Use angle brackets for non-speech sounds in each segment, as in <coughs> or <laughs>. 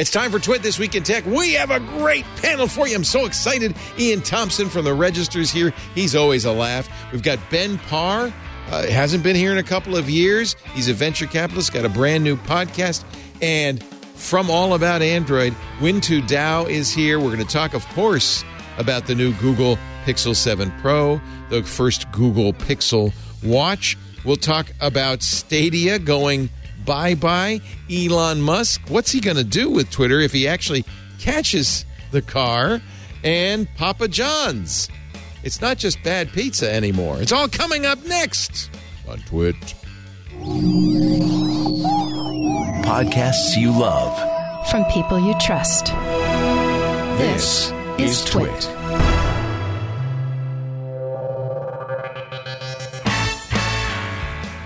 It's time for Twit This Week in Tech. We have a great panel for you. I'm so excited. Iain Thomson from the Registers here. He's always a laugh. We've got Ben Parr. Uh, hasn't been here in a couple of years. He's a venture capitalist, got a brand new podcast. And from All About Android, Huyen Tue Dao is here. We're going to talk, of course, about the new Google Pixel 7 Pro, the first Google Pixel Watch. We'll talk about Stadia going bye bye. Elon Musk, what's he going to do with Twitter if he actually catches the car? And Papa John's. It's not just bad pizza anymore. It's all coming up next on Twit. Podcasts you love. From people you trust. This is Twit.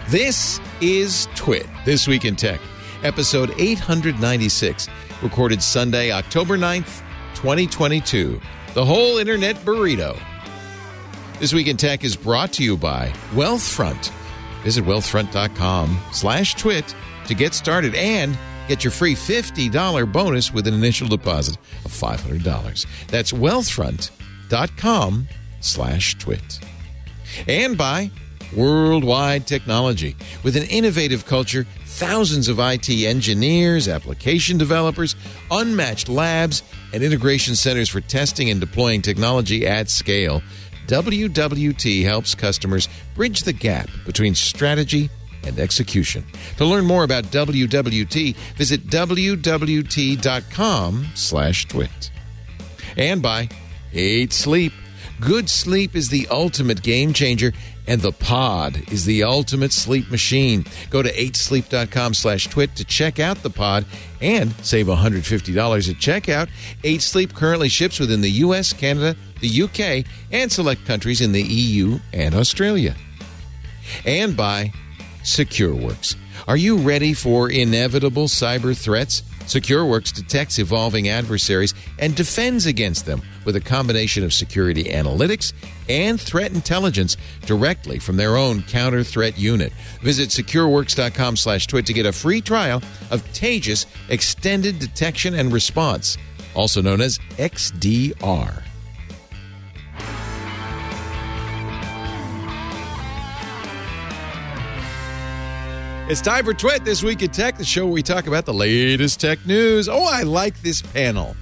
This is Twit, This Week in Tech, episode 896, recorded Sunday, October 9th, 2022. The whole internet burrito. This Week in Tech is brought to you by Wealthfront. Visit wealthfront.com slash twit to get started and get your free $50 bonus with an initial deposit of $500. That's wealthfront.com slash twit. And by Worldwide Technology. With an innovative culture, thousands of IT engineers, application developers, unmatched labs, and integration centers for testing and deploying technology at scale, WWT helps customers bridge the gap between strategy and execution. To learn more about WWT, visit wwt.com slash twit. And by 8 Sleep. Good sleep is the ultimate game changer, and the pod is the ultimate sleep machine. Go to 8sleep.com slash twit to check out the pod and save $150 at checkout. 8 Sleep currently ships within the U.S., Canada, the UK, and select countries in the EU and Australia. And by SecureWorks. Are you ready for inevitable cyber threats? SecureWorks detects evolving adversaries and defends against them with a combination of security analytics and threat intelligence directly from their own counter threat unit. Visit secureworks.com slash twit to get a free trial of Taegis Extended Detection and Response, also known as XDR. It's time for Twit This Week in Tech, the show where we talk about the latest tech news. Oh, I like this panel.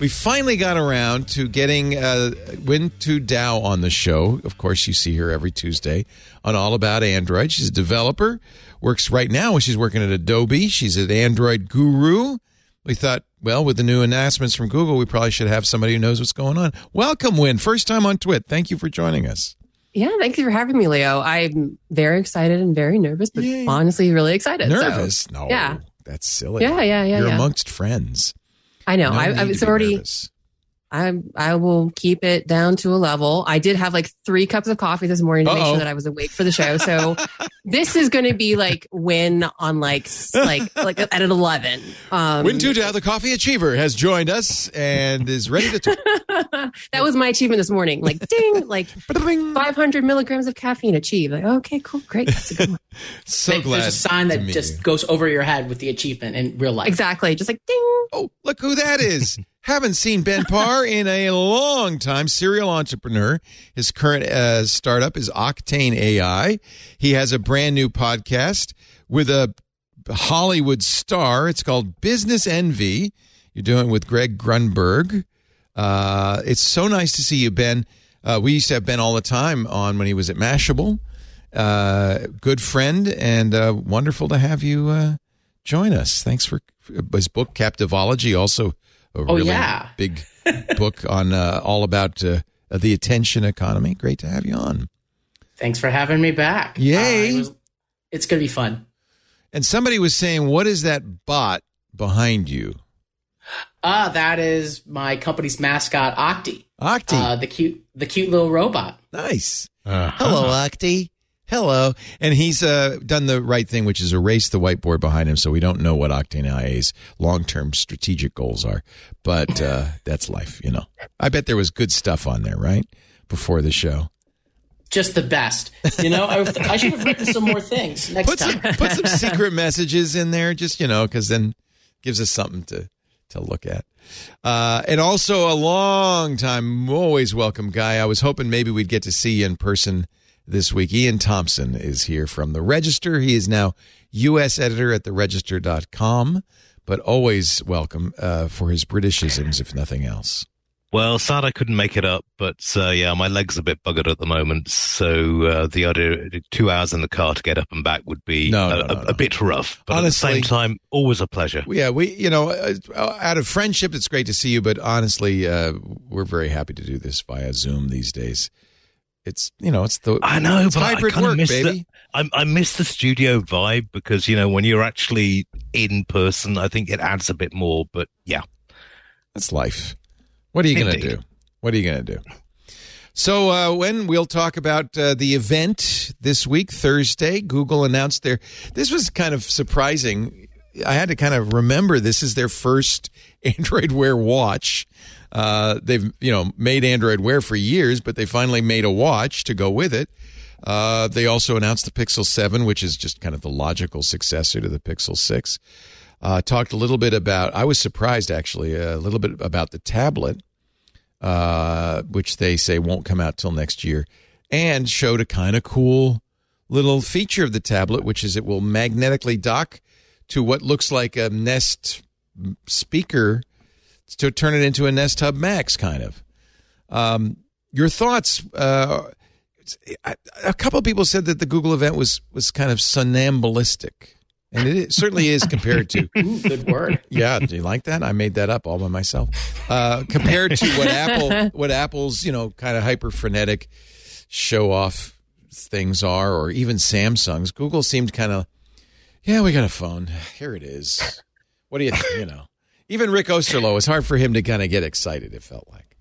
We finally got around to getting uh, Huyen Tue Dao on the show. Of course, you see her every Tuesday on All About Android. She's a developer, works right now. She's working at Adobe. She's an Android guru. We thought, well, with the new announcements from Google, we probably should have somebody who knows what's going on. Welcome, Win. First time on Twit. Thank you for joining us. Yeah, thank you for having me, Leo. I'm very excited and very nervous, but Yay. honestly, really excited. so- Nervous? no. yeah. That's silly. Yeah, yeah, yeah, You're yeah. amongst friends. I know. No I, I was already. nervous. I I will keep it down to a level. I did have like three cups of coffee this morning to make Uh-oh. sure that I was awake for the show. So <laughs> this is going to be like win on like like like at an eleven. Um, Huyen Tue Dao, the coffee achiever, has joined us and is ready to talk. <laughs> that was my achievement this morning. Like ding, like <laughs> 500 milligrams of caffeine achieved. Like okay, cool, great. That's a good one. so There's glad. a sign that just goes over your head with the achievement in real life. exactly, just like ding. Oh, look who that is. Haven't seen Ben Parr in a long time. Serial entrepreneur. His current uh, startup is Octane AI. He has a brand new podcast with a Hollywood star. It's called Business Envy. You're doing it with Greg Grunberg. Uh, it's so nice to see you, Ben. Uh, we used to have Ben all the time on when he was at Mashable. Uh, good friend and uh, wonderful to have you uh, join us. Thanks for his book Captivology, also a Oh, really yeah. big <laughs> book on uh, all about uh, the attention economy. Great to have you on. Thanks for having me back. Yay. Uh, it was- it's going to be fun. And somebody was saying, "What is that bot behind you?" Uh, that is my company's mascot, Octi. Octi. Uh, the cute, the cute little robot. Nice. Hello, Octi. Hello. And he's uh, done the right thing, which is erase the whiteboard behind him so we don't know what Octane AI's long term strategic goals are. But uh, that's life, you know. I bet there was good stuff on there, right? Before the show. Just the best. You know, I, I should have written some more things next Put some, time. put some <laughs> secret messages in there, just, you know, because then gives us something to, to look at. Uh, and also a long time, always welcome guy. I was hoping maybe we'd get to see you in person this week. Iain Thomson is here from the Register. He is now U.S. editor at theregister.com, but always welcome uh, for his Britishisms, if nothing else. Well, sad I couldn't make it up, but uh, yeah, my leg's a bit buggered at the moment. So uh, the idea two hours in the car to get up and back would be No, a, no, no, a, a bit rough. But Honestly- at the same time, always a pleasure. Yeah, we, you know, uh, out of friendship, it's great to see you, but honestly, uh, we're very happy to do this via Zoom these days. It's, you know, it's the I know, but hybrid I work, miss baby. the I, I miss the studio vibe because you know when you're actually in person, I think it adds a bit more. But yeah, That's life. What are you going to do? What are you going to do? So, uh, when we'll talk about uh, the event this week, Thursday, Google announced their. This was kind of surprising. I had to kind of remember this is their first <laughs> Android Wear watch. Uh, they've you know made Android Wear for years, but they finally made a watch to go with it. Uh, they also announced the Pixel 7, which is just kind of the logical successor to the Pixel 6. Uh, talked a little bit about, I was surprised actually, a little bit about the tablet, uh, which they say won't come out till next year, and showed a kind of cool little feature of the tablet, which is it will magnetically dock to what looks like a Nest speaker to turn it into a Nest Hub Max, kind of. Um, your thoughts? Uh, a couple of people said that the Google event was was kind of somnambulistic, and it is- certainly is compared to. <laughs> Ooh, good word. Yeah, do you like that? I made that up all by myself. Uh, compared to what Apple, <laughs> what Apple's you know kind of hyper frenetic show off things are, or even Samsung's, Google seemed kind of, yeah, we got a phone. Here it is. What do you think? You know, even Rick Osterloh, it's hard for him to kind of get excited. It felt like.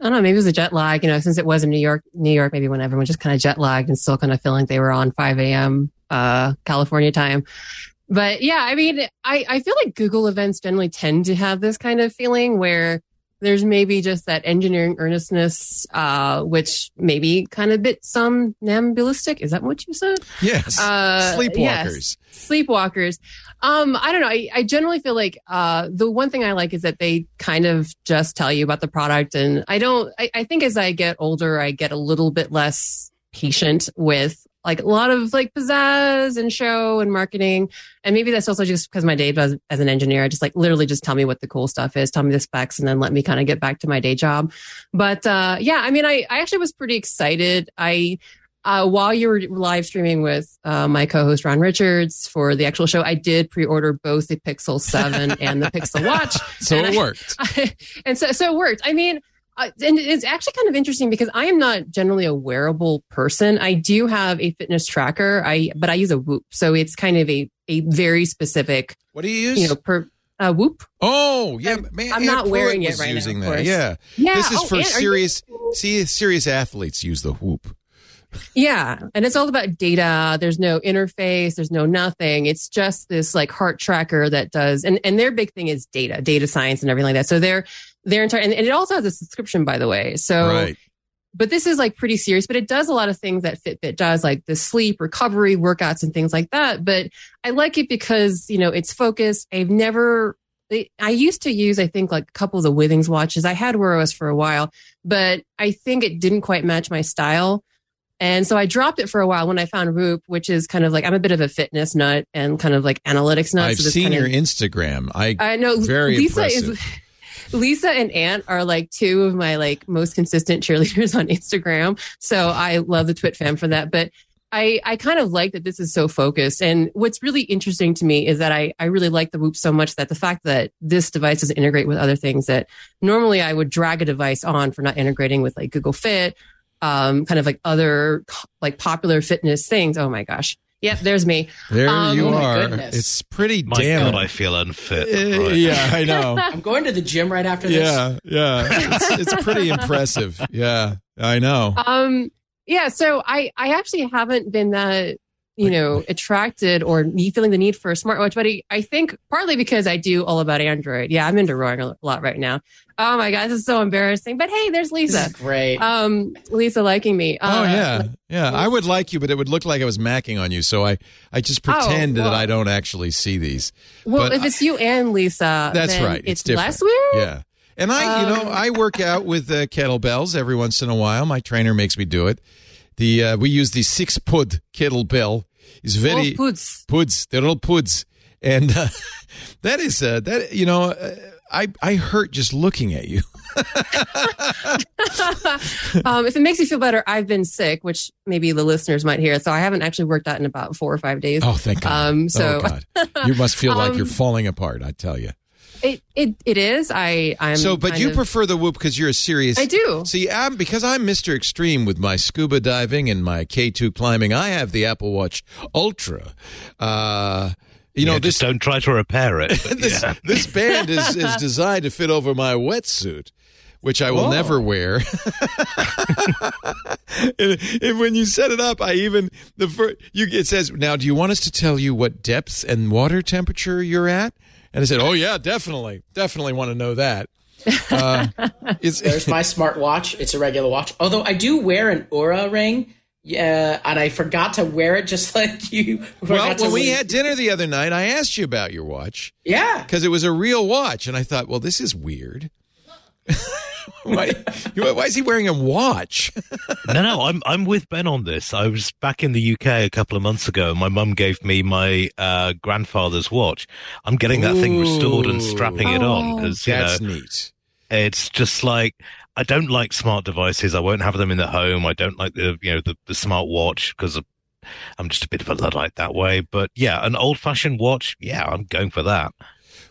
I don't know. Maybe it was a jet lag, you know, since it was in New York, New York, maybe when everyone just kind of jet lagged and still kind of feeling like they were on 5 a.m. Uh, California time. But yeah, I mean, I, I feel like Google events generally tend to have this kind of feeling where there's maybe just that engineering earnestness, uh, which maybe kind of bit somnambulistic. Is that what you said? Yes, Uh, sleepwalkers. yes. Sleepwalkers. Um, I don't know. I, I generally feel like uh, the one thing I like is that they kind of just tell you about the product, and I don't. I, I think as I get older, I get a little bit less patient with like a lot of like pizzazz and show and marketing, and maybe that's also just because my day job as, an engineer, I just like literally just tell me what the cool stuff is, tell me the specs, and then let me kind of get back to my day job. But uh, yeah, I mean, I I actually was pretty excited. I uh, while you were live streaming with uh, my co-host Ron Richards for the actual show, I did pre-order both the Pixel Seven and the Pixel Watch. <laughs> So And it I- worked. <laughs> and so so it worked. I mean, uh, and it's actually kind of interesting because I am not generally a wearable person. I do have a fitness tracker. I but I use a Whoop, so it's kind of a a very specific, What do you use? you know, per uh, Whoop. oh, yeah, I'm- man. I'm not Pruitt wearing it right now, using of that. Yeah. Yeah. This is Oh, for are you- serious. See, serious athletes use the whoop. Yeah. And it's all about data. There's no interface. There's no nothing. It's just this like heart tracker that does, and, and their big thing is data, data science and everything like that. So they're, their entire, and, and it also has a subscription, by the way. So, right. but this is like pretty serious, but it does a lot of things that Fitbit does, like the sleep recovery workouts and things like that. But I like it because, you know, it's focused. I've never, I used to use, I think, like a couple of the Withings watches. I had Wear OS for a while, but I think it didn't quite match my style. And so I dropped it for a while when I found Whoop, which is kind of like I'm a bit of a fitness nut and kind of like analytics nut. I've so seen kind your Instagram. I, I know very Lisa impressive. is Lisa and Ant are like two of my like most consistent cheerleaders on Instagram. So I love the Twit fam for that. But I, I kind of like that this is so focused. And what's really interesting to me is that I, I really like the Whoop so much that the fact that this device doesn't integrate with other things that normally I would drag a device on for not integrating with like Google Fit, um, kind of like other like popular fitness things. Oh my gosh. Yep, there's me. there um, you oh are. goodness. It's pretty My damn. God, I feel unfit. Uh, Right. Yeah, I know. <laughs> I'm going to the gym right after this. yeah, yeah. It's, it's pretty <laughs> impressive. Yeah, I know. Um, yeah, so I I actually haven't been that you know, attracted or me feeling the need for a smartwatch, but I, I think partly because I do all about Android. Yeah, I'm into roaring a lot right now. Oh my god, this is so embarrassing. But hey, there's Lisa. is great. Um, Lisa liking me. Oh Uh, yeah, yeah. I would like you, but it would look like I was macking on you. So I, I just pretend that Oh, well. I don't actually see these. Well, But if it's you and Lisa, That's then right. It's, It's different. less weird. Yeah. And I, you know, Um, I work <laughs> out with uh, kettlebells every once in a while. My trainer makes me do it. The uh, we use the six pood kettlebell. It's very Oh, poods. poods. They're all poods, and uh, <laughs> that is uh, that. You know, uh, I I hurt just looking at you. <laughs> um, if it makes you feel better, I've been sick, which maybe the listeners might hear. So I haven't actually worked out in about four or five days. Oh, thank God. Um, so oh God, you must feel like you're <laughs> Um, falling apart. I tell you. It, it it is. I I'm So, but kind you of- prefer the whoop because you're a serious. I do. See, I'm because I'm Mr. Extreme with my scuba diving and my K2 climbing. I have the Apple Watch Ultra. Uh, you know, Yeah, this just don't try to repair it. <laughs> this, yeah. this <laughs> band is, is designed to fit over my wetsuit, which I will Whoa. never wear. <laughs> and, and when you set it up, I even the fir- you it says now. Do you want us to tell you what depth and water temperature you're at? And I said, Oh yeah, definitely, definitely want to know that. Uh, <laughs> it's, There's my smartwatch. It's a regular watch. Although I do wear an Oura ring. Yeah, and I forgot to wear it just <laughs> like you. well, when we wear- had dinner the other night, I asked you about your watch yeah, because it was a real watch, and I thought, well, this is weird. <laughs> <laughs> why, why is he wearing a watch? <laughs> no, no, I'm I'm with Ben on this. I was back in the UK a couple of months ago. and My mum gave me my uh, grandfather's watch. I'm getting that thing restored and strapping it on Oh. because you know That's neat. it's just like I don't like smart devices. I won't have them in the home. I don't like the you know the, the smart watch because I'm just a bit of a luddite that way. But yeah, an old fashioned watch. Yeah, I'm going for that.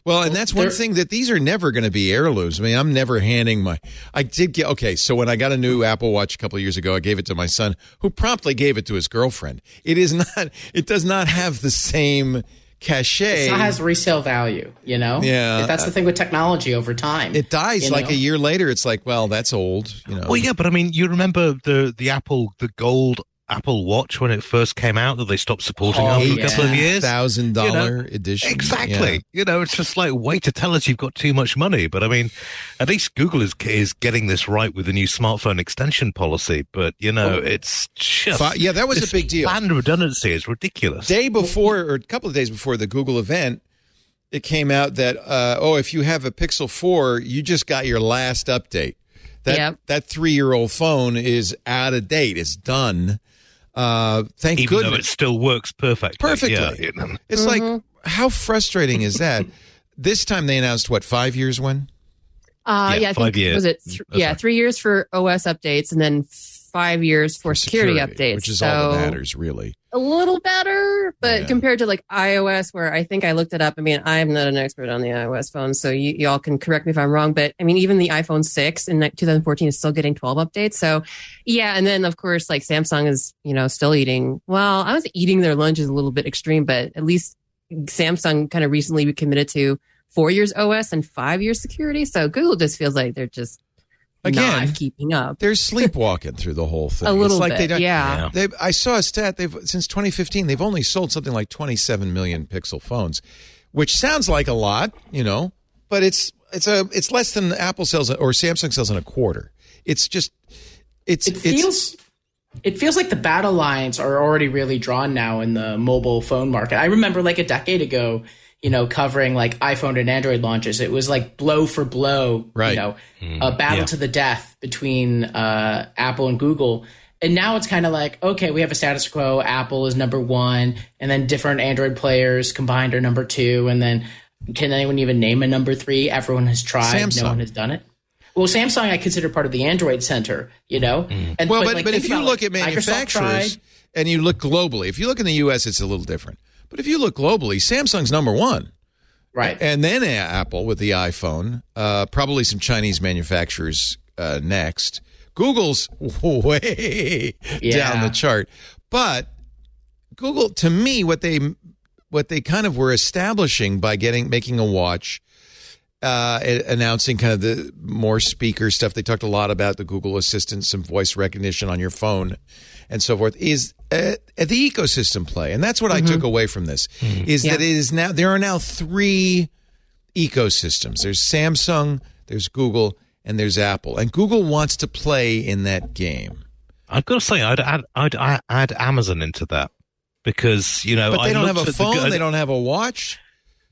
Well, and that's one thing that these are never going to be heirlooms. I mean, I'm never handing my. I did get okay. So when I got a new Apple Watch a couple of years ago, I gave it to my son, who promptly gave it to his girlfriend. It is <laughs> not. It does not have the same cachet. it has resale value. You know. Yeah. that's the thing with technology over time. it dies like know? a year later. It's like, well, that's old. You know. Well, yeah, but I mean, you remember the the Apple the gold Apple Watch when it first came out that they stopped supporting Oh, after yeah. a couple of years. thousand You dollar edition. Exactly. Yeah. You know, it's just like wait to tell us you've got too much money. But I mean, at least Google is is getting this right with the new smartphone extension policy. But you know, it's just Fi- yeah, that was a big deal. And redundancy is ridiculous. day before or a couple of days before the Google event, it came out that uh, oh, if you have a Pixel Four, you just got your last update. That Yep. that three year old phone is out of date. It's done. Uh, thank even though goodness. it still works perfectly. Perfectly. Yeah, you know. It's like how frustrating is that? <laughs> this time they announced what five years when? Uh, Yeah, yeah, I five think years. was it? Th- That's yeah, right. three years for OS updates, and then five years for, security, updates. which is so all that matters, really. a little better, but Yeah. compared to like iOS, where I think I looked it up. I mean, I'm not an expert on the iOS phone, so you, y'all can correct me if I'm wrong. But I mean, even the iPhone 6 in 2014 is still getting 12 updates. So yeah, and then of course, like Samsung is you know still eating. Well, I was eating their lunch is a little bit extreme, but at least Samsung kind of recently committed to four years OS and five years security. So Google just feels like they're just Again, not keeping up. they're <laughs> sleepwalking through the whole thing. A It's little like bit, they don't, yeah. They, I saw a stat. They've since 2015, they've only sold something like 27 million Pixel phones, which sounds like a lot, you know, but it's it's a it's less than Apple sells or Samsung sells in a quarter. It's just it's it it's feels it feels like the battle lines are already really drawn now in the mobile phone market. I remember like a decade ago, you know, covering like iPhone and Android launches. It was like blow for blow, Right. you know, a battle yeah. to the death between uh, Apple and Google. And now it's kind of like, okay, we have a status quo. Apple is number one, and then different Android players combined are number two, and then can anyone even name a number three? Everyone has tried, Samsung. no one has done it. Well, Samsung I consider part of the Android center, you know. And well, but like, but if you look like, at manufacturers and you look globally, if you look in the U.S., it's a little different. But if you look globally, Samsung's number one. right? And then Apple with the iPhone, uh, probably some Chinese manufacturers uh, next. Google's <laughs> way Yeah. down the chart, but Google, to me, what they what they kind of were establishing by getting making a watch uh, announcing kind of the more speaker stuff. They talked a lot about the Google Assistant, some voice recognition on your phone, and so forth. Is uh, the ecosystem play, and that's what I took away from this. Is Yeah. that it is now there are now three ecosystems. There's Samsung, there's Google, and there's Apple, and Google wants to play in that game. I've got to say, I'd add, I'd a- add Amazon into that because you know, But they I don't have a at the phone. they don't have a watch.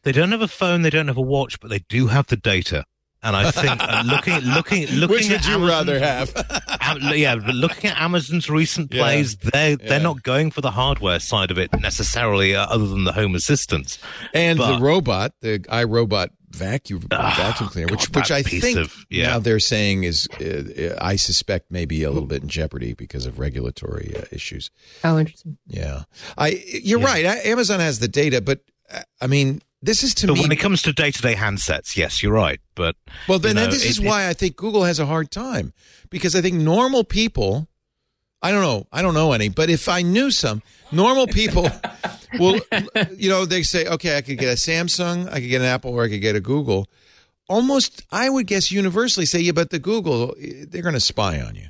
They don't have a phone. They don't have a watch, but they do have the data. And I think uh, looking, looking, <laughs> looking. Which would at you Amazon's- rather <laughs> have? Am- yeah, but looking at Amazon's recent Yeah. plays, they Yeah. they're not going for the hardware side of it necessarily, uh, other than the home assistants. and the robot, the iRobot vacuum vacuum cleaner, which God, which that I think of- yeah. now they're saying is, uh, I suspect, maybe a little bit in jeopardy because of regulatory uh, issues. Oh, interesting. Yeah, I you're Yeah. right. I, Amazon has the data, but uh, I mean, this is to But me. when it comes to day-to-day handsets, yes, you're right. But well, then you know, this is it- why I think Google has a hard time because I think normal people. I don't know. I don't know any, but if I knew some normal people, <laughs> will you know they say, okay, I could get a Samsung, I could get an Apple, or I could get a Google. Almost, I would guess universally say, yeah, but the Google, they're going to spy on you.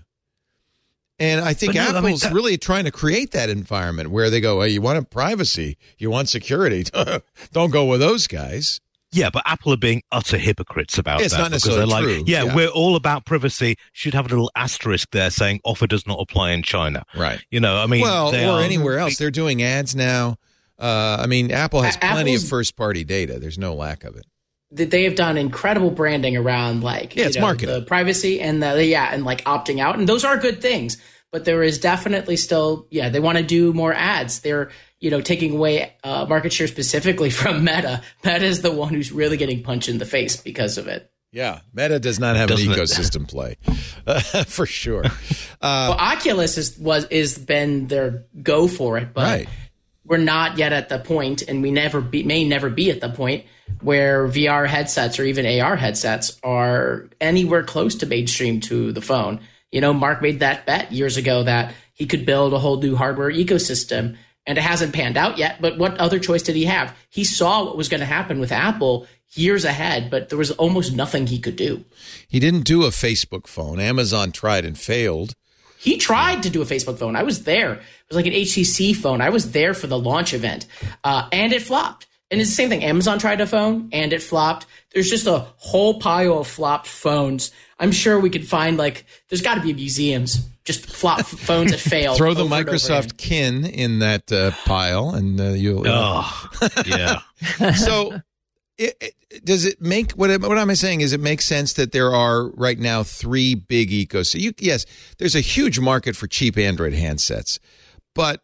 And I think But no, I mean, Apple's that- really trying to create that environment where they go, hey, you want privacy, you want security, <laughs> don't go with those guys. Yeah, but Apple are being utter hypocrites about It's that. not because necessarily they're true, like, yeah, yeah. we're all about privacy. Should have a little asterisk there saying offer does not apply in China. Right. You know, I mean, well, they or are- anywhere else. They're doing ads now. Uh, I mean, Apple has A- plenty of first party data. There's no lack of it. That they have done incredible branding around like Yeah, you it's know, marketing. the privacy and the yeah and like opting out and those are good things but there is definitely still yeah they want to do more ads they're you know taking away uh, market share specifically <laughs> from meta meta is the one who's really getting punched in the face because of it Yeah, Meta does not have Doesn't an it? ecosystem play, <laughs> for sure. Uh, well oculus is was is been their go for it but Right. We're not yet at the point and we never be, may never be at the point where VR headsets or even AR headsets are anywhere close to mainstream to the phone. You know, Mark made that bet years ago that he could build a whole new hardware ecosystem and it hasn't panned out yet. But what other choice did he have? He saw what was going to happen with Apple years ahead, but there was almost nothing he could do. he didn't do a Facebook phone. Amazon tried and failed. He tried to do a Facebook phone. I was there. It was like an HTC phone. I was there for the launch event, uh, and it flopped. And it's the same thing. Amazon tried a phone, and it flopped. There's just a whole pile of flopped phones. I'm sure we could find like there's got to be museums just flop phones that <laughs> fail. Throw the over and over Microsoft kin in that uh, pile, and uh, you'll. Oh, <laughs> yeah. so it, it, does it make what am- what am I saying is it makes sense that there are right now three big ecosystems. You, yes, there's a huge market for cheap Android handsets, but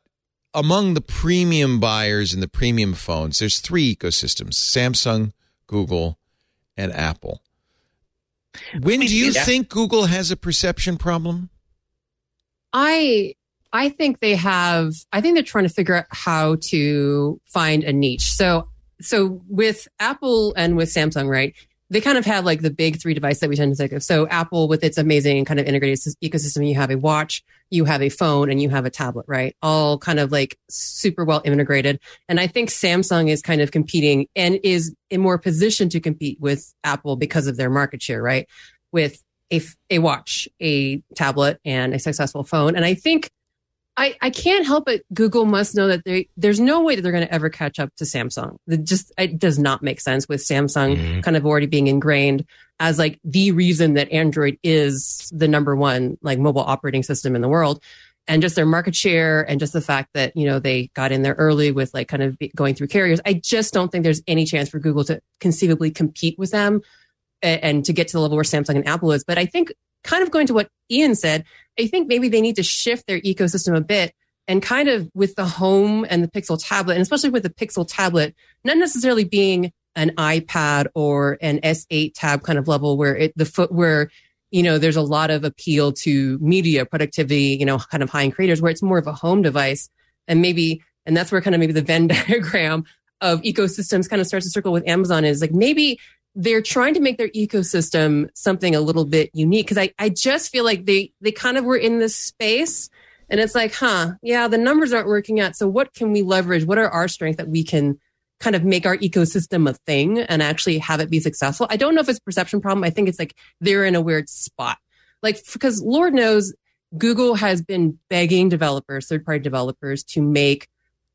among the premium buyers and the premium phones, there's three ecosystems: Samsung, Google, and Apple. When do you think Google has a perception problem? I I think they have I think they're trying to figure out how to find a niche. So so with Apple and with Samsung, right? They kind of have like the big three device that we tend to think of. So Apple with its amazing kind of integrated ecosystem, you have a watch, you have a phone, and you have a tablet, right? All kind of like super well integrated. And I think Samsung is kind of competing and is in more position to compete with Apple because of their market share, right? With a, a watch, a tablet, and a successful phone. And I think I, I can't help it. Google must know that they, there's no way that they're going to ever catch up to Samsung. It just it does not make sense with Samsung Mhm. kind of already being ingrained as like the reason that Android is the number one like mobile operating system in the world. And just their market share and just the fact that, you know, they got in there early with like kind of going through carriers. I just don't think there's any chance for Google to conceivably compete with them a- and to get to the level where Samsung and Apple is. But I think kind of going to what Iain said, I think maybe they need to shift their ecosystem a bit and kind of with the home and the Pixel tablet, and especially with the Pixel tablet, not necessarily being an iPad or an S8 tab kind of level where it, the foot, where, you know, there's a lot of appeal to media productivity, you know, kind of high end creators where it's more of a home device. And maybe, and that's where kind of maybe the Venn <laughs> diagram of ecosystems kind of starts to circle with Amazon is like maybe they're trying to make their ecosystem something a little bit unique because I, I just feel like they they kind of were in this space and it's like huh yeah the numbers aren't working out so what can we leverage what are our strengths that we can kind of make our ecosystem a thing and actually have it be successful. I don't know if it's a perception problem. I think it's like they're in a weird spot. Like, because Lord knows Google has been begging developers, third party developers to make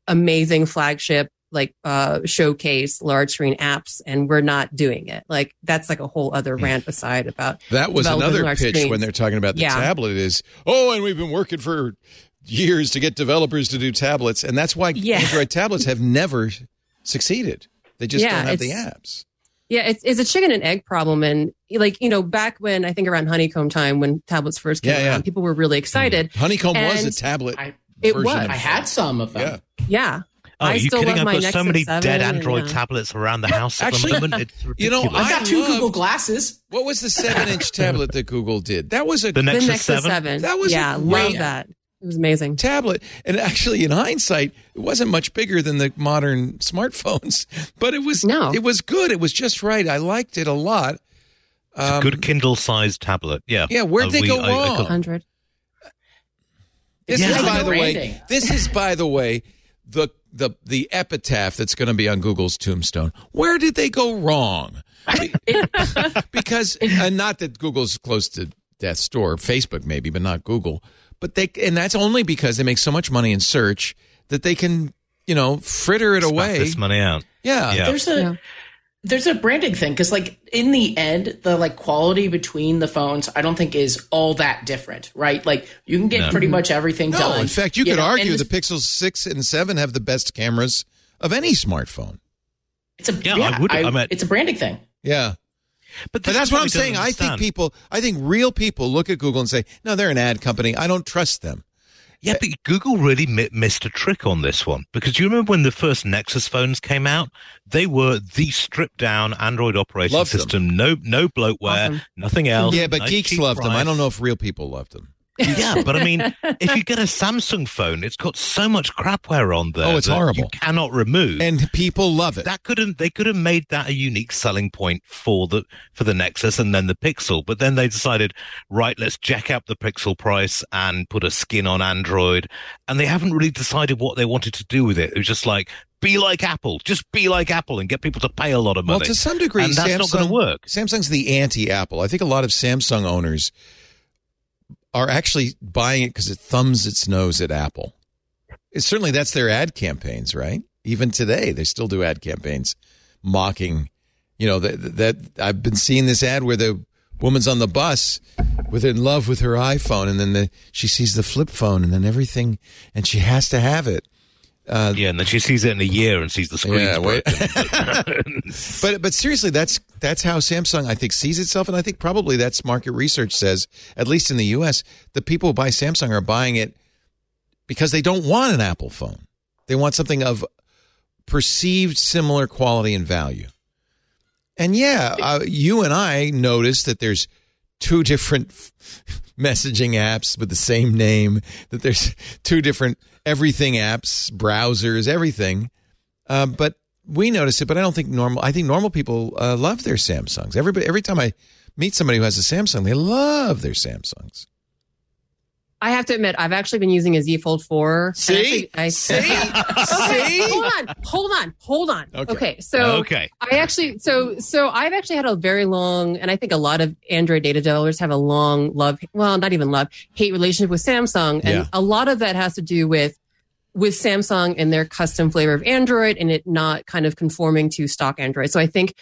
amazing flagship like uh showcase large screen apps and we're not doing it like that's like a whole other rant aside about That was another large pitch screens. when they're talking about the Yeah. tablet is, oh, and we've been working for years to get developers to do tablets. And that's why Yeah. Android tablets have never succeeded. They just Yeah, don't have the apps. Yeah, it's it's a chicken and egg problem, and like you know, back when I think around honeycomb time when tablets first came Yeah, yeah. around, people were really excited. Honeycomb was a tablet. I- It was. I had some of them. Yeah. Yeah, Oh, I are you still kidding? I've my got so many 7 dead Android yeah. tablets around the house at Actually, the moment. It's <laughs> you know. I've got two love- Google glasses. What was the seven inch <laughs> tablet that Google did? That was a The the Nexus, Nexus 7? Seven. That was a yeah, great- love that. It was amazing. tablet. And actually, in hindsight, it wasn't much bigger than the modern smartphones, <laughs> but it was No. it was good. It was just right. I liked it a lot. Um, Good Kindle sized tablet. Yeah. Yeah, where'd Uh, they we- go I- I wrong? could- Hundred. This Yeah. is, by the way, this is, by the way, the the the epitaph that's going to be on Google's tombstone. Where did they go wrong? <laughs> because, and not that Google's close to death's door, Facebook maybe, but not Google. But they, and that's only because they make so much money in search that they can, you know, fritter it spat away. this money out. Yeah. Yeah. There's a Yeah. There's a branding thing because like in the end, the like quality between the phones, I don't think is all that different, right? Like you can get No. pretty much everything No, done. in fact, you, could know, and argue this- the Pixel 6 and 7 have the best cameras of any smartphone. it's a Yeah, I would- I meant- it's a branding thing. Yeah. But, But that's what I'm don't saying. I think people, I think real people look at Google and say, no, they're an ad company. I don't trust them. Yeah, but Google really mi- missed a trick on this one because you remember when the first Nexus phones came out, they were the stripped down Android operating Loved them. system, no no bloatware, Awesome. nothing else. yeah, but nice geeks cheap loved them. I don't know if real people loved them. Yeah, but I mean, <laughs> if you get a Samsung phone, it's got so much crapware on there. Oh, it's that horrible. You cannot remove. And people love it. that could have they could have made that a unique selling point for the for the Nexus and then the Pixel, but then they decided, right, let's jack up the Pixel price and put a skin on Android, and they haven't really decided what they wanted to do with it. It was just like be like Apple, just be like Apple, and get people to pay a lot of money. well, to some degree, and that's Samsung, not going to work. Samsung's the anti-Apple. I think a lot of Samsung owners are actually buying it because it thumbs its nose at Apple. It's, certainly, that's their ad campaigns, right? Even today, they still do ad campaigns mocking. You know that that I've been seeing this ad where the woman's on the bus with in love with her iPhone, and then the, she sees the flip phone, and then everything, and she has to have it. Yeah, and then she sees it in a year and sees the screen. Yeah. <laughs> <laughs> But but seriously, that's that's how Samsung I think sees itself, and I think probably that's market research says, at least in the U.S., the people who buy Samsung are buying it because they don't want an Apple phone. They want something of perceived similar quality and value. And yeah, uh, you and I noticed that there's two different <laughs> messaging apps with the same name. That there's two different everything apps, browsers, everything. Uh, but we notice it, but I don't think normal. I think normal people uh, love their Samsungs. Everybody, every time I meet somebody who has a Samsung, they love their Samsungs. I have to admit, I've actually been using a Z Fold 4. and See? actually- I, <laughs> See? <laughs> Okay, See? hold on, hold on, hold on. Okay. Okay, so okay. I actually, so so I've actually had a very long, and I think a lot of Android data developers have a long love, well, not even love, hate relationship with Samsung, and Yeah. a lot of that has to do with with Samsung and their custom flavor of Android and it not kind of conforming to stock Android. So I think,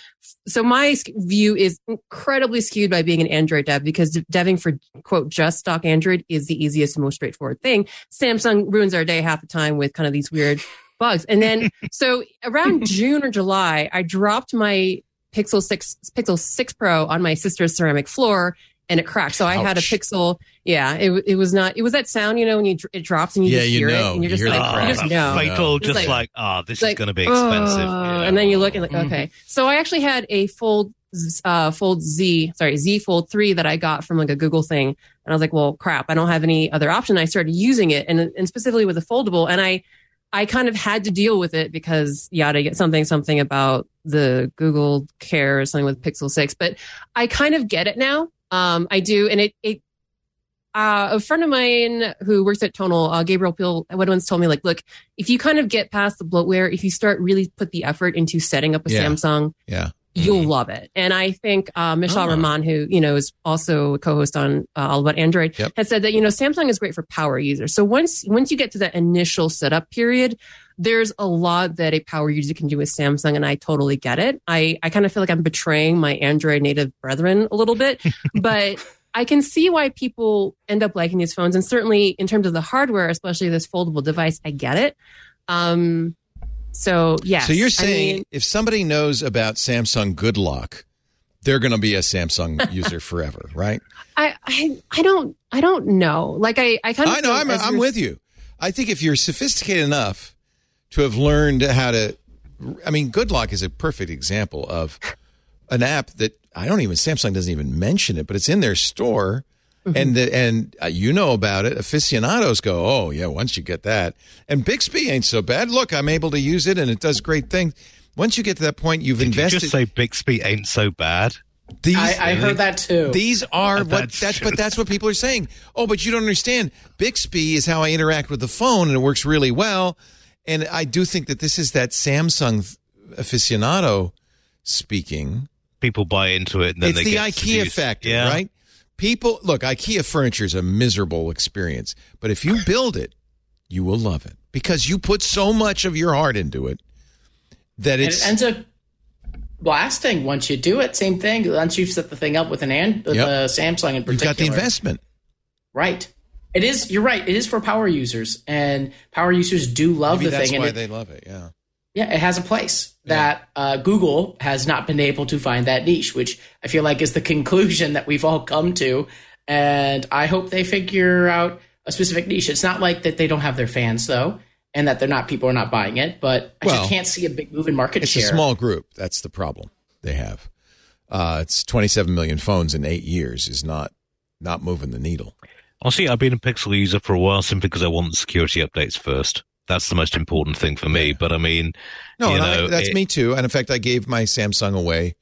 so my view is incredibly skewed by being an Android dev because deving for quote just stock Android is the easiest and most straightforward thing. Samsung ruins our day half the time with kind of these weird <laughs> bugs. And then, <laughs> so around June or July, I dropped my Pixel 6, Pixel 6 Pro on my sister's ceramic floor and it cracked. So I had a Pixel. Yeah, it, it was not, it was that sound, you know, when you, it drops and you Yeah, just you hear know. it and you're just hear the like, crack. you just know. fatal, It's just like- like, ah, this It's is going to be expensive. "Oh," you know. And then you look and like, Mhm. okay. So I actually had a fold, uh, fold Z, sorry, Z Fold 3 that I got from like a Google thing. And I was like, well, crap, I don't have any other option. I started using it and, and specifically with a foldable. And I, I kind of had to deal with it because yada, get something, something about the Google Care or something with Pixel 6. But I kind of get it now. Um, I do. And it, it, uh, a friend of mine who works at Tonal, uh, Gabriel Peal, once told me, like, look, if you kind of get past the bloatware, if you start really put the effort into setting up a Yeah. Samsung, Yeah. You'll love it. And I think uh, Mishaal Ah. Rahman, who you know is also a co-host on uh, All About Android, Yep. has said that you know Samsung is great for power users. So once once you get to that initial setup period, there's a lot that a power user can do with Samsung, and I totally get it. I I kind of feel like I'm betraying my Android native brethren a little bit, <laughs> but. I can see why people end up liking these phones, and certainly in terms of the hardware, especially this foldable device, I get it. Um, so yeah. So you're saying if somebody knows about Samsung Good Lock, they're going to be a Samsung <laughs> user forever, right? I, I I don't I don't know. Like I I kind of I know. I'm, I'm with you. I think if you're sophisticated enough to have learned how to, I mean, Good Lock is a perfect example of an app that I don't even Samsung doesn't even mention it, but it's in their store, and the, and uh, you know about it. Aficionados go, oh yeah, once you get that, and Bixby ain't so bad. Look, I'm able to use it, and it does great things. Once you get to that point, you've Did you invested. just say Bixby ain't so bad? these, I, I heard that too. these are what That's that's true. but that's what people are saying. Oh, but you don't understand. Bixby is how I interact with the phone, and it works really well. And I do think that this is that Samsung aficionado speaking. People buy into it and then it's they the get IKEA seduced. factor, yeah. right? People look. IKEA furniture is a miserable experience, but if you build it, you will love it because you put so much of your heart into it that it ends up lasting once you do it. Same thing. Once you've set the thing up with an and with Yep. a Samsung in particular, you've got the investment. Right. It is. You're right. It is for power users, and power users do love Maybe the that's thing. why and it, they love it. Yeah. Yeah, it has a place that uh, Google has not been able to find that niche, which I feel like is the <laughs> conclusion that we've all come to. And I hope they figure out a specific niche. It's not like that they don't have their fans though, and that they're not people are not buying it. But I Well, just can't see a big move in market It's share. It's a small group. That's the problem they have. Uh, it's 27 million phones in eight years is not not moving the needle. I'll see, I've been a Pixel user for a while simply because I want the security updates first. That's the most important thing for me. But I mean, No, you and I- that's it- me too. And in fact, I gave my Samsung away.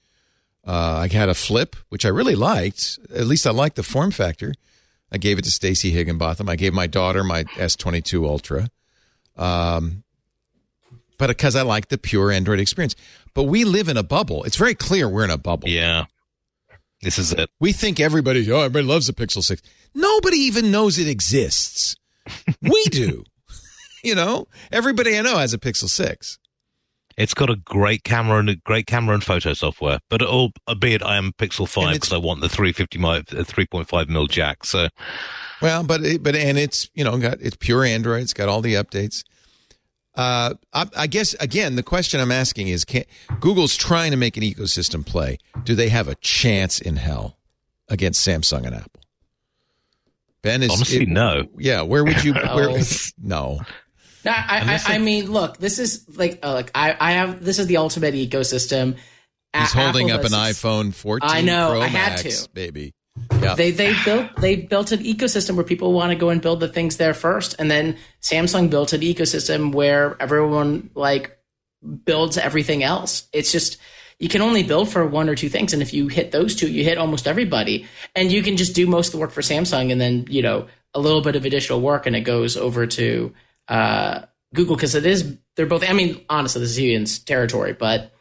Uh, I had a flip, which I really liked. At least I liked the form factor. I gave it to Stacy Higginbotham. I gave my daughter my S22 Ultra. Um, but because I like the pure Android experience. But we live in a bubble. It's very clear we're in a bubble. Yeah. This is it. We think everybody, oh, everybody loves the Pixel 6. Nobody even knows it exists. we do. <laughs> You know, everybody I know has a Pixel 6. It's got a great camera and a great camera and photo software, but all, albeit I am Pixel 5 it's- because I want the 350 mi- uh, 3.5 mil jack. So Well, but it, but and it's you know got it's pure Android. It's got all the updates. Uh, I, I guess again, the question I'm asking is: Can Google's trying to make an ecosystem play? Do they have a chance in hell against Samsung and Apple? Ben is Honestly, no. Yeah, where would you? <laughs> Where, No. No. I, I, I mean, look, this is like, uh, like I, I have this is the ultimate ecosystem. A- He's holding Apple up an has- iPhone 14 I know, Pro I had Max, to. baby. Yeah. They they built they built an ecosystem where people want to go and build the things there first, and then Samsung built an ecosystem where everyone like builds everything else. It's just you can only build for one or two things, and if you hit those two, you hit almost everybody, and you can just do most of the work for Samsung, and then you know a little bit of additional work, and it goes over to uh, Google because it is they're both. I mean, honestly, this is Iain's territory, but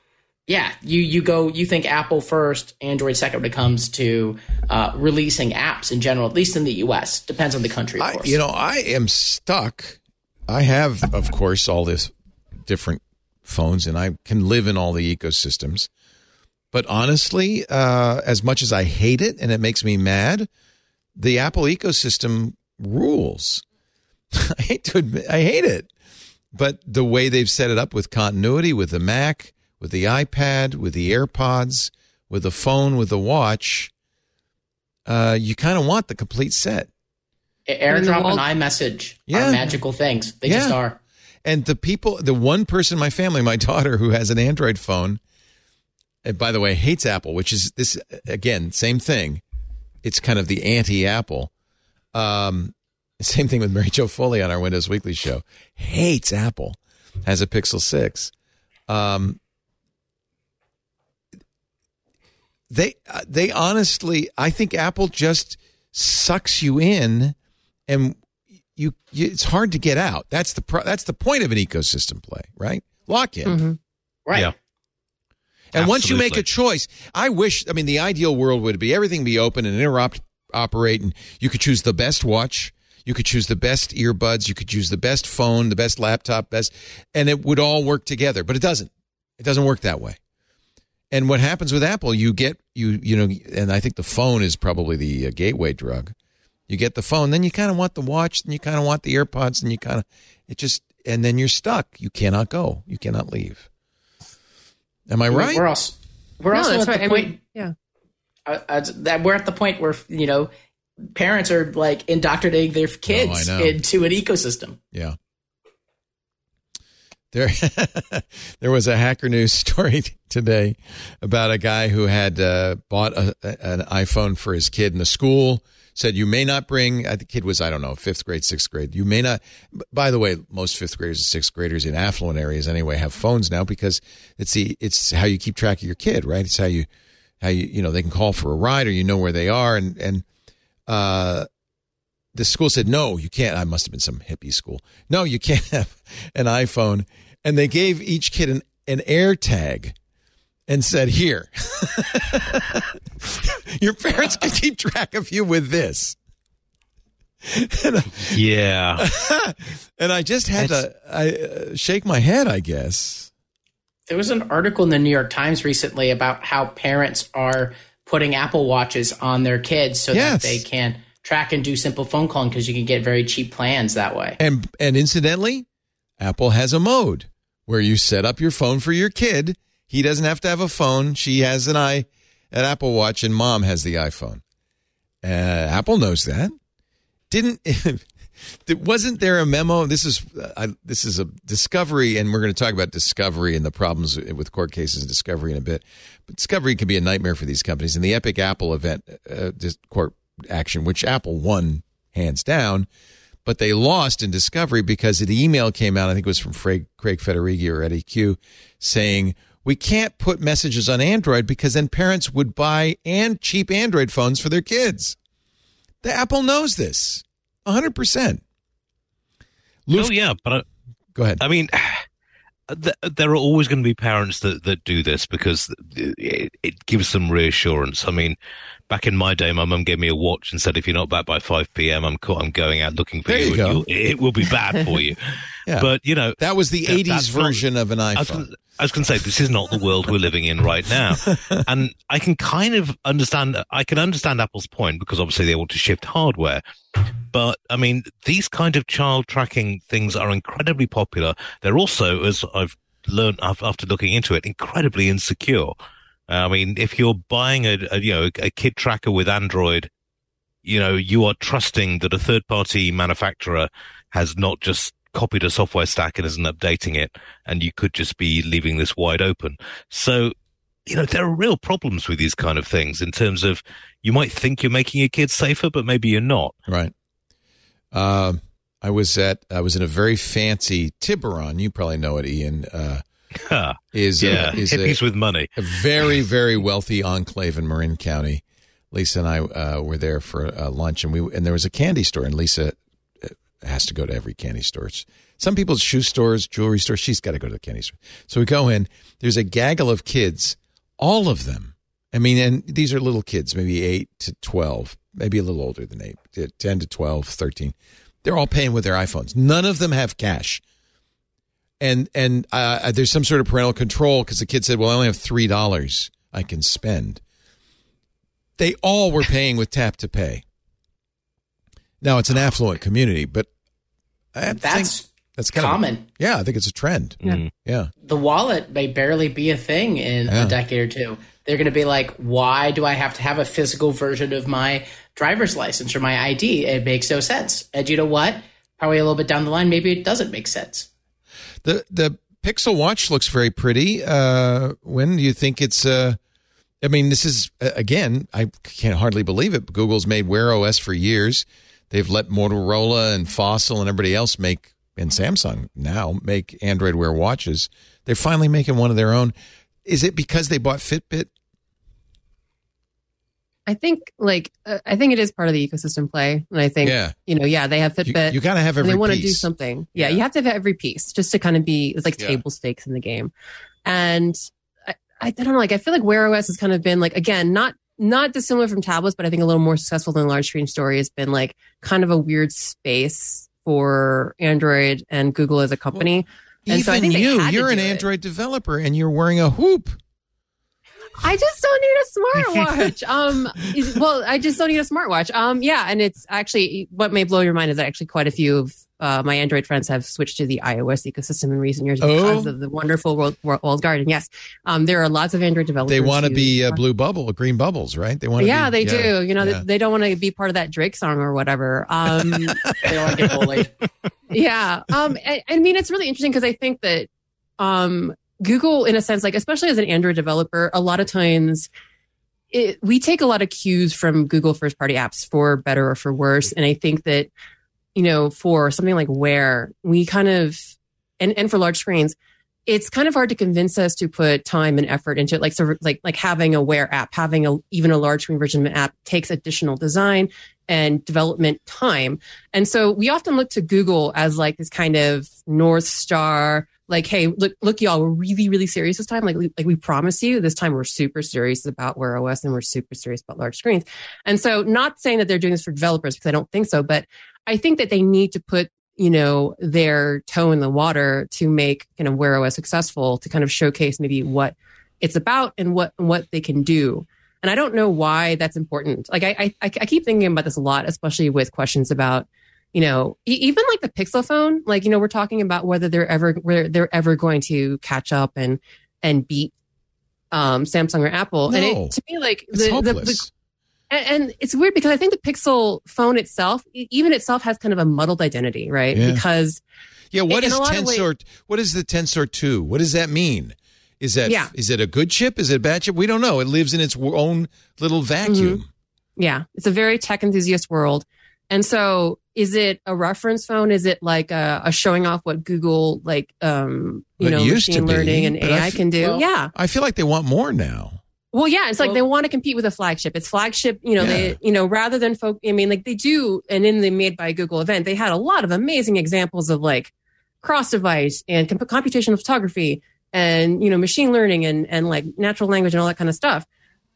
yeah, you you go you think Apple first, Android second when it comes to uh, releasing apps in general, at least in the U.S. Depends on the country, of I, course. you know, I am stuck. I have, of course, all this different phones, and I can live in all the ecosystems. But honestly, uh, as much as I hate it and it makes me mad, the Apple ecosystem rules. <laughs> I hate to admit, I hate it, but the way they've set it up with continuity, with the Mac, with the iPad, with the AirPods, with the phone, with the watch, uh, you kind of want the complete set. AirDrop wall- and iMessage Yeah. are magical things. They Yeah. just are. And the people, the one person in my family, my <laughs> daughter, who has an Android phone, and by the way, hates Apple, which is this again, same thing. It's kind of the anti-Apple. Um, <laughs> same thing with Mary Jo Foley on our Windows Weekly show. Hates Apple. Has a Pixel Six. Um, they uh, they honestly, I think Apple just sucks you in, and you, you it's hard to get out. That's the pro, that's the point of an ecosystem play, right? Lock in. Mm-hmm. Right. Yeah. And once you make a choice, I wish, I mean, the ideal world would be everything be open and interrupt, operate, and you could choose the best watch. You could choose the best earbuds. You could choose the best phone, the best laptop, best, and it would all work together. But it doesn't. It doesn't work that way. And what happens with Apple, you get, you, you know, and I think the phone is probably the uh, gateway drug. You get the phone, then you kind of want the watch, then you kind of want the AirPods, and you kind of, it just, and then you're stuck. You cannot go. You cannot leave. Am I right? We're also we're No, also that's at right. the I point mean, yeah. uh, uh, that we're at the point where you know parents are like indoctrinating their kids Oh, into an ecosystem. Yeah. There, <laughs> there was a Hacker News story <laughs> today about a guy who had uh, bought a, an iPhone for his kid in the school. Said you may not bring. The kid was I don't know fifth grade, sixth grade. You may not. By the way, most fifth graders and sixth graders in affluent areas anyway have phones now because it's the it's how you keep track of your kid, right? It's how you how you you know they can call for a ride or you know where they are and and uh the school said, no, you can't. I must have been some hippie school. No, you can't have <laughs> an iPhone. And they gave each kid an, an air tag and said, here, <laughs> your parents can keep track of you with this. and, <laughs> I, Yeah. and I just had to I, uh, shake my head, I guess. There was an article in the New York Times recently about how parents are putting Apple watches on their kids so Yes. that they can track and do simple phone calling because you can get very cheap plans that way. And, and incidentally, Apple has a mode where you set up your phone for your kid. He doesn't have to have a phone. She has an i an Apple Watch, and mom has the iPhone. Uh, Apple knows that. Didn't <laughs> wasn't there a memo? This is uh, I, this is a discovery, and we're going to talk about discovery and the problems with court cases and discovery in a bit. But discovery can be a nightmare for these companies. And the Epic Apple event, uh, this court action, which Apple won hands down, but they lost in discovery because the email came out. I think it was from Craig, Craig Federighi or Eddy Cue, saying we can't put messages on Android because then parents would buy and cheap Android phones for their kids. The Apple knows this, hundred percent. oh yeah, but I, Go ahead. I mean, <sighs> th- there are always going to be parents that, that do this because it, it gives them reassurance. I mean, back in my day, my mum gave me a watch and said, "If you're not back by five p.m., I'm co- I'm going out looking for There you you. and It will be bad for you." <laughs> Yeah. But you know, That was the That- 80s that's not- version of an I was, iPhone. gonna- I was going to say this is not the world we're living in right now, <laughs> and I can kind of understand. I can understand Apple's point because obviously they want to shift hardware, but I mean these kind of child tracking things are incredibly popular. They're also, as I've learned after looking into it, incredibly insecure. I mean, if you're buying a, a you know a kid tracker with Android, you know you are trusting that a third party manufacturer has not just copied a software stack and isn't updating it, and you could just be leaving this wide open. So, you know, there are real problems with these kind of things in terms of you might think you're making your kids safer, but maybe you're not. Right. Uh, I was at I was in a very fancy Tiburon. You probably know it, Iain. Uh, Ha. is yeah, uh, is a, with money. a very very wealthy enclave in Marin County. Lisa and I uh, were there for uh, lunch, and we and there was a candy store, and Lisa uh, has to go to every candy store. It's- Some people's shoe stores, jewelry stores. She's got to go to the candy store. So we go in. There's a gaggle of kids, all of them. I mean, and these are little kids, maybe eight to twelve, maybe a little older than eight, ten to 12, 13. They're all paying with their iPhones. None of them have cash and and uh, there's some sort of parental control because the kid said, "Well, I only have three dollars I can spend." They all were paying with tap to pay. Now it's an affluent community, but I think That's that's kind of common. yeah, I think it's a trend. Mm. Yeah, the wallet may barely be a thing in Yeah. a decade or two. They're going to be like, why do I have to have a physical version of my driver's license or my ID? It makes no sense. And you know what? Probably a little bit down the line, maybe it doesn't make sense. The the Pixel Watch looks very pretty. Uh, when do you think it's? Uh, I mean, this is again, I can't hardly believe it. Google's made Wear OS for years. They've let Motorola and Fossil and everybody else make, and Samsung now make Android Wear watches. They're finally making one of their own. Is it because they bought Fitbit? I think like uh, I think it is part of the ecosystem play, and I think Yeah. you know, yeah, they have Fitbit. you got to have every they want to do something. Yeah, Yeah. you have to have every piece just to kind of be it's like Yeah. table stakes in the game. And I, I don't know, like I feel like Wear OS has kind of been like again not not dissimilar from tablets, but I think a little more successful than large screen story has been like kind of a weird space for Android and Google as a company. and Even so you, you're an do it. Android developer and you're wearing a WHOOP. I just don't need a smartwatch. <laughs> um, well, I just don't need a smartwatch. Um, yeah, and it's actually what may blow your mind is that actually quite a few of uh, my Android friends have switched to the iOS ecosystem in recent years because Oh. of the wonderful world, world garden. Yes, um, there are lots of Android developers. They want to be uh, blue bubble, green bubbles, right? They want to. yeah, be, they do. You know, yeah. they, they don't want to be part of that Drake song or whatever. Um, <laughs> They want to get bullied. yeah. Um, I, I mean, it's really interesting because I think that um, Google, in a sense, like especially as an Android developer, a lot of times it, we take a lot of cues from Google first party apps for better or for worse. And I think that, you know, for something like Wear, we kind of, and, and for large screens, it's kind of hard to convince us to put time and effort into it. Like, so like, like having a Wear app, having a, even a large screen version of an app takes additional design and development time. And so we often look to Google as like this kind of North Star, like, hey, look, look, y'all, we're really, really serious this time. Like, like we promise you this time we're super serious about Wear OS and we're super serious about large screens. And so not saying that they're doing this for developers because I don't think so, but I think that they need to put, you know, their toe in the water to make kind of Wear OS successful to kind of showcase maybe what it's about and what, what they can do. And I don't know why that's important. Like I, I, I keep thinking about this a lot, especially with questions about, you know, e- even like the Pixel phone. Like, you know, we're talking about whether they're ever, whether they're ever going to catch up and, and beat, um, Samsung or Apple. And it, to me, like It's the, the, the, and, and it's weird because I think the Pixel phone itself, even itself has kind of a muddled identity, right? Yeah. Because yeah, what is ways- Tensor? What is the Tensor Two? What does that mean? Is that Yeah. is it a good chip? Is it a bad chip? We don't know. It lives in its own little vacuum. Yeah, it's a very tech enthusiast world. And so is it a reference phone? Is it like a, a showing off what Google like um you It know used to machine be, learning and AI f- can do? well- yeah. I feel like they want more now. Well, yeah, it's like Well- they want to compete with a flagship. It's flagship, you know, Yeah. they you know, rather than folk I mean like they do and in the made by Google event, they had a lot of amazing examples of like cross device and comp- computational photography and you know machine learning and and like natural language and all that kind of stuff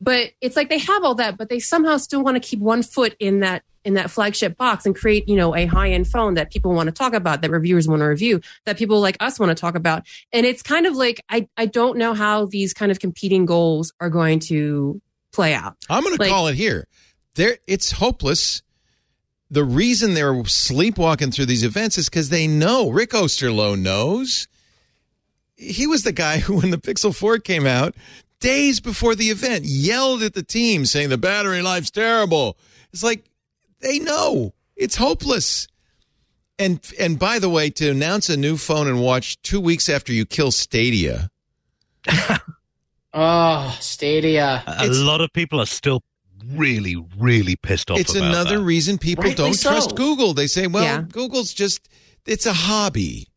but it's like they have all that but they somehow still want to keep one foot in that in that flagship box and create you know a high end phone that people want to talk about that reviewers want to review that people like us want to talk about and it's kind of like i i don't know how these kind of competing goals are going to play out I'm going to call it here. There, it's hopeless. The reason they're sleepwalking through these events is because they know Rick Osterloh knows. He was the guy <laughs> who, when the Pixel 4 came out, days before the event, yelled at the team saying the battery life's terrible. It's like they know it's hopeless. And and by the way, to announce a new phone and watch two weeks after you kill Stadia, <laughs> Oh, Stadia. A It's- lot of people are still really, really pissed off. it's about another that. reason people Rightly don't so. trust Google. They say, well, Yeah. Google's just it's a hobby.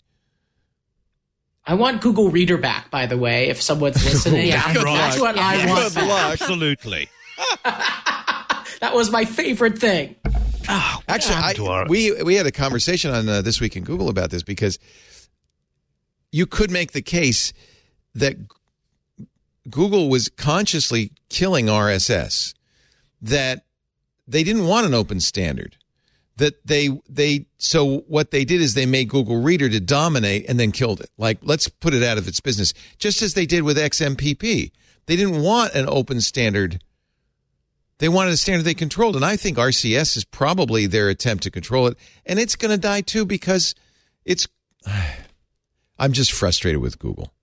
I want Google Reader back, by the way, if someone's <laughs> listening. Yeah. Good That's luck. what I Yeah. want Good luck. Absolutely. <laughs> That was my favorite thing. Oh, Actually, I, happened to our- we we had a conversation on uh, this week in Google about this because you could make the case that Google was consciously killing RSS, that they didn't want an open standard. That they they so what they did is they made Google Reader to dominate and then killed it. Like let's put it out of its business, just as they did with XMPP. They didn't want an open standard they wanted a standard they controlled, and I think RCS is probably their attempt to control it, and it's going to die too because it's. <sighs> I'm just frustrated with Google.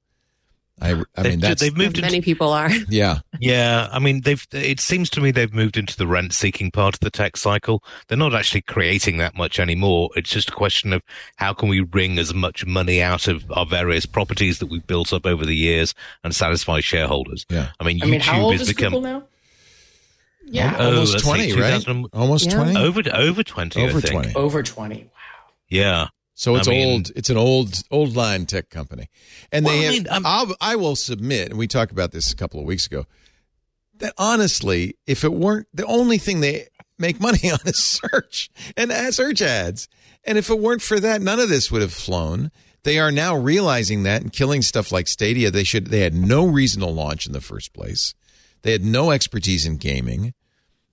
I, I They- mean that's they've moved into many people are <laughs> yeah Yeah, I mean, they've. It seems to me they've moved into the rent-seeking part of the tech cycle. They're not actually creating that much anymore. It's just a question of how can we wring as much money out of our various properties that we've built up over the years and satisfy shareholders. Yeah. I mean, I mean, YouTube how old has is become Google now? Yeah, Oh, almost let's see, twenty right 2000 almost Oh, twenty over over twenty. over I think. twenty over 20. Wow. Yeah. So it's I mean- old it's an old old line tech company and they Well, I have, mean, I'm- I'll, I will submit and we talked about this a couple of weeks ago that honestly, if it weren't the only thing they make money <laughs> on is search and ad search ads, and if it weren't for that, none of this would have flown. They are now realizing that and killing stuff like Stadia. They should. They had no reason to launch in the first place. They had no expertise in gaming.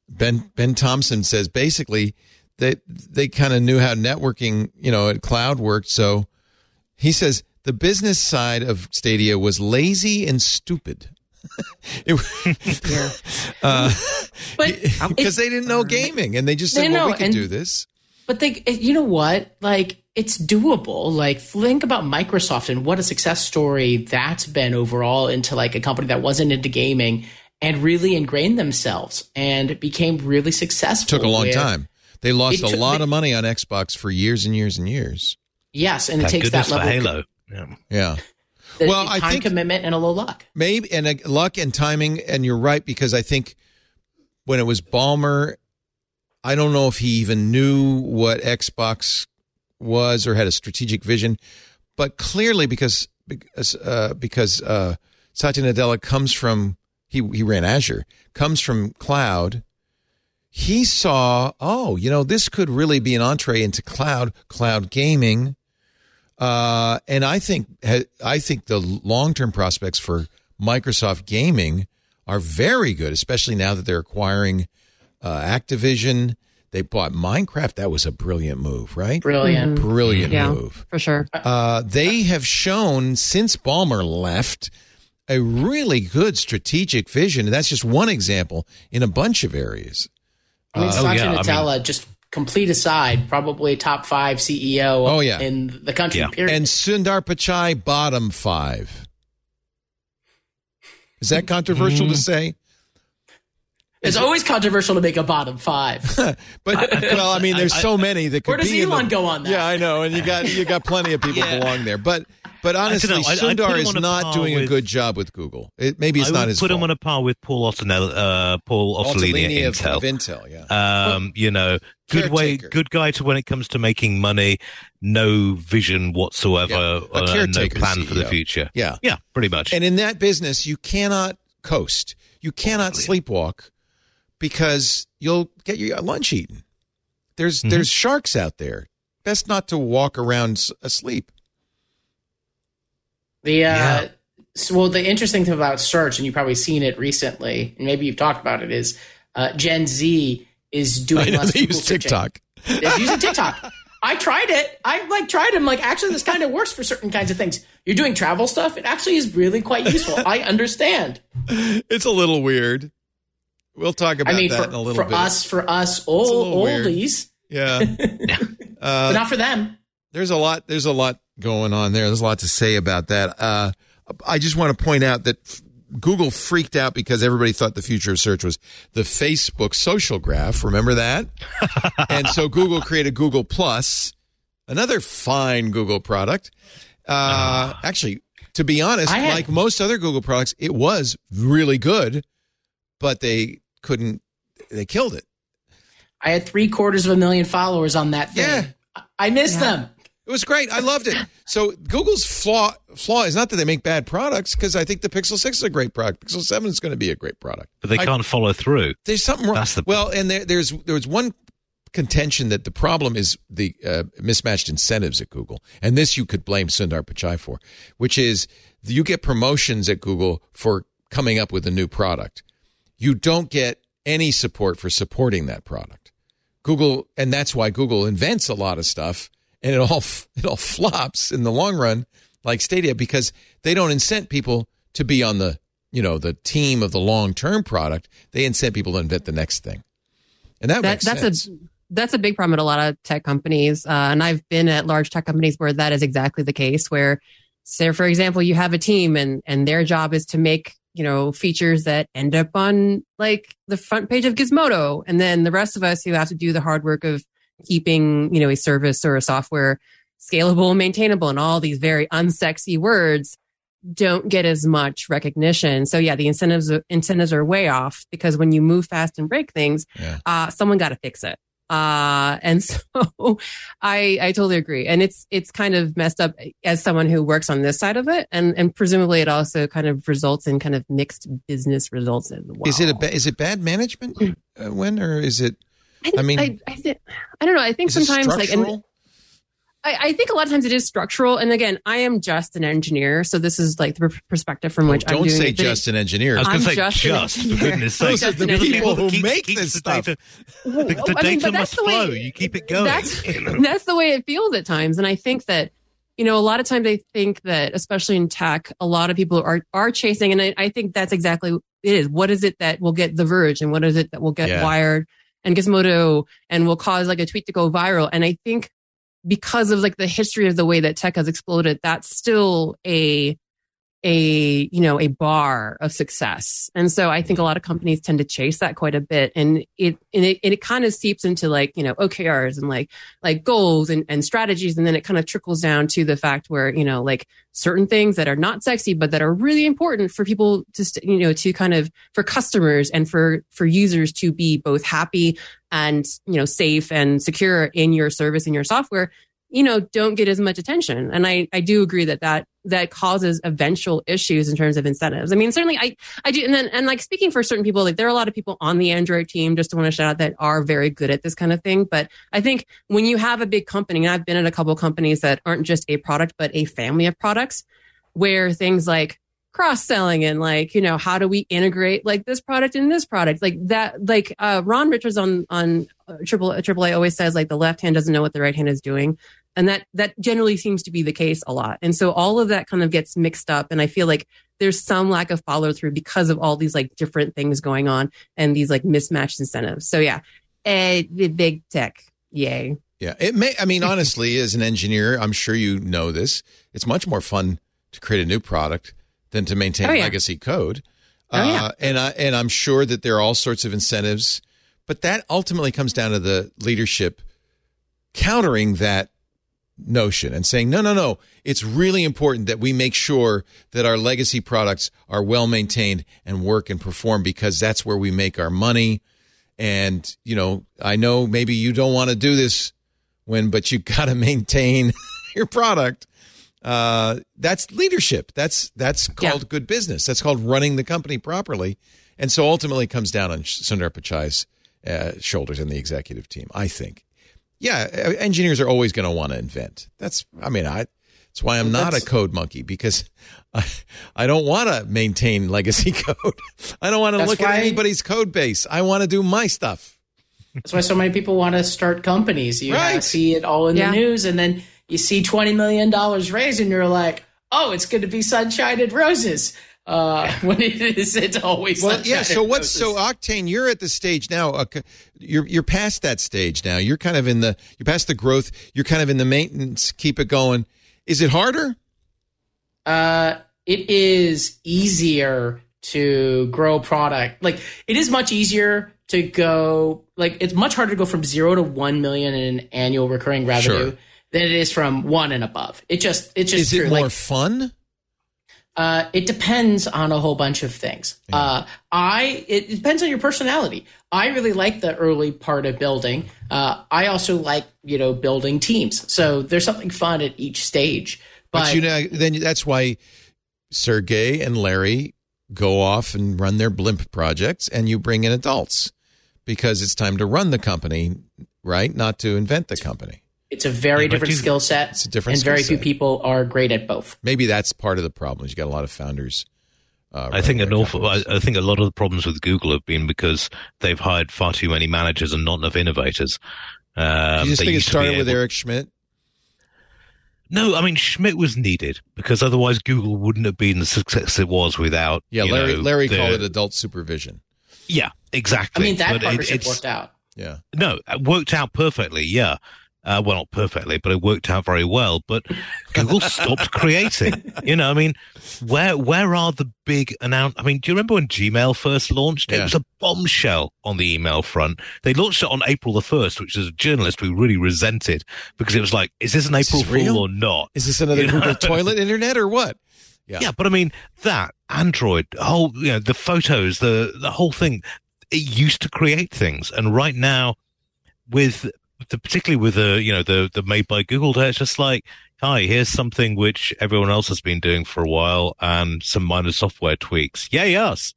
Ben Ben Thompson says basically they they kind of knew how networking, you know, at cloud worked. So he says the business side of Stadia was lazy and stupid. <laughs> it, <laughs> uh, But <laughs> because they didn't know gaming and they just They said, "Well, we can and- do this." But they, you know what? Like, it's doable. Like, think about Microsoft and what a success story that's been overall into like a company that wasn't into gaming and really ingrained themselves and became really successful. Took a long with- time. They lost It a lot they- of money on Xbox for years and years and years. Yes, and it Thank takes that goodness for level Halo. Yeah. Yeah. <laughs> the Well, I time think- commitment and a low luck. maybe and uh, luck and timing and you're right because i think when it was ballmer i don't know if he even knew what xbox was or had a strategic vision but clearly because because uh, because uh, satya nadella comes from he he ran azure comes from cloud he saw oh you know this could really be an entree into cloud cloud gaming uh, and I think I think the long term prospects for Microsoft gaming are very good, especially now that they're acquiring uh, Activision. They bought Minecraft. That was a brilliant move, right? Brilliant. Brilliant Yeah, move. for sure. Uh, they have shown since Ballmer left a really good strategic vision. And that's just one example in a bunch of areas. I mean, Uh, oh, Satya yeah, I mean- just complete aside, probably top five CEO Oh, yeah. in the country. Yeah. Period. And Sundar Pichai, bottom five. Is that controversial to say? it's always controversial to make a bottom five. <laughs> But well, I mean, there's so many that could Where does be in Elon the- go on that? Yeah, I know, and you got you got plenty of people <laughs> Yeah. belong there. But but honestly. I- I'd Sundar him is not doing a good job with Google. It, maybe it's I not his put fault. him on a par with Paul Ottinelli, uh, Paul Otellini at of, Intel. of Intel, yeah. Um, you know, good way, good guy to when it comes to making money. No vision whatsoever, Yeah, a uh, no caretaker plan for the future. Yeah. yeah, pretty much. And in that business, you cannot coast. You cannot sleepwalk because you'll get your lunch eaten. There's Mm-hmm. there's sharks out there. Best not to walk around asleep. The uh, Yeah. so, well, the interesting thing about search, and you've probably seen it recently, and maybe you've talked about it, is uh, Gen Z is doing I know less they use. TikTok. They're using TikTok. I tried it. I like tried it. I'm like, actually, this kind of works for certain kinds of things. You're doing travel stuff. It actually is really quite useful. I understand. It's a little weird. We'll talk about I mean, that for, in a little for bit. us, for us old little weird. oldies, Yeah. <laughs> but not for them. There's a lot there's a lot going on there. There's a lot to say about that. Uh, i just want to point out that f- google freaked out because everybody thought the future of search was the facebook social graph. Remember that? <laughs> And so google created google plus another fine google product. Uh, actually to be honest had- like most other google products it was really good but they couldn't they killed it. I had three quarters of a million followers on that thing. Yeah. I- missed miss them. It was great. I loved it. So Google's flaw flaw is not that they make bad products because I think the Pixel Six is a great product. Pixel Seven is going to be a great product. but they I- can't follow through. There's something wrong. That's the- well, and there, there's there's one contention that the problem is the uh, mismatched incentives at Google, and this you could blame Sundar Pichai for, which is you get promotions at Google for coming up with a new product. You don't get any support for supporting that product. Google, and that's why Google invents a lot of stuff, and it all <laughs> it all flops in the long run, like Stadia, because they don't incent people to be on the you know the team of the long term product. They incent people to invent the next thing, and that, that makes that's sense. a that's a big problem at a lot of tech companies uh, and i've been at large tech companies where that is exactly the case where say for example you have a team and and their job is to make you know features that end up on like the front page of gizmodo and then the rest of us who have to do the hard work of keeping you know a service or a software scalable and maintainable and all these very unsexy words don't get as much recognition. So yeah, the incentives incentives are way off because when you move fast and break things, Yeah. uh, someone got to fix it. Uh, and <laughs> so I, I totally agree. And it's, it's kind of messed up as someone who works on this side of it. And, and presumably it also kind of results in kind of mixed business results as well. Is it a, ba- is it bad management, uh, when, or is it, I, I mean- I, I, thi- I don't know. I think sometimes like, and? I, I think a lot of times it is structural. And again, I am just an engineer. So this is like the per- perspective from oh, which I'm Oh, Don't say it. Just an engineer. I was going I'm to say just just, for goodness sake. Those are the Just an people who Keep- make keep this stuff. Data, <laughs> the the I mean, data but that's must the way- flow. You keep it going. That's <laughs> <laughs> that's the way it feels at times, and I think that you know a lot of times I think that especially in tech, a lot of people are are chasing, and I, I think that's exactly what it is. What is it that will get The Verge, and what is it that will get Yeah. Wired and Gizmodo, and will cause like a tweet to go viral? And I think because of like the history of the way that tech has exploded, that's still a a you know a bar of success. And so i think a lot of companies tend to chase that quite a bit. And it and it, and it kind of seeps into like you know okrs and like like goals and, and strategies. And then it kind of trickles down to the fact where you know like certain things that are not sexy but that are really important for people to you know to kind of for customers and for for users to be both happy and you know safe and secure in your service and your software you know don't get as much attention. And i i do agree that that that causes eventual issues in terms of incentives. I mean certainly i i do and then and like speaking for certain people like there are a lot of people on the android team just to want to shout out that are very good at this kind of thing. But i think when you have a big company and i've been at a couple of companies that aren't just a product but a family of products where things like cross selling and like you know how do we integrate like this product and this product? Like that like uh ron richards on on uh, triple triple a always says like the left hand doesn't know what the right hand is doing and that that generally seems to be the case a lot and so all of that kind of gets mixed up and i feel like there's some lack of follow through because of all these like different things going on and these like mismatched incentives so yeah eh, the big tech yay Yeah, it may. I mean, <laughs> honestly, as an engineer, I'm sure you know this. It's much more fun to create a new product than to maintain Oh, yeah. legacy code. Oh, yeah. Uh, and I and I'm sure that there are all sorts of incentives, but that ultimately comes down to the leadership countering that notion and saying, no, no, no, it's really important that we make sure that our legacy products are well maintained and work and perform because that's where we make our money. And, you know, I know maybe you don't want to do this when, but you <laughs> got to maintain <laughs> your product. Uh, that's leadership. That's, that's called Yeah. good business. That's called running the company properly. And so ultimately it comes down on Sundar Pichai's uh, shoulders and the executive team, I think. Yeah, uh, engineers are always going to want to invent. That's, I mean, I, that's why I'm not a code monkey because <laughs> I, I don't want to maintain legacy <laughs> code. I don't want to That's look at anybody's code base. I want to do my stuff. That's why so many people want to start companies. You Right. uh, see it all in Yeah. the news, and then you see twenty million dollars raised, and you're like, "Oh, it's going to be sunshine and roses." Uh, <laughs> when it is, it's always Well, yeah. So what's so. Octane? You're at the stage now. Uh, you're you're past that stage now. You're kind of in the you're past the growth. You're kind of in the maintenance. Keep it going. Is it harder? Uh, it is easier to grow a product. Like it is much easier to go. Like it's much harder to go from zero to one million in annual recurring revenue Sure. than it is from one and above. It just it's just Is true. it more like fun? Uh, it depends on a whole bunch of things. Uh, I it depends on your personality. I really like the early part of building. Uh, I also like you know building teams. So there's something fun at each stage. But, But, you know, then that's why Sergey and Larry go off and run their blimp projects, and you bring in adults because it's time to run the company, right? Not to invent the company. It's a very Yeah, different skill set. It's a different and very skill few set. people are great at both. Maybe that's part of the problem. Is you got a lot of founders. Uh, I think an awful. I. I think a lot of the problems with Google have been because they've hired far too many managers and not enough innovators. Um, you just think it used to be started with able- Eric Schmidt? No, I mean Schmidt was needed because otherwise Google wouldn't have been the success it was without. Yeah, you Larry. know, Larry the- called it adult supervision. Yeah, exactly. I mean that But partnership it's- worked out. Yeah. No, it worked out perfectly. Yeah. Uh, well, not perfectly, but it worked out very well. But Google stopped creating. You know, I mean, where where are the big announce? I mean, do you remember when Gmail first launched? It was a bombshell on the email front. They launched it on April the first, which as a journalist we really resented because it was like, is this an April this real? Fool or not? Is this another You know? Google toilet internet or what? Yeah. Yeah, but I mean that Android, whole you know, the photos, the the whole thing. It used to create things, and right now, with the, particularly with the you know the the made by Google day, it's just like, hi, here's something which everyone else has been doing for a while, and some minor software tweaks. Yay us!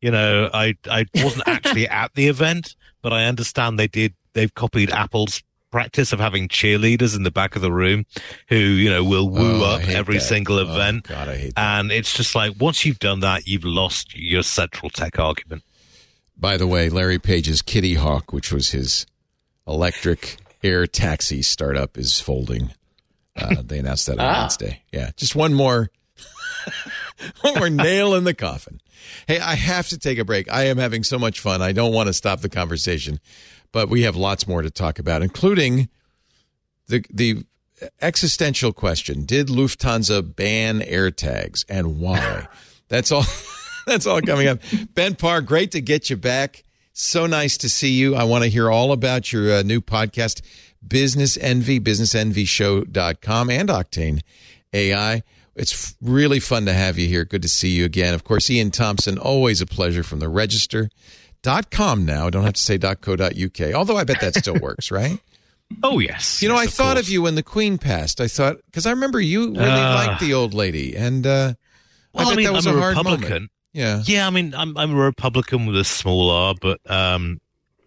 You know, I I wasn't actually <laughs> at the event, but I understand they did. They've copied Apple's practice of having cheerleaders in the back of the room who you know will woo Oh, up every that. single Oh, event. God, hate that. And it's just like once you've done that, you've lost your central tech argument. By the way, Larry Page's Kitty Hawk, which was his electric air taxi startup, is folding. Uh, they announced that on Ah. Wednesday. Yeah, just one more, <laughs> one more nail in the coffin. Hey, I have to take a break. I am having so much fun. I don't want to stop the conversation, but we have lots more to talk about, including the the existential question: Did Lufthansa ban air tags, and why? <laughs> That's all. <laughs> That's all coming up. Ben Parr, great to get you back. So nice to see you. I want to hear all about your uh, new podcast, Business Envy, businessenvyshow.com, and Octane AI. It's really fun to have you here. Good to see you again. Of course, Iain Thomson, always a pleasure from the register.com now. I don't have to say .co.uk, although I bet that still <laughs> works, right? Oh yes, You know, yes, I of thought course. of you when the Queen passed. I thought, because I remember you really Ah. liked the old lady, and uh, Well, I bet I mean, that was I'm a a hard Republican. moment. Yeah. Yeah, I mean, I'm I'm a Republican with a small r, but um,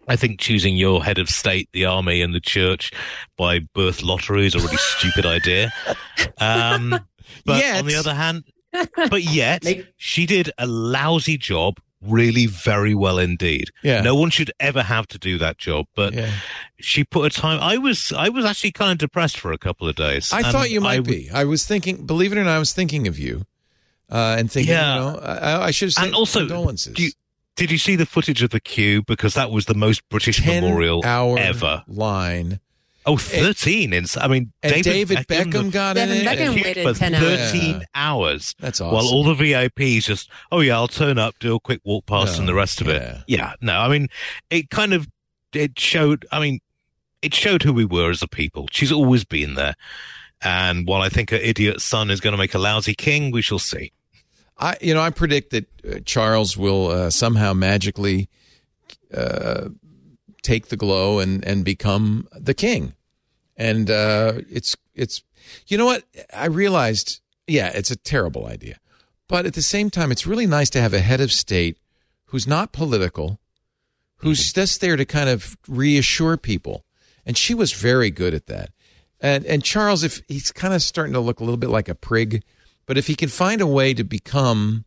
I think choosing your head of state, the army, and the church by birth lottery is a really <laughs> stupid idea. Um, <laughs> <laughs> but Yet- on the other hand, but yet she did a lousy job, really very well indeed. Yeah. No one should ever have to do that job, but Yeah. she put a time. I was I was actually kind of depressed for a couple of days. I thought you might I- be. I was thinking, believe it or not, I was thinking of you, uh, and thinking, Yeah. you know, I, I should have said And also, condolences. do you- Did you see the footage of the queue? Because that was the most British Ten memorial hour ever. line, Oh, 13 in, I mean, and David, David, Beckham, the- got in David it. Beckham queued waited for 10 hours. 13 Yeah. hours. That's awesome. While all the VIPs just, oh yeah, I'll turn up, do a quick walk past No, and the rest of yeah. it. Yeah, no, I mean, it kind of, it showed, I mean, it showed who we were as a people. She's always been there. And while I think her idiot son is going to make a lousy king, we shall see. I, you know, I predict that uh, Charles will uh, somehow magically uh, take the glow and and become the king. And uh, it's it's, you know what? I realized, yeah, it's a terrible idea, but at the same time, it's really nice to have a head of state who's not political, who's just there to kind of reassure people. And she was very good at that. And and Charles, if he's kind of starting to look a little bit like a prig, but if he can find a way to become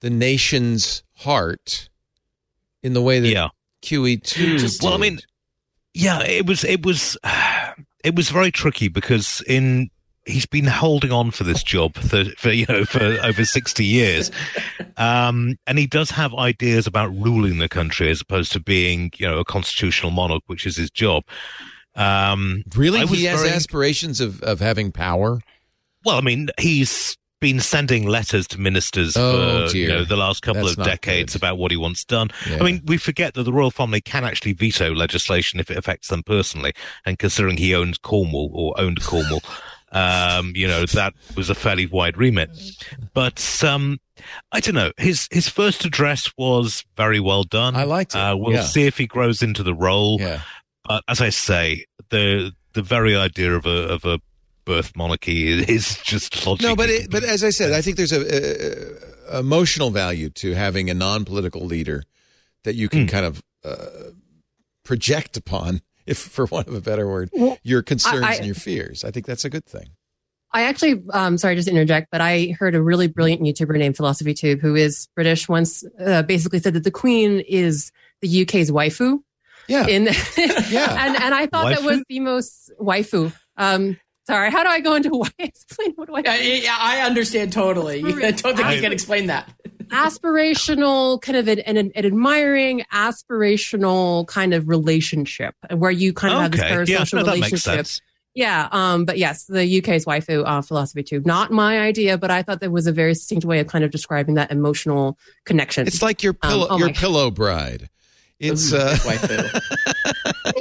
the nation's heart in the way that Yeah. QE2 Just- Well, I mean, yeah, it was, it was, <sighs> it was very tricky because in, he's been holding on for this job for, for you know, for over 60 years. <laughs> Um, and he does have ideas about ruling the country as opposed to being, you know, a constitutional monarch, which is his job. Um, really I he has very- aspirations of, of having power. Well, I mean, he's been sending letters to ministers Oh, for you know the last couple That's of decades good. about what he wants done. Yeah. I mean, we forget that the royal family can actually veto legislation if it affects them personally. And considering he owns Cornwall or owned Cornwall, <laughs> um, you know, that was a fairly wide remit. But, um, I don't know. His, his first address was very well done. I liked it. Uh, we'll Yeah. see if he grows into the role. Yeah. But as I say, the, the very idea of a, of a birth monarchy is, is just logically. No, but it, but as I said, I think there's a, a, a emotional value to having a non-political leader that you can kind of uh, project upon, if for want of a better word, Well, your concerns I- and your fears. I think that's a good thing. I actually, um, sorry, just to interject, but I heard a really brilliant YouTuber named Philosophy Tube, who is British, once uh, basically said that the Queen is the UK's waifu. Yeah. In <laughs> Yeah. <laughs> and and I thought that was the most waifu. Um, sorry, how do I go into <laughs> why explain what do I? Yeah, yeah, I understand totally. I don't think you can explain that. aspirational kind of an, an, an admiring aspirational kind of relationship where you kind of have this okay. Yeah, parasocial no, relationship yeah um but yes the uk's waifu uh, philosophy tube. not my idea but i thought that was a very succinct way of kind of describing that emotional connection It's like your Um, pillow, oh your my- pillow bride. It's Ooh, uh, that's waifu.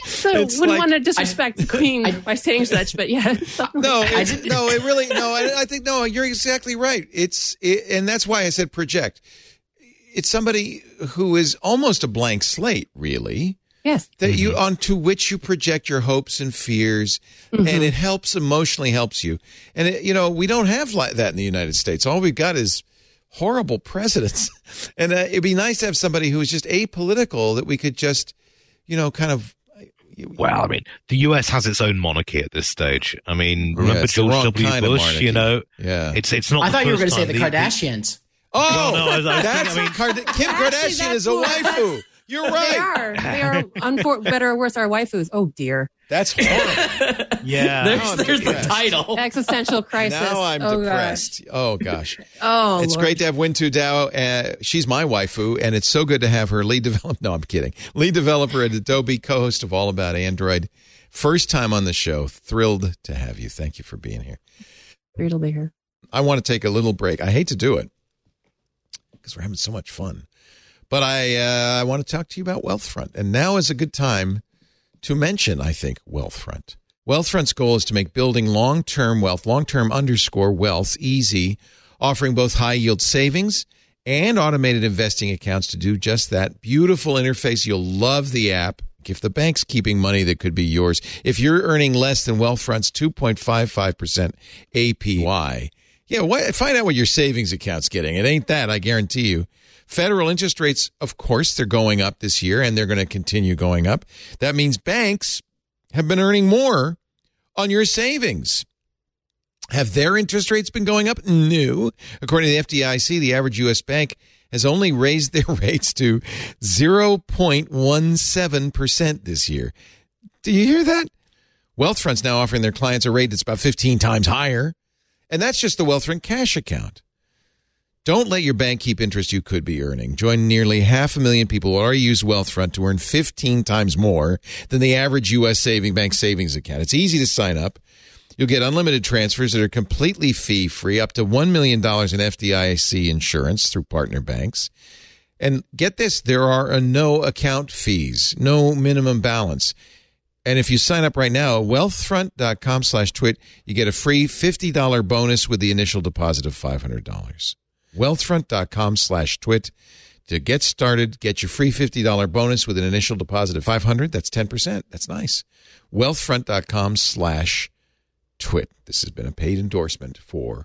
<laughs> so it's wouldn't like- want to disrespect the queen I- by saying such but yeah <laughs> no, I it's, no, it really no. I, I think no. You're exactly right. It's it, and that's why I said project. It's somebody who is almost a blank slate, really. Yes. that you onto which you project your hopes and fears and it helps emotionally helps you and it, you know we don't have like that in the united states all we've got is horrible presidents <laughs> and uh, it'd be nice to have somebody who is just apolitical that we could just you know kind of Well, I mean, the US has its own monarchy at this stage. I mean, remember it's the George wrong W. kind of Bush? You know, yeah it's it's not. I thought you were going to say time the Kardashians. oh No, no, I I that's thinking- I mean- Kard- kim Actually, kardashian that's is a what- waifu you're right. They right are. They are. <laughs> Unfor- better or worse, our waifus. Oh dear. that's <laughs> horrible Yeah. There's, I'm there's the title. Existential crisis. now i'm oh, depressed oh gosh <laughs> Oh, it's Lord. great to have Huyen Tue Dao. Uh, she's my waifu, and it's so good to have her lead developer. No, I'm kidding. Lead developer at Adobe, co-host of All About Android. First time on the show. Thrilled to have you. Thank you for being here. Thrilled to be here. I want to take a little break. I hate to do it because we're having so much fun, but I uh, I want to talk to you about Wealthfront, and now is a good time to mention. I think Wealthfront. Wealthfront's goal is to make building long-term wealth, long-term underscore wealth, easy, offering both high-yield savings and automated investing accounts to do just that. Beautiful interface. You'll love the app. If the bank's keeping money that could be yours, if you're earning less than Wealthfront's 2.55% APY, yeah, what, find out what your savings account's getting. It ain't that, I guarantee you. Federal interest rates, of course, they're going up this year and they're going to continue going up. That means banks have been earning more on your savings. Have their interest rates been going up? No. According to the FDIC, the average U.S. bank has only raised their <laughs> rates to 0.17% this year. Do you hear that? Wealthfront's now offering their clients a rate that's about 15 times higher. And that's just the Wealthfront cash account. Don't let your bank keep interest you could be earning. Join nearly half a million people who already use Wealthfront to earn 15 times more than the average U.S. saving bank savings account. It's easy to sign up. You'll get unlimited transfers that are completely fee free, up to $1 million in FDIC insurance through partner banks. And get this there are no account fees, no minimum balance. And if you sign up right now, wealthfront.com slash twit, you get a free $50 bonus with the initial deposit of $500. Wealthfront.com slash twit. To get started, get your free $50 bonus with an initial deposit of 500 That's 10%. That's nice. Wealthfront.com slash twit. This has been a paid endorsement for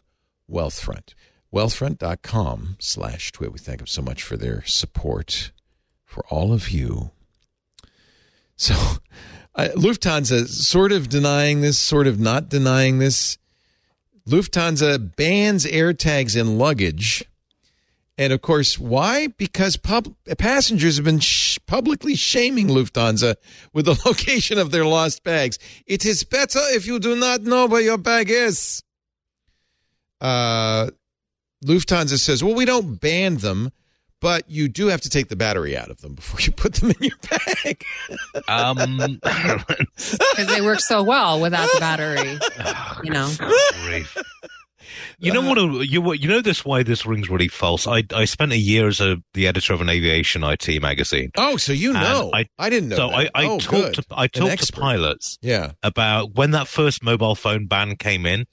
Wealthfront. Wealthfront.com slash twit. We thank them so much for their support for all of you. So, <laughs> uh, Lufthansa sort of denying this, sort of not denying this. Lufthansa bans AirTags in luggage. And of course, why? Because pub- passengers have been sh- publicly shaming Lufthansa with the <laughs> location of their lost bags. It is better if you do not know where your bag is. Uh, Lufthansa says, well, we don't ban them, but you do have to take the battery out of them before you put them in your bag. Um, <laughs> because they work so well without the battery. <laughs> You know, grief. You know what? Uh, you you know this why this rings really false. I I spent a year as a the editor of an aviation IT magazine. Oh, so you know. And I, didn't know So that. I, I oh, talked to I talked to pilots Yeah. about when that first mobile phone ban came in.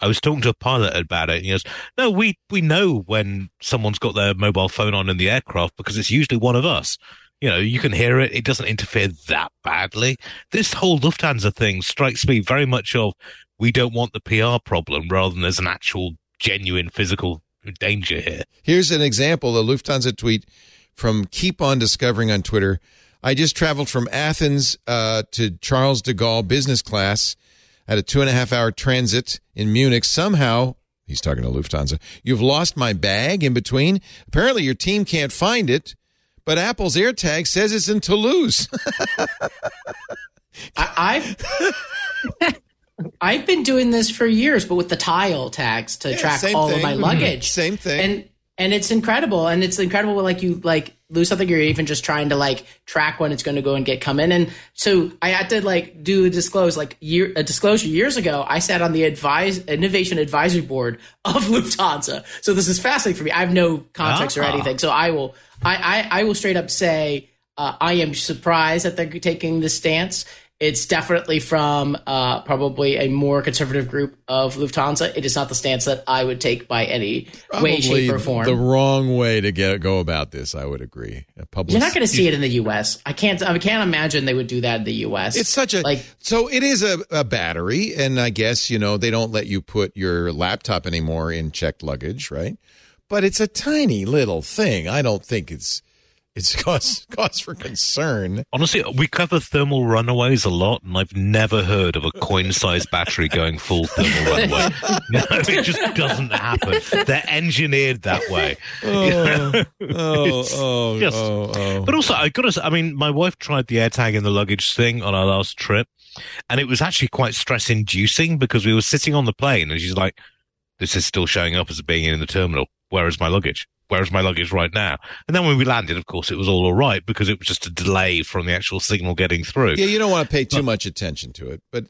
I was talking to a pilot about it, and he goes, "No, we we know when someone's got their mobile phone on in the aircraft because it's usually one of us." You know, you can hear it. It doesn't interfere that badly. This whole Lufthansa thing strikes me very much of we don't want the PR problem rather than there's an actual genuine physical danger here. Here's an example, a Lufthansa tweet from Keep On Discovering on Twitter. I just traveled from Athens uh, to Charles de Gaulle business class at a two and a half hour transit in Munich. Somehow, he's talking to Lufthansa, you've lost my bag in between. Apparently, your team can't find it, but Apple's AirTag says it's in Toulouse. <laughs> I, I've I've been doing this for years, but with the tile tags to Yeah, track all thing. of my luggage. Same thing. And and it's incredible, and it's incredible when like you like lose something, you're even just trying to like track when it's going to go and get come in. And so I had to like do a disclose like year a disclosure years ago. I sat on the advise innovation advisory board <laughs> of Lufthansa. So this is fascinating for me. I have no context or Ah. anything, so I will I I, I will straight up say uh, I am surprised that they're taking this stance. It's definitely from uh, probably a more conservative group of Lufthansa. It is not the stance that I would take by any way, shape, or form. the wrong way to get go about this. I would agree. Public- You're not going to see it in the U.S. I can't. I can't imagine they would do that in the U.S. It's such a like. so it is a, a battery, and I guess you know they don't let you put your laptop anymore in checked luggage, right? But it's a tiny little thing. I don't think it's it's <laughs> cause cause for concern. Honestly, we cover thermal runaways a lot, and I've never heard of a coin-sized battery going full thermal runaway. <laughs> No, it just doesn't happen. They're engineered that way. Oh, <laughs> oh, oh, Yes. oh, oh. But also, I got to—I mean, my wife tried the AirTag in the luggage thing on our last trip, and it was actually quite stress-inducing because we were sitting on the plane, and she's like, "This is still showing up as being in the terminal. Where is my luggage? Where is my luggage right now?" And then when we landed, of course, it was all all right because it was just a delay from the actual signal getting through. Yeah, you don't want to pay too much attention to it, but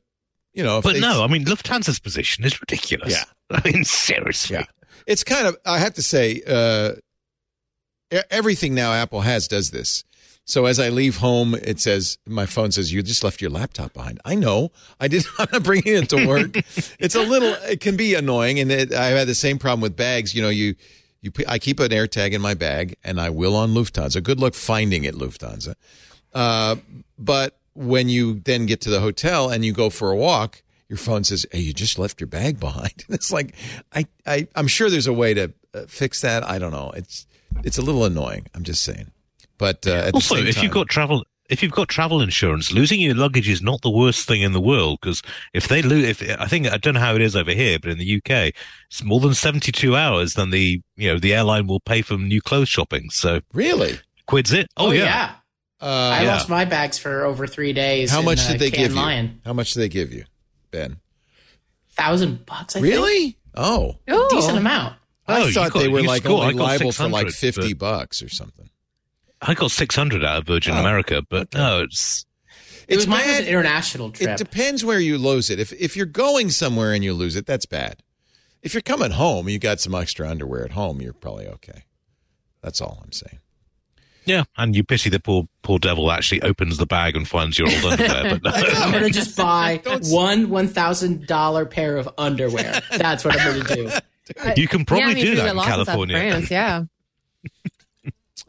you know, if But they- no, I mean, Lufthansa's position is ridiculous. Yeah. <laughs> I mean, seriously. Yeah. it's kind of I have to say, uh, everything now Apple has does this. So as I leave home, it says my phone says you just left your laptop behind. I know I did. I'm not bringing it to work. <laughs> it's a little. It can be annoying, and it, I had the same problem with bags. You know, you you I keep an AirTag in my bag, and I will on Lufthansa. Good luck finding it, Lufthansa. Uh, but when you then get to the hotel and you go for a walk, your phone says, "Hey, you just left your bag behind." <laughs> And it's like, I, I, I'm sure there's a way to uh, fix that. I don't know. It's, it's a little annoying. I'm just saying. But uh, at Also, the same if time, you've got travel, if you've got travel insurance, losing your luggage is not the worst thing in the world because if they lose, if I think I don't know how it is over here, but in the UK, it's more than seventy-two hours. Then the you know the airline will pay for new clothes shopping. So really, quids it. Oh, yeah. uh, I yeah. lost my bags for over three days. how in, much uh, did they Cannes give you? Lion. How much did they give you, Ben? Thousand bucks. I think. Really? Oh, Oh, decent amount. I Oh, thought got- they were like scored- only liable for like fifty but- bucks or something. I got six hundred out of Virgin Oh, America, but okay. no, it's It It's was mine was bad. an international trip. It depends where you lose it. If if you're going somewhere and you lose it, that's bad. If you're coming home, you got some extra underwear at home, you're probably okay. That's all I'm saying. yeah. And you pity the poor poor devil actually opens the bag and finds your old underwear. But no. <laughs> I'm gonna just buy <laughs> one one thousand dollar pair of underwear. <laughs> That's what I'm gonna do. Uh, you can probably yeah, I mean, do if that in lost in South California. France, yeah.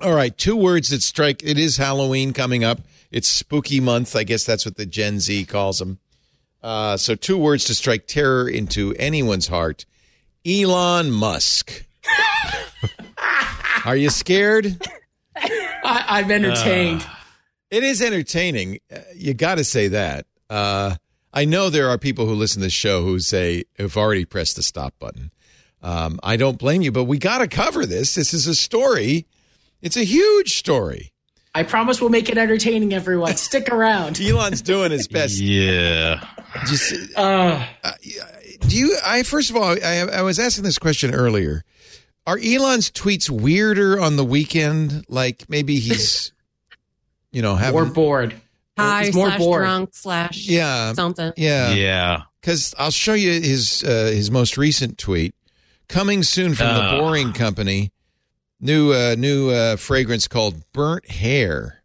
All right, two words that strike. It is Halloween coming up. It's spooky month. I guess that's what the Gen Z calls them. Uh, so, two words to strike terror into anyone's heart. Elon Musk. <laughs> Are you scared? I, I'm entertained. It is entertaining. Uh, You got to say that. Uh, I know there are people who listen to this show who say have already pressed the stop button. Um, I don't blame you, but we got to cover this. This is a story. It's a huge story. I promise we'll make it entertaining. Everyone, stick around. <laughs> Elon's doing his best. Yeah. Just, Uh, do you? I first of all, I, I was asking this question earlier. Are Elon's tweets weirder on the weekend? Like maybe he's, <laughs> you know, or having bored. High He's more slash bored. drunk slash yeah, something. yeah, Yeah. Because I'll show you his uh, his most recent tweet. Coming soon from the Ah. Boring Company, new uh, new uh, fragrance called Burnt Hair.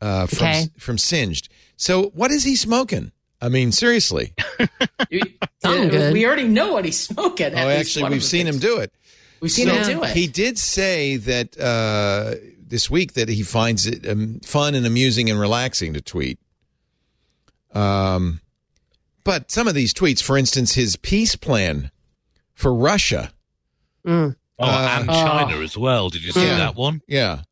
Uh, from Okay. from Singed. So what is he smoking? I mean, seriously. <laughs> Something good. We already know what he's smoking. Oh, actually, we've seen him do it. We've seen So him do it. He did say that uh, this week that he finds it um, fun and amusing and relaxing to tweet. Um, but some of these tweets, for instance, his peace plan for Russia. Mm. Oh, Uh, and. China as well. Did you see Yeah. that one? Yeah.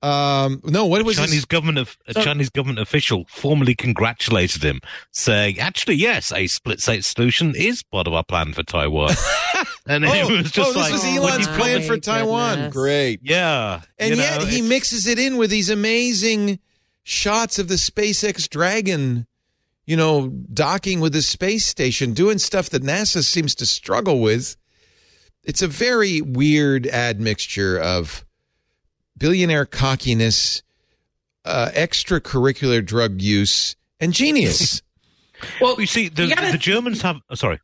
Um, no, what was Chinese his? government of, a So- Chinese government official formally congratulated him, saying, "Actually, yes, a split state solution is part of our plan for Taiwan." <laughs> and Oh, it was just oh, this like, was Oh, Elon's my plan for Taiwan. goodness. Great. yeah, And you yet know, he it's- mixes it in with these amazing shots of the SpaceX Dragon, you know, docking with the space station, doing stuff that NASA seems to struggle with. It's a very weird admixture of billionaire cockiness, uh, extracurricular drug use, and genius. <laughs> well, You see, the, You gotta- the Germans have. Oh, sorry,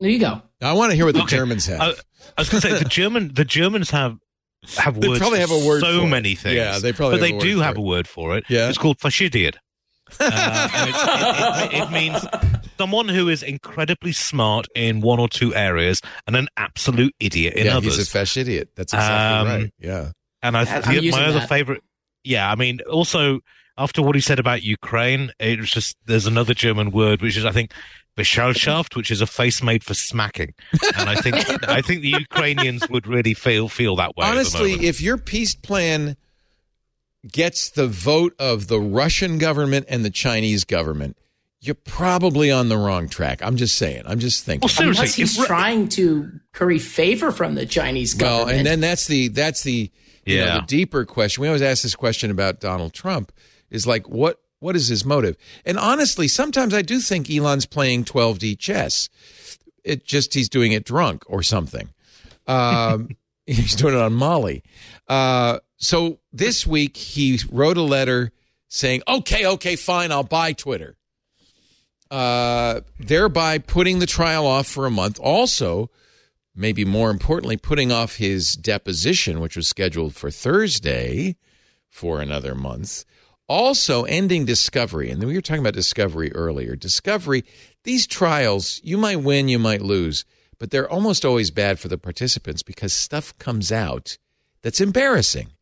there you go. I want to hear what the Okay. Germans have. I, I was going to say the German the Germans have have They words. probably for have a word so for it. many things. Yeah, they probably but have they a do word have for a word for it. Yeah. it's called Fachidiot. Uh, it, it- it- it means someone who is incredibly smart in one or two areas and an absolute idiot in yeah, others. he's a Fachidiot. That's exactly Um, right. Yeah. And I, I'm the, using my other that. favorite, yeah, I mean, also after what he said about Ukraine, it was just there's another German word which is I think Beschallschaft, which is a face made for smacking, and I think I think the Ukrainians would really feel feel that way. at the Honestly, if your peace plan gets the vote of the Russian government and the Chinese government, you're probably on the wrong track. I'm just saying. I'm just thinking. well, seriously, Unless he's if trying to curry favor from the Chinese Well, government. and then that's the that's the you know, Yeah. the deeper question. We always ask this question about Donald Trump is like what what is his motive? And honestly, sometimes I do think Elon's playing 12D chess. It just he's doing it drunk or something. Um, <laughs> he's doing it on Molly. Uh, so this week he wrote a letter saying, "Okay, okay, fine, I'll buy Twitter." Uh, thereby putting the trial off for a month. Also, maybe more importantly, putting off his deposition, which was scheduled for Thursday, for another month. Also, ending discovery. And we were talking about discovery earlier. Discovery, these trials, you might win, you might lose, but they're almost always bad for the participants because stuff comes out that's embarrassing.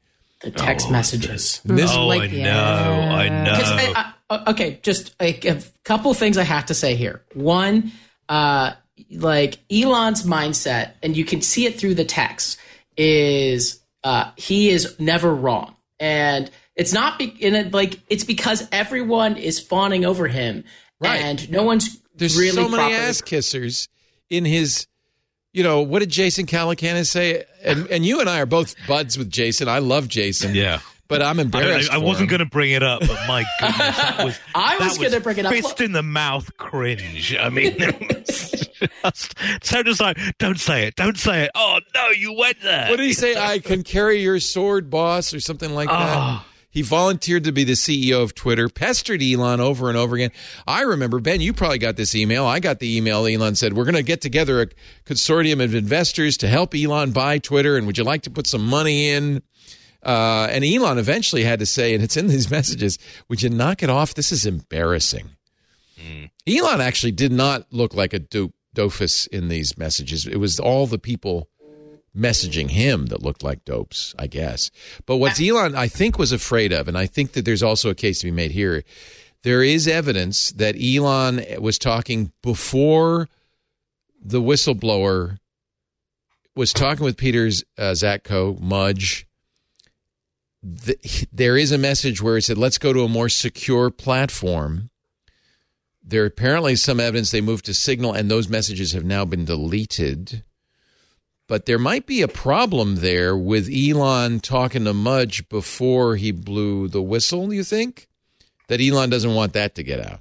The text messages. And this- oh, like- I know, I know. 'Cause I- I- okay, just like a couple things I have to say here. One, uh, like Elon's mindset, and you can see it through the text, is uh, he is never wrong, and it's not be- in it, like it's because everyone is fawning over him, Right. and no one's There's really so many properly- ass kissers in his. You know what did Jason Calacanis say? And and you and I are both buds with Jason. I love Jason. Yeah. but I'm embarrassed. I, I for wasn't going to bring it up, but my goodness, that was <laughs> I was gonna bring it up. Fist in the mouth, cringe. I mean, <laughs> just so just like, don't say it, don't say it. Oh no, you went there. What did he say? <laughs> I can carry your sword, boss, or something like that. Ah. He volunteered to be the CEO of Twitter, pestered Elon over and over again. I remember, Ben, you probably got this email. I got the email. Elon said, We're going to get together a consortium of investors to help Elon buy Twitter. And would you like to put some money in? Uh, and Elon eventually had to say, and it's in these <laughs> messages, Would you knock it off? This is embarrassing. Elon actually did not look like a do- doofus in these messages. It was all the people messaging him that looked like dopes, I guess. But what Elon, I think, was afraid of, and I think that there's also a case to be made here. There is evidence that Elon was talking before the whistleblower was talking with Peiter's uh, Zatko, Mudge. The, there is a message where he said, let's go to a more secure platform. There apparently is some evidence they moved to Signal, and those messages have now been deleted. But there might be a problem there with Elon talking to Mudge before he blew the whistle, you think? That Elon doesn't want that to get out.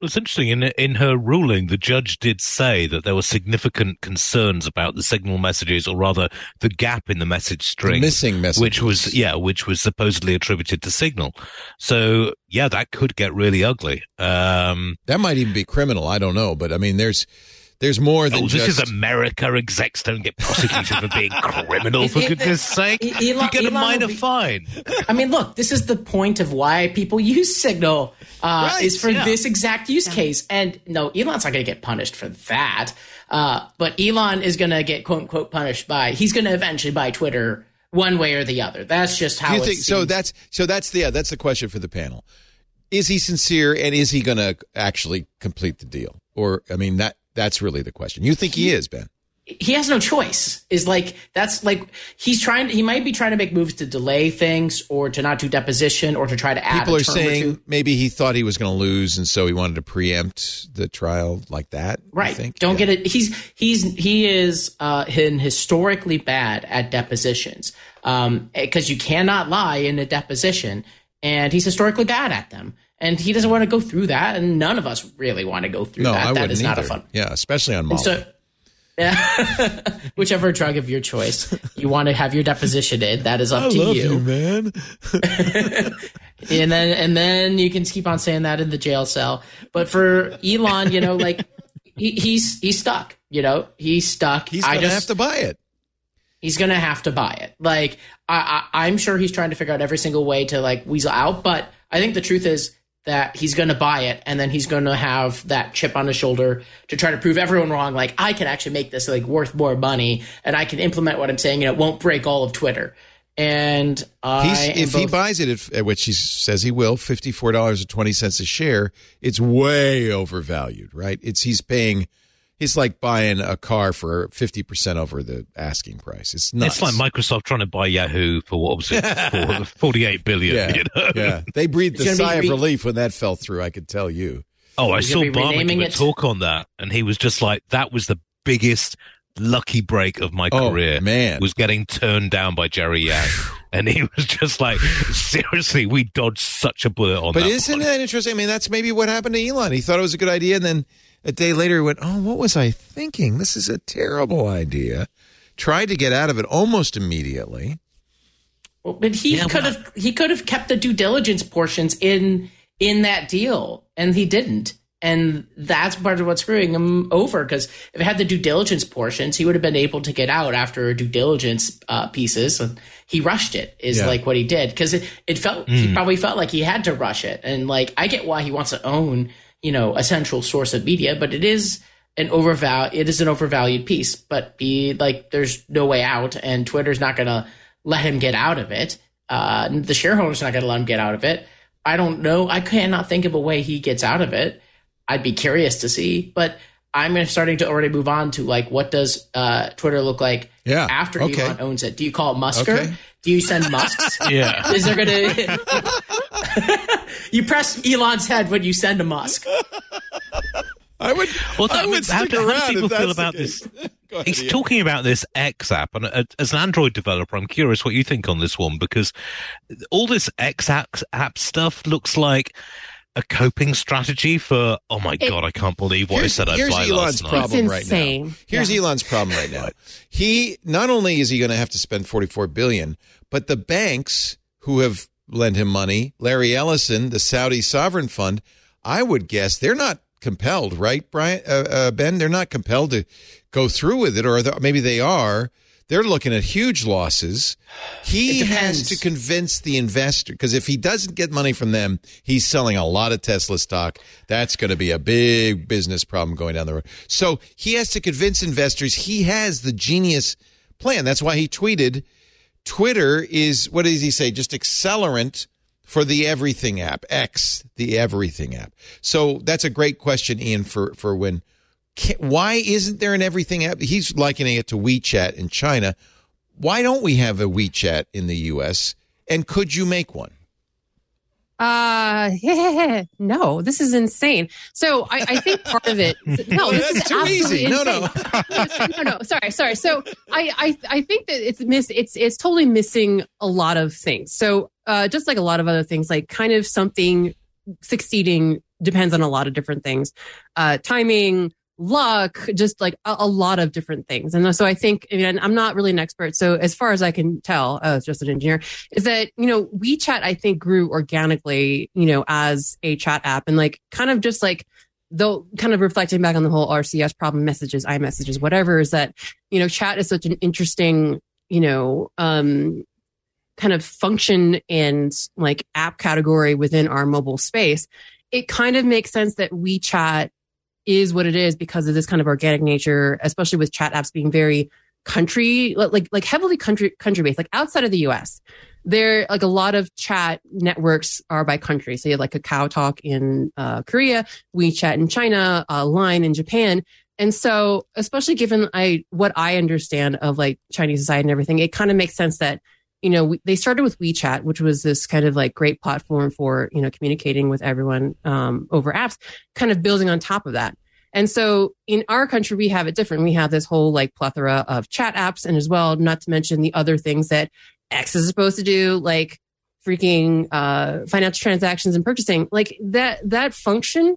Well, it's interesting. In in her ruling, the judge did say that there were significant concerns about the signal messages, or rather, the gap in the message string, missing messages. which was yeah, which was supposedly attributed to Signal. So yeah, that could get really ugly. Um, That might even be criminal. I don't know. But I mean, there's there's more than oh, this is America. Execs don't get prosecuted for being <laughs> criminal. For It- it- goodness' sake, E- you Elon- get a Elon minor be- fine. I mean, look, this is the point of why people use Signal, uh, Right, is for yeah. this exact use case. And no, Elon's not going to get punished for that. Uh, but Elon is going to get quote unquote punished by, he's going to eventually buy Twitter one way or the other. That's just how Do you it think so? That's so. That's the yeah, that's the question for the panel. Is he sincere, and is he going to actually complete the deal? Or I mean, that that's really the question. You think he is, Ben? he has no choice is like that's like he's trying he might be trying to make moves to delay things or to not do deposition or to try to add People are saying maybe he thought he was going to lose, and so he wanted to preempt the trial like that. right think? don't Yeah. get it he's he's he is uh historically bad at depositions um because you cannot lie in a deposition and he's historically bad at them and he doesn't want to go through that and none of us really want to go through No, that I that wouldn't either. a fun Yeah, especially on Molly. so <laughs> yeah whichever drug of your choice you want to have your deposition in that is up to you man. <laughs> and then and then you can keep on saying that in the jail cell. But for Elon, you know, like he, he's he's stuck. You know, he's stuck. He's I going to just have to buy it. he's gonna have to buy it. Like I, I I'm sure he's trying to figure out every single way to like weasel out. But I think the truth is that he's going to buy it and then he's going to have that chip on his shoulder to try to prove everyone wrong like I can actually make this like worth more money and I can implement what I'm saying and it won't break all of Twitter. And if both- he buys it, at, which he says he will, fifty four dollars and twenty cents a share, it's way overvalued, right? It's he's paying. He's like buying a car for fifty percent over the asking price. It's nuts. It's like Microsoft trying to buy Yahoo for what was it, <laughs> forty eight billion. Yeah, you know? yeah. They breathed a sigh re- of relief when that fell through. I could tell you. Oh, I saw Ballmer give a talk on that, and he was just like, "That was the biggest lucky break of my oh, career man. was getting turned down by Jerry Yang. <sighs> and he was just like, seriously, we dodged such a bullet on but that. But isn't that interesting? I mean, that's maybe what happened to Elon. He thought it was a good idea, and then a day later he went, oh, what was I thinking? This is a terrible idea. Tried to get out of it almost immediately. Well, but he yeah, could have he could have kept the due diligence portions in in that deal, and he didn't. And that's part of what's screwing him over because if it had the due diligence portions, he would have been able to get out after due diligence uh, pieces. He rushed it, is yeah. like what he did because it, it felt mm. he probably felt like he had to rush it. And like I get why he wants to own you know a central source of media, but it is an overval it is an overvalued piece. But be like there's no way out, and Twitter's not going to let him get out of it. Uh, the shareholders not going to let him get out of it. I don't know. I cannot think of a way he gets out of it. I'd be curious to see, but I'm starting to already move on to like what does uh, Twitter look like yeah. after okay. Elon owns it? Do you call it Musker? Okay. Do you send Musks? <laughs> yeah. Is there gonna <laughs> you press Elon's head when you send a Musk? I would. Well, I would how, stick how, around. How do people feel about this? <laughs> Ahead, He's Ian. talking about this X app, and uh, as an Android developer, I'm curious what you think on this one because all this X app, app stuff looks like a coping strategy for oh my it, god i can't believe what i said i'd buy elon's last problem night. right now. here's yeah. elon's problem right now. He not only is he going to have to spend 44 billion but the banks who have lent him money larry ellison the saudi sovereign fund i would guess they're not compelled right brian uh, uh, ben? They're not compelled to go through with it or maybe they are they're looking at huge losses. He has to convince the investor because if he doesn't get money from them, he's selling a lot of Tesla stock. That's going to be a big business problem going down the road. So he has to convince investors he has the genius plan. That's why he tweeted Twitter is, what does he say? Just accelerant for the everything app, X, the everything app. So that's a great question, Ian, for, for when why isn't there an everything app? He's likening it to WeChat in China. Why don't we have a WeChat in the U.S.? And could you make one? Uh, <laughs> yeah, no, this is insane. So I, I think part of it, <laughs> no, this is too easy. Insane. No, no, no, no. Sorry, sorry. So I, I, I think that it's miss. It's, it's totally missing a lot of things. So, uh, just like a lot of other things, like kind of something succeeding depends on a lot of different things, uh, timing, luck, just like a, a, lot of different things. And so I think, I mean, I'm not really an expert. So as far as I can tell, uh, as just an engineer, is that, you know, WeChat, I think grew organically, you know, as a chat app and like kind of just like, though kind of reflecting back on the whole RCS problem messages, iMessages, whatever, is that, you know, chat is such an interesting, you know, um, kind of function and like app category within our mobile space. It kind of makes sense that WeChat is what it is because of this kind of organic nature, especially with chat apps being very country, like like heavily country country based, like outside of the US. There, like a lot of chat networks are by country. So you have like a Kakao Talk in uh, Korea, WeChat in China, uh, Line in Japan. And so, especially given I what I understand of like Chinese society and everything, it kind of makes sense that you know we, they started with WeChat, which was this kind of like great platform for you know communicating with everyone um, over apps, kind of building on top of that. And so in our country, we have it different. We have this whole like plethora of chat apps and as well, not to mention the other things that X is supposed to do, like freaking uh, financial transactions and purchasing. Like that, that function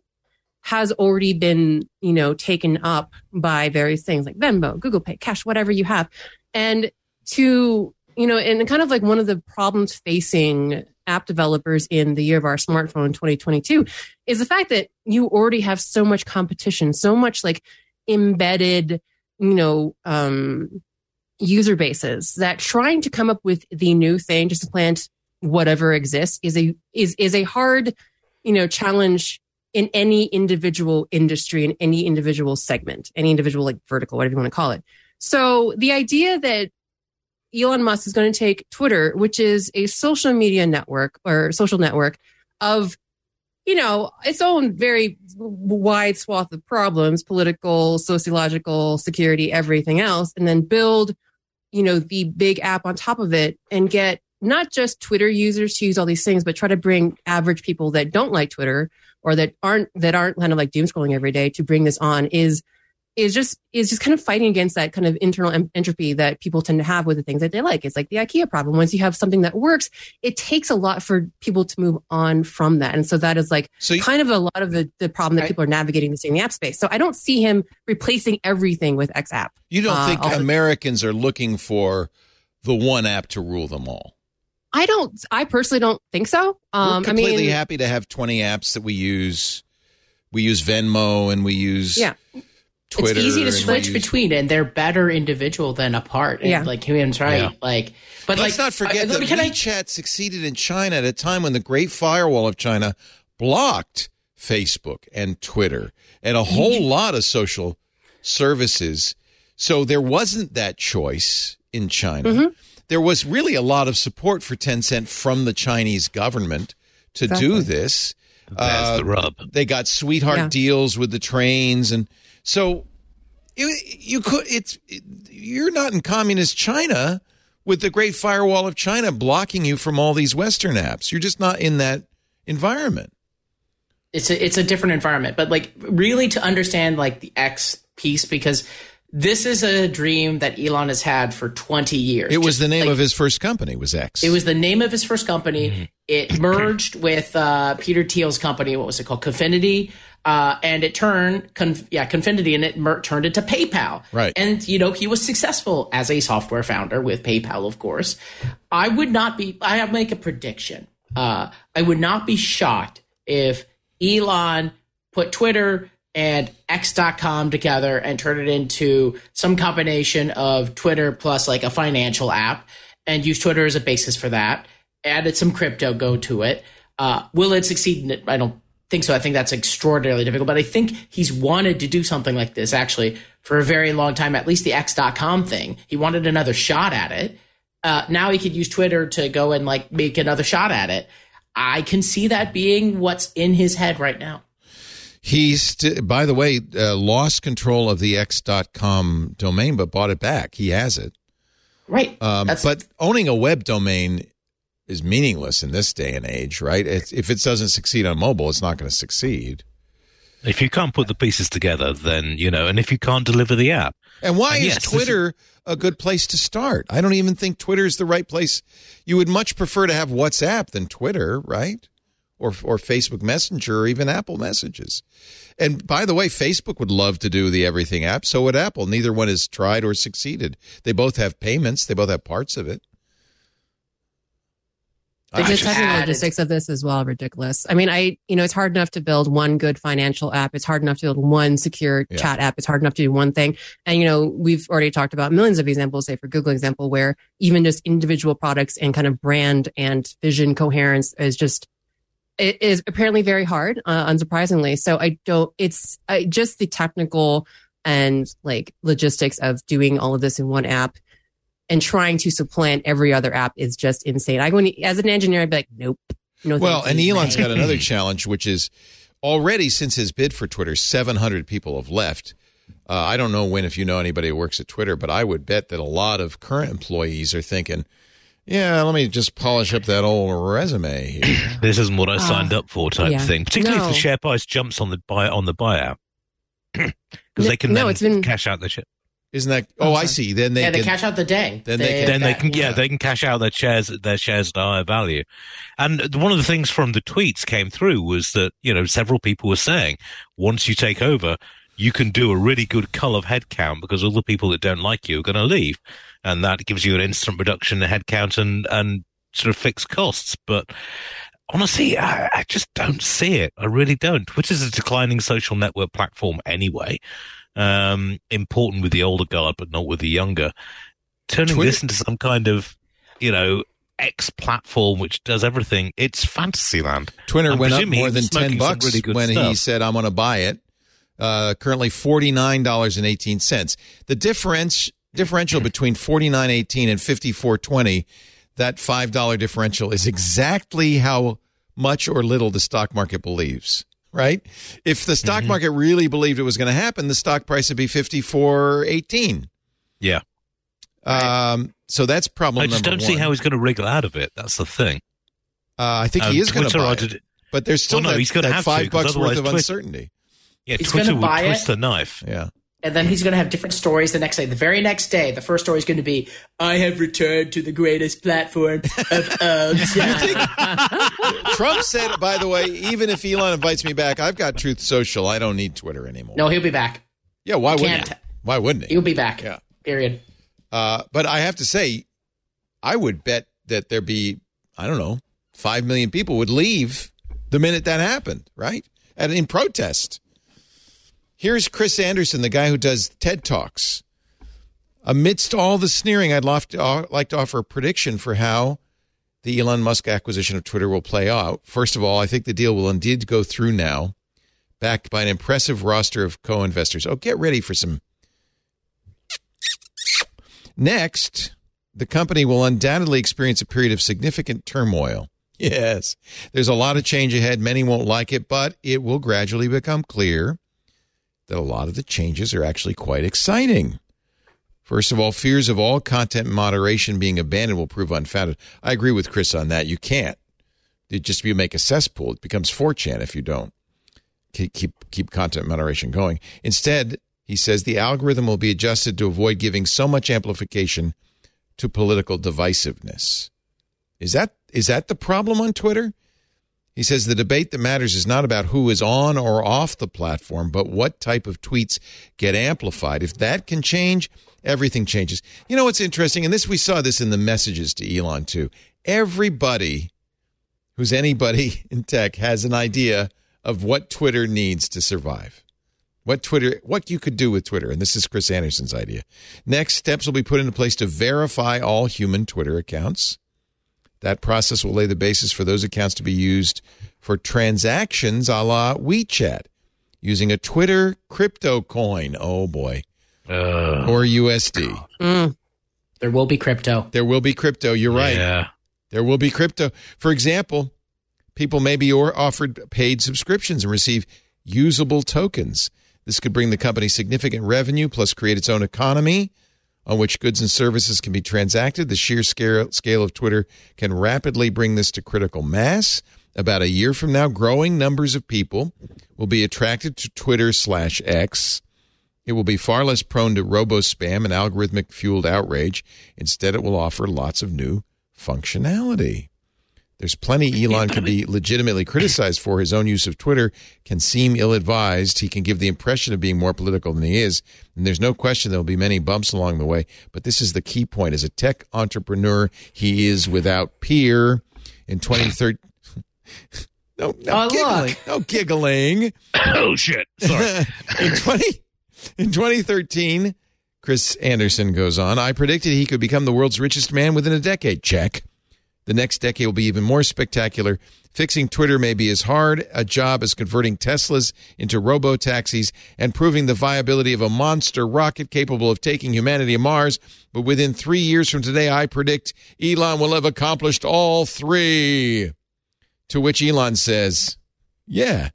has already been, you know, taken up by various things like Venmo, Google Pay, Cash, whatever you have. And to, you know, and kind of like one of the problems facing app developers in the year of our smartphone 2022 is the fact that you already have so much competition, so much like embedded, you know, um, user bases that trying to come up with the new thing to supplant whatever exists is a is is a hard you know challenge in any individual industry in any individual segment any individual like vertical whatever you want to call it. So the idea that Elon Musk is going to take Twitter, which is a social media network or social network of, you know, its own very wide swath of problems, political, sociological, security, everything else, and then build, you know, the big app on top of it and get not just Twitter users to use all these things, but try to bring average people that don't like Twitter or that aren't that aren't kind of like doom scrolling every day to bring this on is is just is just kind of fighting against that kind of internal em- entropy that people tend to have with the things that they like. It's like the IKEA problem. Once you have something that works, it takes a lot for people to move on from that. And so that is like So you- kind of a lot of the, the problem that I- people are navigating this in the app space. So I don't see him replacing everything with X app. You don't Uh, think also- Americans are looking for the one app to rule them all? I don't. I personally don't think so. Um, We're I completely mean, happy to have 20 apps that we use. We use Venmo and we use Yeah. Twitter. it's easy to switch use- between, and they're better individual than apart. And Yeah. like Human's right. Yeah. Like, but Let's like, not forget uh, that can I- WeChat succeeded in China at a time when the Great Firewall of China blocked Facebook and Twitter and a whole <laughs> lot of social services. So there wasn't that choice in China. Mm-hmm. There was really a lot of support for Tencent from the Chinese government to do this. There's Uh, the rub. They got sweetheart Yeah. deals with the trains, and so you, you could. It's you're not in communist China with the Great Firewall of China blocking you from all these Western apps. You're just not in that environment. it's a it's a different environment but like really to understand like the x piece because this is a dream that elon has had for 20 years It was Just, the name like, of his first company. Was X? it was the name of his first company it merged with uh, peter thiel's company what was it called confinity uh, and it turned Conf- yeah confinity and it mer- turned into paypal. Right. and you know he was successful as a software founder with paypal of course. I would not be i make a prediction. Uh, i would not be shocked if elon put twitter and x.com together and turned it into some combination of twitter plus like a financial app and use twitter as a basis for that added some crypto go to it. Uh, will it succeed? I don't think so. I think that's extraordinarily difficult but i think he's wanted to do something like this actually for a very long time at least the x.com thing. He wanted another shot at it. Uh, now he could use twitter to go and like make another shot at it. I can see that being what's in his head right now. He's, st- by the way, uh, lost control of the X.com domain, but bought it back. He has it. right. Um, but owning a web domain is meaningless in this day and age, right? It's, if it doesn't succeed on mobile, it's not going to succeed. If you can't put the pieces together, then you know, and if you can't deliver the app, And why And is yes, this is- Twitter a good place to start? I don't even think Twitter is the right place. You would much prefer to have WhatsApp than Twitter, right? Or or Facebook Messenger or even Apple Messages. And by the way, Facebook would love to do the everything app. So would Apple. Neither one has tried or succeeded. They both have payments. They both have parts of it. The just logistics of this is well ridiculous. I mean, I you know it's hard enough to build one good financial app. It's hard enough to build one secure Yeah. chat app. It's hard enough to do one thing. And you know we've already talked about millions of examples. Say for Google example, where even just individual products and kind of brand and vision coherence is just it is apparently very hard, uh, unsurprisingly. So I don't. It's I, just the technical and like logistics of doing all of this in one app and trying to supplant every other app is just insane. I go in, as an engineer, I'd be like, nope. No, Well, and you. Elon's Right. got another <laughs> challenge, which is already since his bid for Twitter, 700 people have left. Uh, I don't know when, if you know anybody who works at Twitter, but I would bet that a lot of current employees are thinking, yeah, let me just polish up that old resume here. <coughs> this isn't what I signed up for, type yeah. thing. Particularly if the share price jumps on the buy on the buyout, <coughs> because No- they can no, then it's been- cash out the share. Isn't that? Oh, I see. Then they yeah, they can. cash out the day. then they can- then they can yeah, yeah. they can cash out their shares their shares at a higher value and one of the things from the tweets came through was that you know several people were saying once you take over you can do a really good cull of headcount because all the people that don't like you are going to leave and that gives you an instant reduction in headcount and and sort of fixed costs but honestly I, I just don't see it i really don't twitter's a declining social network platform anyway um important with the older guard but not with the younger turning Twitter- this into some kind of, you know, X platform which does everything. It's Fantasyland. Twitter I'm went up more than 10 bucks really when he said, I'm going to buy it. Uh, currently $49.18. The difference, differential between 49.18 and 54.20, that $5 differential is exactly how much or little the stock market believes, right? If the Mm-hmm. stock market really believed it was going to happen, the stock price would be 54.18. Yeah. Um, so that's problem I just number don't see how he's going to wriggle out of it. That's the thing. uh, I think Um, he is going to buy it. it. But there's still Well, no, that, he's gonna that have to, bucks worth of Twitter- uncertainty. Yeah, He's Twitter would buy twist it. the knife. Yeah. And then he's going to have different stories the next day. The very next day, the first story is going to be, I have returned to the greatest platform of <laughs> all time. <laughs> Trump said, by the way, even if Elon invites me back, I've got Truth Social. I don't need Twitter anymore. no, he'll be back. Yeah, why wouldn't Can't. he? Why wouldn't he? He'll be back. Yeah. Period. Uh, but I have to say, I would bet that there be, I don't know, five million people would leave the minute that happened, right? And in protest. Here's Chris Anderson, the guy who does TED Talks. Amidst all the sneering, I'd uh, like to offer a prediction for how the Elon Musk acquisition of Twitter will play out. First of all, I think the deal will indeed go through now, backed by an impressive roster of co investors. Oh, get ready for some. Next, the company will undoubtedly experience a period of significant turmoil. Yes, there's a lot of change ahead. Many won't like it, but it will gradually become clear that a lot of the changes are actually quite exciting. First of all, fears of all content moderation being abandoned will prove unfounded. I agree with Chris on that. You can't. It just you make a cesspool. It becomes 4chan if you don't keep keep, keep content moderation going. Instead, he says the algorithm will be adjusted to avoid giving so much amplification to political divisiveness. Is that is that the problem on Twitter? He says the debate that matters is not about who is on or off the platform, but what type of tweets get amplified. If that can change, everything changes. You know what's interesting, and this we saw this in the messages to Elon too. Everybody who's anybody <laughs> in tech has an idea of what Twitter needs to survive. What Twitter, what you could do with Twitter, and this is Chris Anderson's idea. Next, steps will be put into place to verify all human Twitter accounts. That process will lay the basis for those accounts to be used for transactions a la WeChat using a Twitter crypto coin. Oh boy. Uh, Or USD. Mm. There will be crypto. There will be crypto. You're right. Yeah. There will be crypto. For example, people may be or offered paid subscriptions and receive usable tokens. This could bring the company significant revenue, plus create its own economy on which goods and services can be transacted. The sheer scale, of Twitter can rapidly bring this to critical mass. About a year from now, growing numbers of people will be attracted to Twitter slash X. It will be far less prone to robo spam and algorithmic fueled outrage. Instead, it will offer lots of new functionality. There's plenty Elon can be legitimately criticized for. His own use of Twitter can seem ill advised. He can give the impression of being more political than he is. And there's no question there will be many bumps along the way. But this is the key point. As a tech entrepreneur, he is without peer. In 2013, <laughs> no, no Oh, giggling. look. No giggling. <coughs> Oh shit! Sorry. <laughs> in 20 in 2013 chris anderson goes on i predicted he could become the world's richest man within a decade check the next decade will be even more spectacular fixing twitter may be as hard a job as converting teslas into robo taxis and proving the viability of a monster rocket capable of taking humanity to mars but within three years from today i predict elon will have accomplished all three to which elon says yeah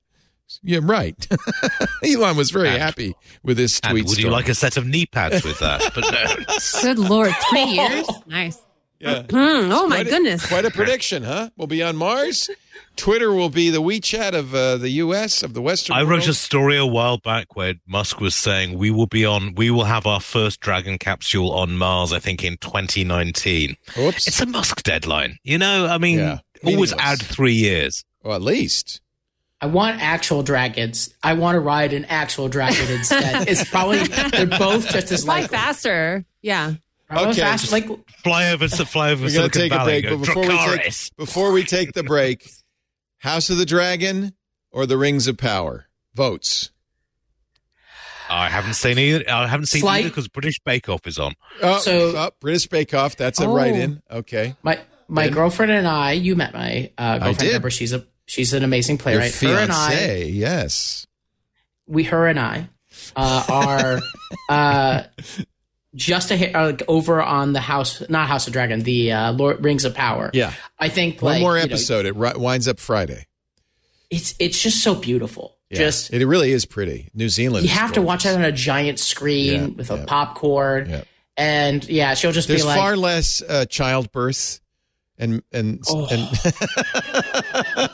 yeah, right. <laughs> Elon was very And- happy with this And tweet. would you like a set of knee pads with that? But no. <laughs> Good lord, three <laughs> years? Nice. Yeah. <laughs> Hmm, oh my a- goodness. Quite a prediction, huh? We'll be on Mars. <laughs> Twitter will be the WeChat of uh, the U.S. of the Western I world. wrote a story a while back where Musk was saying we will be on, we will have our first Dragon capsule on Mars. I think in 2019. Oops. It's a Musk deadline, you know. I mean, Yeah, always add three years. well, at least. I want actual dragons. I want to ride an actual dragon instead. it's probably they're both just as Fly likely. faster. Yeah. Probably Okay, fast- just- like Fly over, fly over We're going to Silicon take a break, and but go, before we take before we take the break, House of the Dragon or the Rings of Power? Votes. I haven't seen either. I haven't seen Slight- either because British Bake Off is on. Oh, So- oh, British Bake Off. That's a Oh. write-in. Okay. my my Ben? girlfriend and I, you met my uh, girlfriend did. Deborah. She's a she's an amazing Your playwright. Her and I, yes. we, her and I, uh, are <laughs> uh, just a, ha- uh, like over on the house, not House of Dragon, the uh, Lord Rings of Power. Yeah. I think One like, more you know, episode. it ri- winds up Friday. it's it's just so beautiful. Yeah. Just it really is pretty. New Zealand. you have to watch it gorgeous. on a giant screen Yeah, with a popcorn. Yeah. And yeah, she'll just There's be like, far less uh, childbirth and and Oh. and <laughs>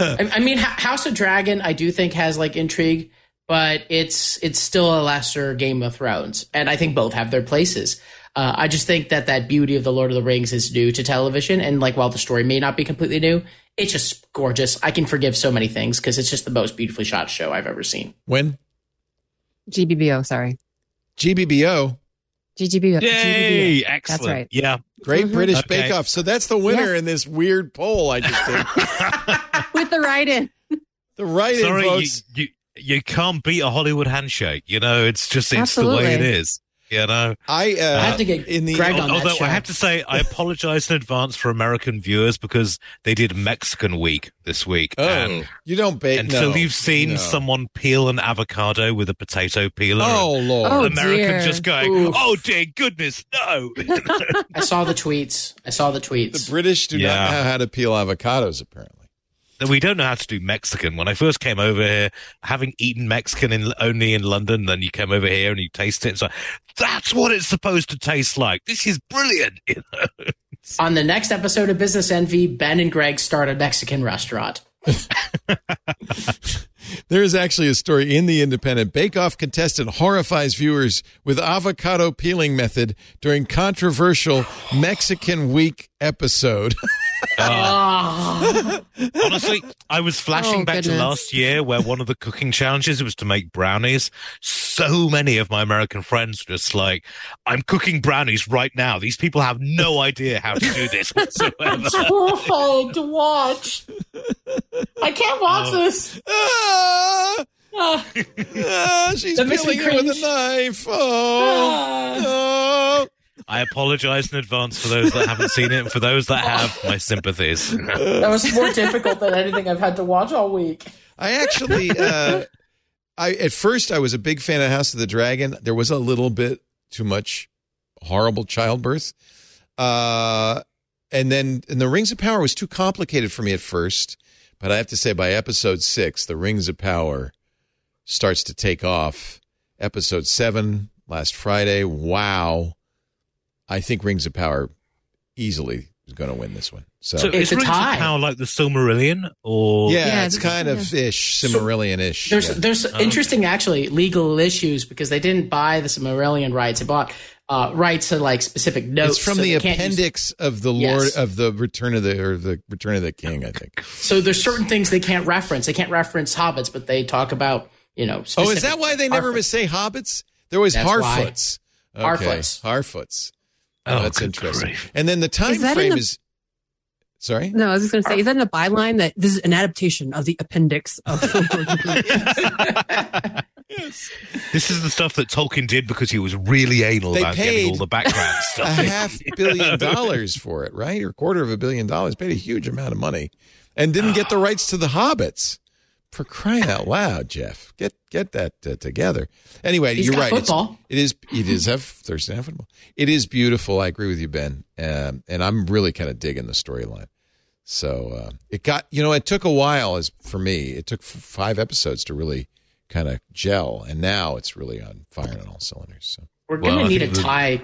I, I mean, House of Dragon, I do think has like intrigue, but it's it's still a lesser Game of Thrones, and I think both have their places. Uh, I just think that that beauty of the Lord of the Rings is new to television, and like while the story may not be completely new, it's just gorgeous. I can forgive so many things because it's just the most beautifully shot show I've ever seen. when GBBO, sorry. GBBO, GGBO. GBBO. Yay! Excellent. right. Yeah. Great Mhm. British Okay. Bake Off. So that's the winner Yes. in this weird poll I just did. <laughs> With the right in. the write-in Sorry, votes. you you can't beat a Hollywood handshake. You know, it's just it's the way it is. You know. I, uh, I have to get in the Greg on that Although show. I have to say, I apologize in advance for American viewers because they did Mexican week this week. Oh, and you don't bake. until no, you've seen no. someone peel an avocado with a potato peeler. Oh lord. Oh, American dear. just going, Oof. oh dear goodness, no. <laughs> I saw the tweets. I saw the tweets. the. British do Yeah. not know how to peel avocados. Apparently. We don't know how to do Mexican. When I first came over here, having eaten Mexican in, only in London, then you come over here and you taste it. It's like, that's what it's supposed to taste like. This is brilliant. You know? <laughs> On the next episode of Business Envy, Ben and Greg start a Mexican restaurant. <laughs> There is actually a story in the Independent. Bake Off contestant horrifies viewers with avocado peeling method during controversial Mexican Week episode. Ah. <laughs> Honestly, I was flashing Oh, back to last year where one of the cooking challenges was to make brownies. So many of my American friends were just like, I'm cooking brownies right now. These people have no idea how to do this whatsoever. It's horrifying to watch. I can't watch Oh. this. ah, <laughs> Ah. ah, she's That makes me with a knife. Oh, oh. I apologize in advance for those that haven't seen it. And for those that have, my sympathies. That was more difficult than anything I've had to watch all week. I actually, uh, I at first I was a big fan of House of the Dragon. There was a little bit too much horrible childbirth, uh, and then and the Rings of Power was too complicated for me at first. But I have to say, by episode six, the Rings of Power starts to take off. Episode seven last Friday, wow! I think Rings of Power easily is going to win this one. So, So It's is a Rings of. Power like the Silmarillion? Or yeah, Yeah, it's this- kind of ish, Silmarillion ish. There's yeah. there's oh. interesting actually legal issues because they didn't buy the Silmarillion rights. They bought uh, rights to like specific notes. It's from so the they can't use- appendix of the Yes. Lord of the Return of the or the Return of the King, I think. so there's certain things they can't reference. They can't reference hobbits, but they talk about you know. Oh, is that why they never Harfoots. say hobbits? They're always That's why. Harfoots. Okay. Harfoots. Harfoots. Oh, Oh, that's interesting. grief. And then the time Is frame the- is. Sorry. No, I was just going to say, is that in the byline that this is an adaptation of the appendix of <laughs> yes. This is the stuff that Tolkien did because he was really anal They about getting all the background stuff. <laughs> A stuff. half billion dollars for it, right? Or quarter of a billion dollars. Paid a huge amount of money, and didn't get the rights to the Hobbits. For crying out loud, Jeff, get get that uh, together. Anyway, He's you're got right. It's- football. It is. It is have Thursday night football. It is beautiful. I agree with you, Ben. Um, and I'm really kind of digging the storyline. So uh, it got you know it took a while as for me. It took f- five episodes to really kind of gel, and now it's really on fire on all cylinders. So We're gonna I need a tie,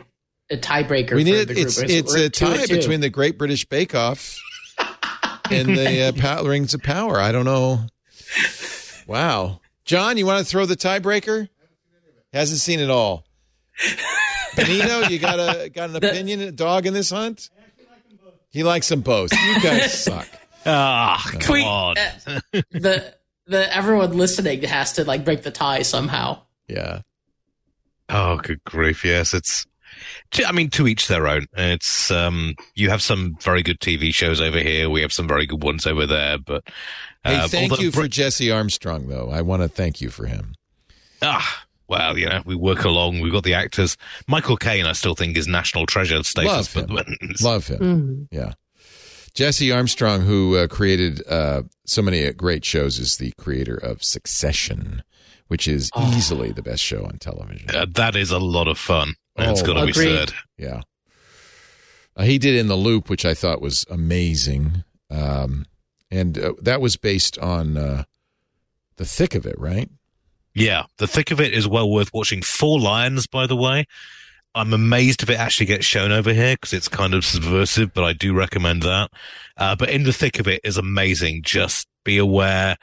a tiebreaker. we for need the group. it's it's we're a tie between the Great British Bake Off <laughs> and the uh, Pow- Rings of Power. I don't know. Wow, John, you want to throw the tiebreaker? Hasn't seen it all. <laughs> Benito, you got a got an opinion, a dog in this hunt? He likes them both. You guys <laughs> suck. Ah, come Wait, on. uh, the the everyone listening has to like break the tie somehow. Yeah. Oh, good grief! Yes, it's. to- I mean, to each their own. It's um, you have some very good TV shows over here. We have some very good ones over there. But Hey, uh, thank although you for Brit- Jesse Armstrong, though. I want to thank you for him. ah, well, you know, we work along. We've got the actors. Michael Caine, I still think, is national treasure status. Love him. but- Love him. Mhm. Yeah. Jesse Armstrong, who uh, created uh, so many uh, great shows, is the creator of Succession, which is Oh. easily the best show on television. Uh, that is a lot of fun. It's got to be said. Yeah. Uh, he did In the Loop, which I thought was amazing. Um, and uh, that was based on uh, The Thick of It, right? Yeah, the thick of it is well worth watching. Four Lions, by the way. I'm amazed if it actually gets shown over here because it's kind of subversive, but I do recommend that. Uh, but in the thick of it is amazing. Just be aware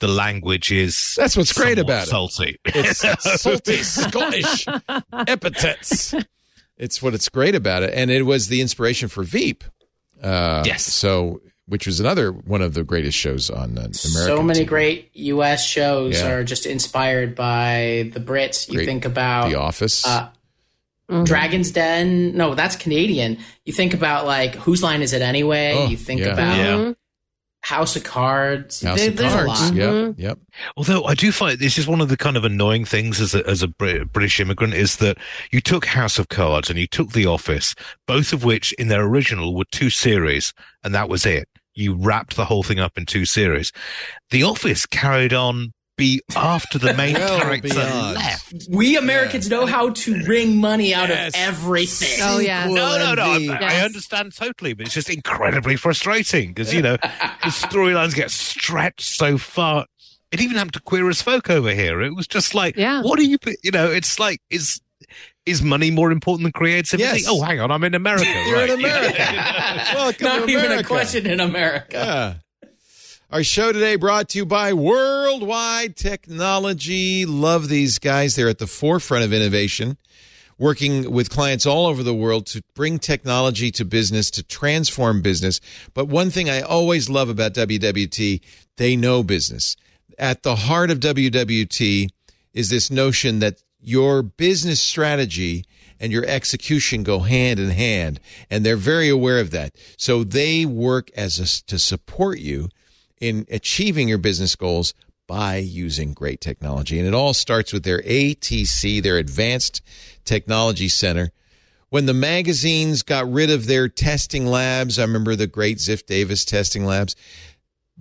the language is That's what's great about it. salty. It's <laughs> salty Scottish epithets. <laughs> It's what it's great about it, and it was the inspiration for Veep. Uh, Yes. So, which was another one of the greatest shows on uh, American. so many TV. great U.S. shows Yeah. are just inspired by the Brits. You Great. think about The Office. uh, Mhm. Dragon's Den. No, that's Canadian. You think about like whose line is it anyway? Oh, you think yeah. about Yeah. House of Cards. House There- of there's Cards. a lot. Yep. Mhm. Yep. Although I do find this is one of the kind of annoying things as a, as a British immigrant is that you took House of Cards and you took The Office, both of which in their original were two series, and that was it. You wrapped the whole thing up in two series. The Office carried on be after the main <laughs> Well character beyond. left. We Americans know how to wring money out Yes. of everything. Oh, yeah. No, no, no. I, Sequel I understand totally, but it's just incredibly frustrating because you know <laughs> the storylines get stretched so far. It even happened to Queer as Folk over here. It was just like, Yeah. what are you? You know, it's like is is money more important than creativity? Yes. Oh, hang on, I'm in America. <laughs> You're right. in America. <laughs> Welcome Not to even a question in America. Yeah. Our show today brought to you by Worldwide Technology. Love these guys. They're at the forefront of innovation, working with clients all over the world to bring technology to business, to transform business. But one thing I always love about WWT, they know business. At the heart of WWT is this notion that your business strategy and your execution go hand in hand and they're very aware of that. So they work as a, to support you in achieving your business goals by using great technology. And it all starts with their ATC their advanced technology center. When the magazines got rid of their testing labs i remember the great ziff davis testing labs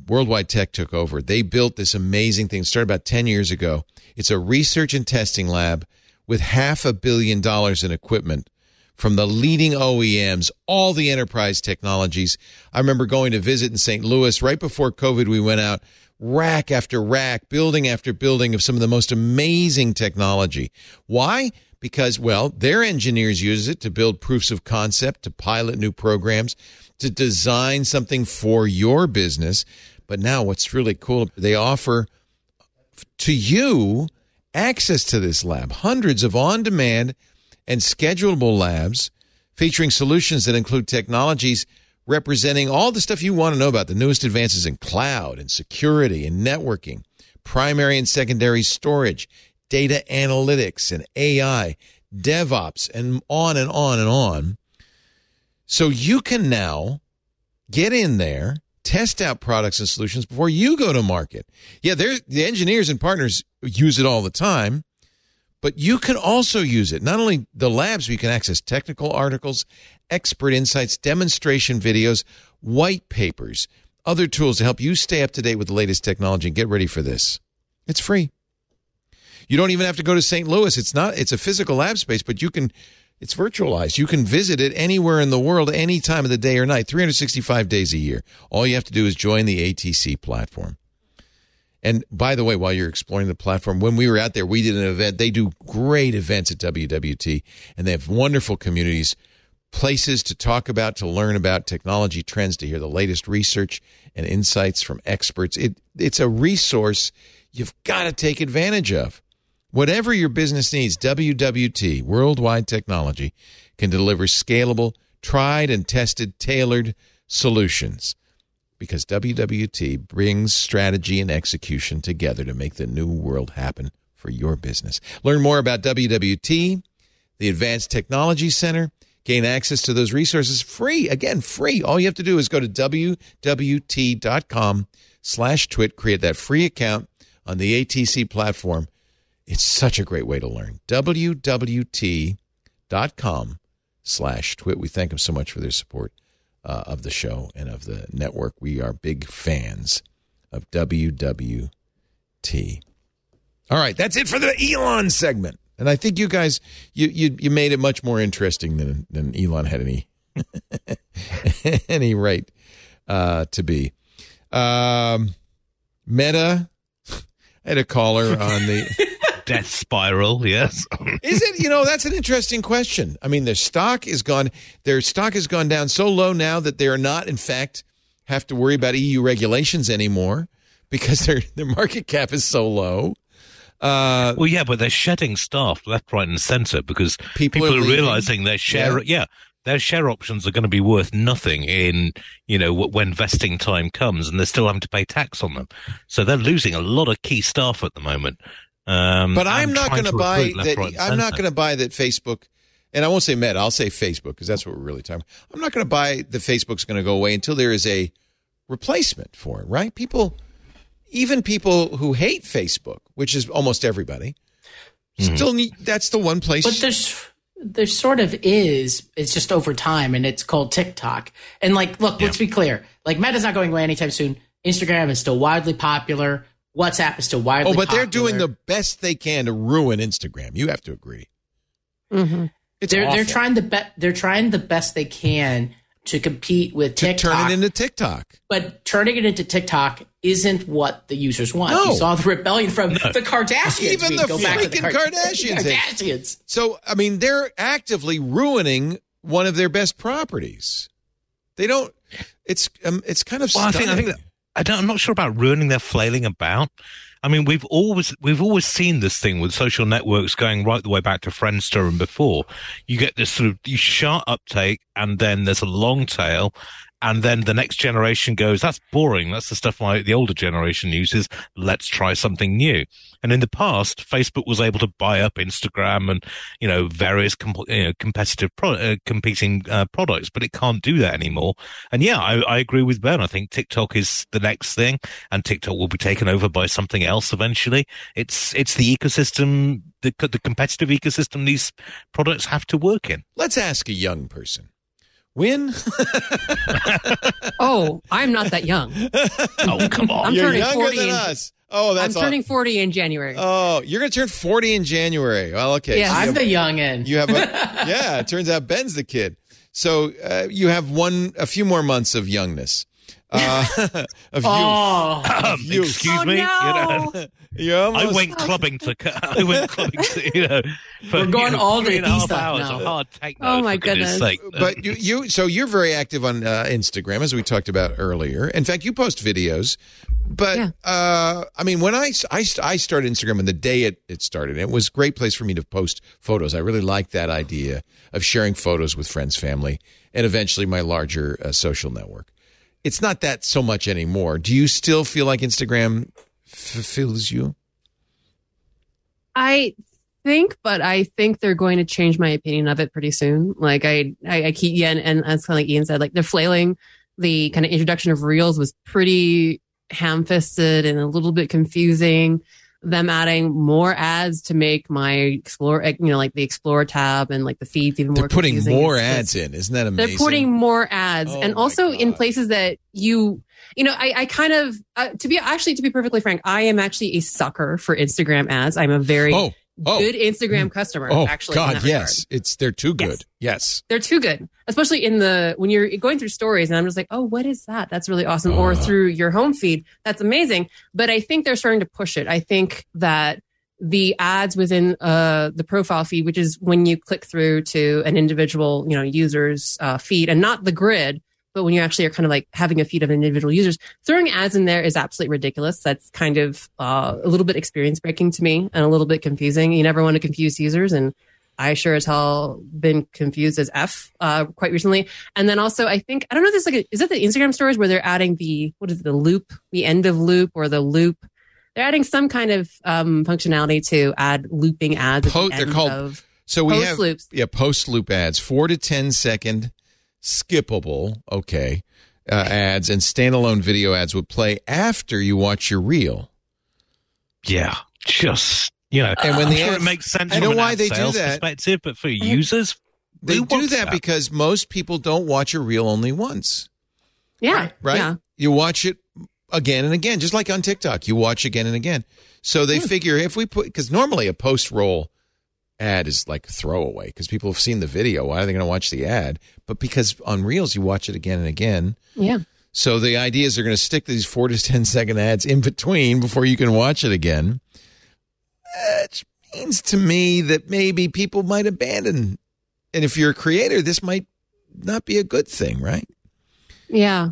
Worldwide Tech took over. They built this amazing thing. Started about 10 years ago. It's a research and testing lab with half a billion dollars in equipment from the leading OEMs, all the enterprise technologies. I remember going to visit in St. Louis right before COVID. We went out rack after rack, building after building of some of the most amazing technology. Why? Because, well, their engineers use it to build proofs of concept, to pilot new programs, to design something for your business. But now what's really cool, they offer to you access to this lab, hundreds of on demand and schedulable labs featuring solutions that include technologies representing all the stuff you want to know about the newest advances in cloud and security and networking, primary and secondary storage, data analytics and AI, DevOps, and on and on and on. So you can now get in there, test out products and solutions before you go to market. Yeah, the engineers and partners use it all the time, but you can also use it. Not only the labs, you can access technical articles, expert insights, demonstration videos, white papers, other tools to help you stay up to date with the latest technology and get ready for this. It's free. You don't even have to go to St. Louis. It's not it's a physical lab space, but you can it's virtualized. You can visit it anywhere in the world, any time of the day or night, 365 days a year. All you have to do is join the ATC platform. And by the way, while you're exploring the platform, when we were out there, we did an event. They do great events at WWT, and they have wonderful communities, places to talk about, to learn about technology trends, to hear the latest research and insights from experts. It, it's a resource you've got to take advantage of. Whatever your business needs, WWT, Worldwide Technology, can deliver scalable, tried and tested, tailored solutions because WWT brings strategy and execution together to make the new world happen for your business. Learn more about WWT, the Advanced Technology Center. Gain access to those resources free. Again, free. All you have to do is go to WWT.com slash twit, create that free account on the ATC platform, It's such a great way to learn. WWT.com slash twit. We thank them so much for their support uh, of the show and of the network. We are big fans of WWT. All right, that's it for the Elon segment. And I think you guys you you, you made it much more interesting than than Elon had any <laughs> any right uh, to be. Um, Meta, I had a caller on the. <laughs> Death spiral, yes. <laughs> is it? You know, that's an interesting question. I mean, their stock is gone. Their stock has gone down so low now that they are not, in fact, have to worry about EU regulations anymore because their their market cap is so low. Uh, well, yeah, but they're shedding staff left, right, and centre because People people, are are, realizing their share, yeah. their share options are going to be worth nothing in, you know, when vesting time comes, and they're still having to pay tax on them. So they're losing a lot of key staff at the moment. Um, but I'm and not going to to buy that. right, I'm not going to buy that Facebook, and I won't say Meta. I'll say Facebook because that's what we're really talking. about. I'm not going to buy that Facebook's going to go away until there is a replacement for it. Right? People, even people who hate Facebook, which is almost everybody, Mm-hmm. still need. That's the one place. But there's there sort of is. It's just over time, and it's called TikTok. And like, look, let's be clear. Like, Meta's not going away anytime soon. Instagram is still widely popular. WhatsApp is still widely. oh, but they're popular. doing the best they can to ruin Instagram. You have to agree. Mhm. It's They're they're trying the be- They're trying the best they can to compete with to TikTok. turn it into TikTok. but turning it into TikTok isn't what the users want. No. You saw the rebellion from the Kardashians. Even We the go back the freaking Kardashians. <laughs> Kardashians. So, I mean, they're actively ruining one of their best properties. They don't. It's um, it's kind of. Well, I think I think stunning. that, I don't, I'm not sure about ruining their flailing about. I mean, we've always we've always seen this thing with social networks going right the way back to Friendster and before. You get this sort of sharp uptake, and then there's a long tail, and then the next generation goes, "That's boring. That's the stuff my, the older generation uses. Let's try something new." And in the past, Facebook was able to buy up Instagram and you know various com- you know, competitive pro- uh, competing uh, products, but it can't do that anymore. And yeah, I, I agree with Ben. I think TikTok is the next thing, and TikTok will be taken over by something else eventually. It's it's the ecosystem, the the competitive ecosystem these products have to work in. Let's ask a young person. When Oh, I'm not that young. <laughs> Oh come on! I'm you're turning younger 40 than in- us. Oh, that's I'm turning aw- 40 in January. Oh, you're going to turn 40 in January. Well, okay. Yeah, So I'm have- the young end. You have a <laughs> yeah. It turns out Ben's the kid. So uh, you have one, a few more months of youngness, uh, of <laughs> youth. <coughs> oh, you- excuse Oh, me. You know. <laughs> You almost, <laughs> I went clubbing to. I went clubbing to. You know, for, We're going you know, all to three and a half hours now. of hard techno. Oh, my goodness goodness. sake. but you, you, so you're very active on uh, Instagram, as we talked about earlier. In fact, you post videos. But Yeah. uh, I mean, when I, I, I started Instagram and the day it, it started, it was a great place for me to post photos. I really liked that idea of sharing photos with friends, family, and eventually my larger uh, social network. It's not that so much anymore. Do you still feel like Instagram fulfills you? I think, but I think they're going to change my opinion of it pretty soon. Like I, I, I keep yeah, and, as kind of like Iain said, like they're flailing. The kind of introduction of reels was pretty ham-fisted and a little bit confusing. Them adding more ads to make my explore, you know, like the explore tab and like the feeds even more They're putting more ads in. Isn't that amazing? they're putting more ads. Oh and also in places that you you know i, I kind of uh, to be actually to be perfectly frank i am actually a sucker for instagram ads. I'm a very Oh, oh. good instagram customer Oh actually God, yes, it's they're too good. Yes, they're too good especially in the when you're going through stories and i'm just like oh what is that? That's really awesome. Or Oh. through your home feed. That's amazing. But i think they're starting to push it. I think that the ads within uh, the profile feed which is when you click through to an individual you know user's uh, feed and not the grid but when you actually are kind of like having a feed of individual users throwing ads in there is absolutely ridiculous that's kind of uh, a little bit experience breaking to me and a little bit confusing you never want to confuse users and I sure as hell been confused as F uh, quite recently. And then also, I think I don't know. If this like a, is it the Instagram stories where they're adding the what is it, the loop, the end of loop, or the loop? They're adding some kind of um, functionality to add looping ads. At Po- the they're end called- of, So we Post have loops. yeah post loop ads, four to ten second skippable, okay, uh, ads and standalone video ads would play after you watch your reel. yeah, just You know, And when I'm the sure ads- it makes sense I from know an why ad they do that. perspective, but for users, They do wants that because most people don't watch a reel only once, Yeah. right? Yeah. You watch it again and again, just like on TikTok. You watch again and again. So they figure if we put because normally a post roll ad is like a throwaway because people have seen the video. Why are they going to watch the ad? But because on reels you watch it again and again. Yeah. So the idea is they're going to stick these four to ten <laughs> second ads in between before you can watch it again. Which means to me that maybe people might abandon. And if you're a creator, this might not be a good thing, right? Yeah.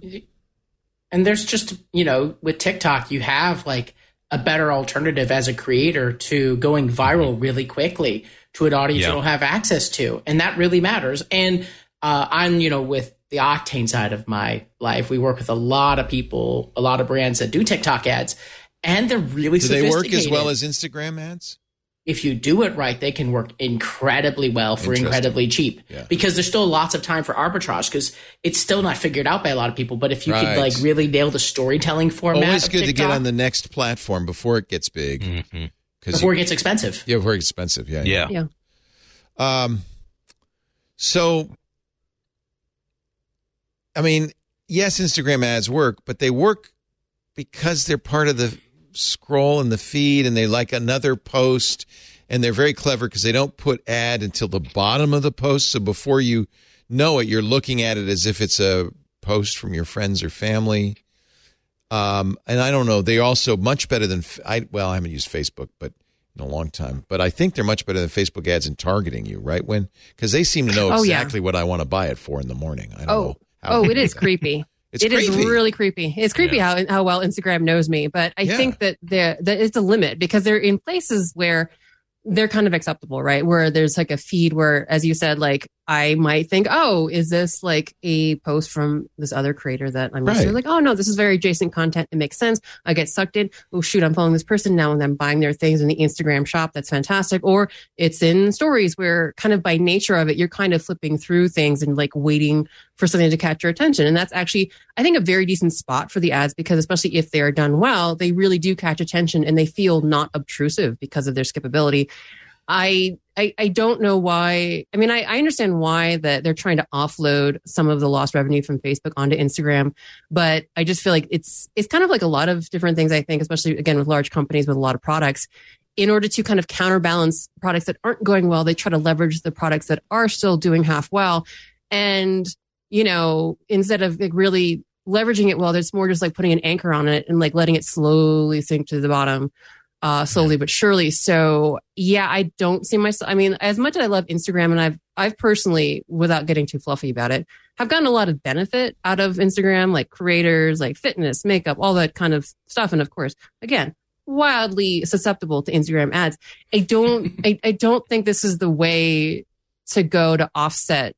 And there's just, you know, with TikTok, you have like a better alternative as a creator to going viral really quickly to an audience Yeah. you don't have access to. And that really matters. And uh, I'm, you know, with the Octane side of my life, we work with a lot of people, a lot of brands that do TikTok ads, and they're really Do they work as well as Instagram ads? If you do it right, they can work incredibly well for incredibly cheap. Yeah. Because there's still lots of time for arbitrage because it's still not figured out by a lot of people. But if you Right. could like really nail the storytelling format, Always of good to get on the next platform before it gets big. Mhm. Because before it gets expensive. yeah, very expensive. Yeah, yeah. Yeah. Um, so, I mean, yes, Instagram ads work, but they work because they're part of the scroll in the feed, and they like another post, and they're very clever because they don't put ad until the bottom of the post. So before you know it, you're looking at it as if it's a post from your friends or family. Um, and I don't know. They're also much better than I. Well, I haven't used Facebook, but in a long time. But I think they're much better than Facebook ads in targeting you, right? When because they seem to know Oh, yeah. exactly what I want to buy it for in the morning. I don't Oh. know. how Oh, they it is creepy. It's It is creepy. really creepy. It's creepy how how well Instagram knows me, but I Yeah. think that there that it's a limit because they're in places where they're kind of acceptable, right? Where there's like a feed where, as you said, like I might think, oh, is this like a post from this other creator that I'm? Right. Like, oh no, this is very adjacent content. It makes sense. I get sucked in. Oh shoot, I'm following this person now and I'm buying their things in the Instagram shop. That's fantastic. Or it's in stories where kind of by nature of it, you're kind of flipping through things and like waiting for something to catch your attention. And that's actually, I think, a very decent spot for the ads because especially if they're done well, they really do catch attention and they feel not obtrusive because of their skippability. I I, I don't know why. I mean, I, I understand why that they're trying to offload some of the lost revenue from Facebook onto Instagram, but I just feel like it's it's kind of like a lot of different things. I think, especially again with large companies with a lot of products, in order to kind of counterbalance products that aren't going well, they try to leverage the products that are still doing half well, and you know, instead of like really leveraging it well, there's more just like putting an anchor on it and like letting it slowly sink to the bottom uh, slowly but surely. So yeah, I don't see myself. I mean, as much as I love Instagram, and I've I've personally, without getting too fluffy about it, have gotten a lot of benefit out of Instagram, like creators, like fitness, makeup, all that kind of stuff. And of course, again, wildly susceptible to Instagram ads. I don't, I, I don't think this is the way to go to offset.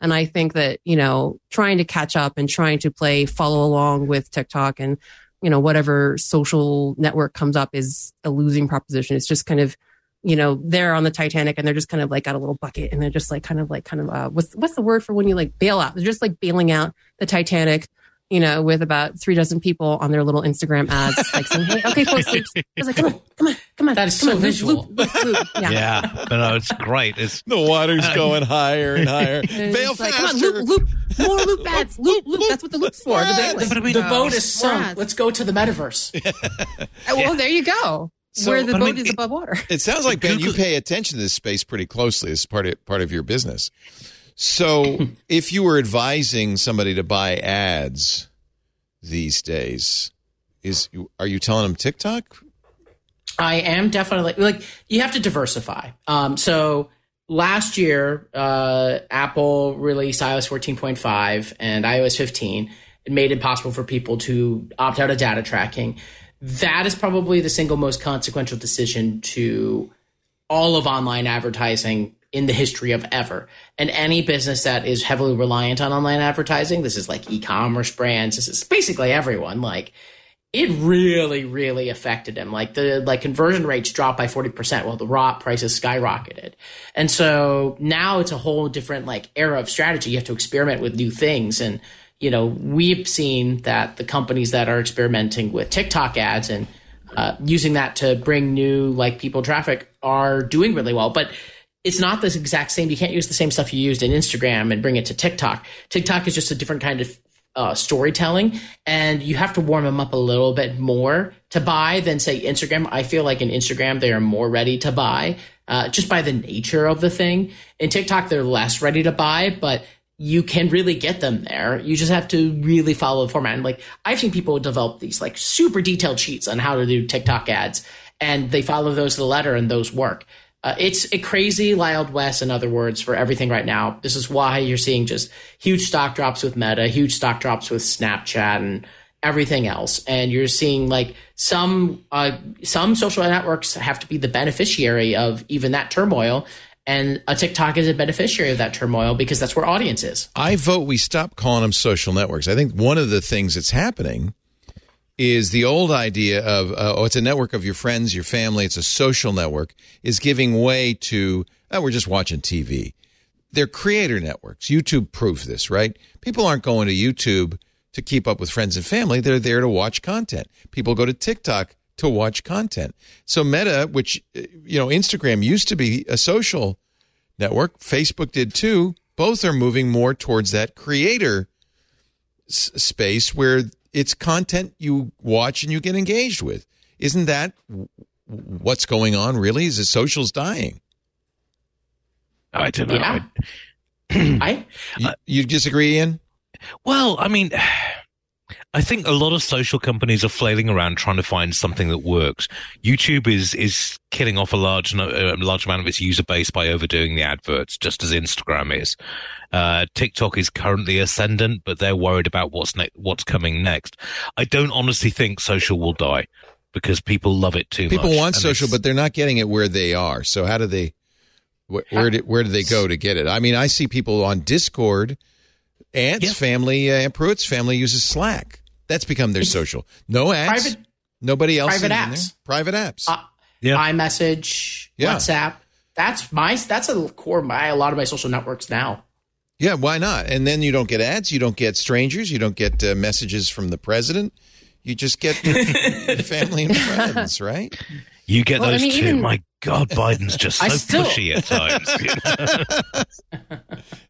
And I think that, you know, trying to catch up and trying to play follow along with TikTok and, you know, whatever social network comes up is a losing proposition. It's just kind of, you know, they're on the Titanic and they're just kind of like got a little bucket and they're just like kind of like kind of uh what's what's the word for when you like bail out? They're just like bailing out the Titanic, you know, with about three dozen people on their little Instagram ads, like saying, "Hey, okay, folks, loops." <laughs> I was like, "Come on, come on, come on." That is come so on, visual. loop, loop, loop." Yeah. Yeah, but no, it's great. It's The water's <laughs> going higher and higher. <laughs> And Bail like, come on, loop, loop, more loop ads, loop, loop. That's what the loop's for. The ads. bailing. But I mean, The uh, boat is more sunk. Let's go to the metaverse. Uh, Well, there you go. So- Where the But I boat mean, is it- above water. It sounds like Ben, you pay attention to this space pretty closely. This is part of part of your business. So, <laughs> if you were advising somebody to buy ads these days, is are you telling them TikTok? I am definitely like you have to diversify. Um, so last year, uh, Apple released iOS 14.5 and iOS 15. It made it possible for people to opt out of data tracking. That is probably the single most consequential decision to all of online advertising in the history of ever. And any business that is heavily reliant on online advertising, this is like e-commerce brands, this is basically everyone, like it really, really affected them. Like the like conversion rates dropped by forty percent, while the raw prices skyrocketed. And so now it's a whole different like era of strategy. You have to experiment with new things, and you know we've seen that the companies that are experimenting with TikTok ads and uh, using that to bring new like people traffic are doing really well. But it's not the exact same. You can't use the same stuff you used in Instagram and bring it to TikTok. TikTok is just a different kind of uh, storytelling, and you have to warm them up a little bit more to buy than say Instagram. I feel like in Instagram they are more ready to buy uh, just by the nature of the thing. In TikTok they're less ready to buy, but you can really get them there. You just have to really follow the format. And like I've seen people develop these like super detailed sheets on how to do TikTok ads, and they follow those to the letter, and those work. Uh, it's a crazy wild west, in other words, for everything right now. This is why you're seeing just huge stock drops with Meta, huge stock drops with Snapchat, and everything else. And you're seeing like some uh, some social networks have to be the beneficiary of even that turmoil, and a TikTok is a beneficiary of that turmoil because that's where audience is. I vote we stop calling them social networks. I think one of the things that's happening is the old idea of uh, oh it's a network of your friends your family it's a social network is giving way to oh, we're just watching tv they're creator networks. Youtube proves this right? People aren't going to youtube to keep up with friends and family. They're there to watch content. People go to tiktok to watch content. So meta which uh, you know instagram used to be a social network facebook did too both are moving more towards that creator s- space where it's content you watch and you get engaged with. Isn't that what's going on? Really, is the socials dying? I don't know. Yeah. <clears throat> I You, you disagree, Iain? Well, I mean, I think a lot of social companies are flailing around trying to find something that works. YouTube is is killing off a large a large amount of its user base by overdoing the adverts, just as Instagram is. Uh, TikTok is currently ascendant, but they're worried about what's ne- what's coming next. I don't honestly think social will die because people love it too People much. want social, but they're not getting it where they are. So how do they? Where, where do where do they go to get it? I mean, I see people on Discord. Ant's Yeah. family, uh, Ant Pruitt's family uses Slack. That's become their social. No ads. private Nobody else. private is in apps. there. Private apps. Uh, Yeah. iMessage, Yeah. WhatsApp. That's my that's a core my a lot of my social networks now. Yeah, why not? And then you don't get ads, you don't get strangers, you don't get uh, messages from the president. You just get your, <laughs> your family and friends, right? You get Well, I those mean, two. even- My God, Biden's just <laughs> so still- pushy at times. you <laughs> know?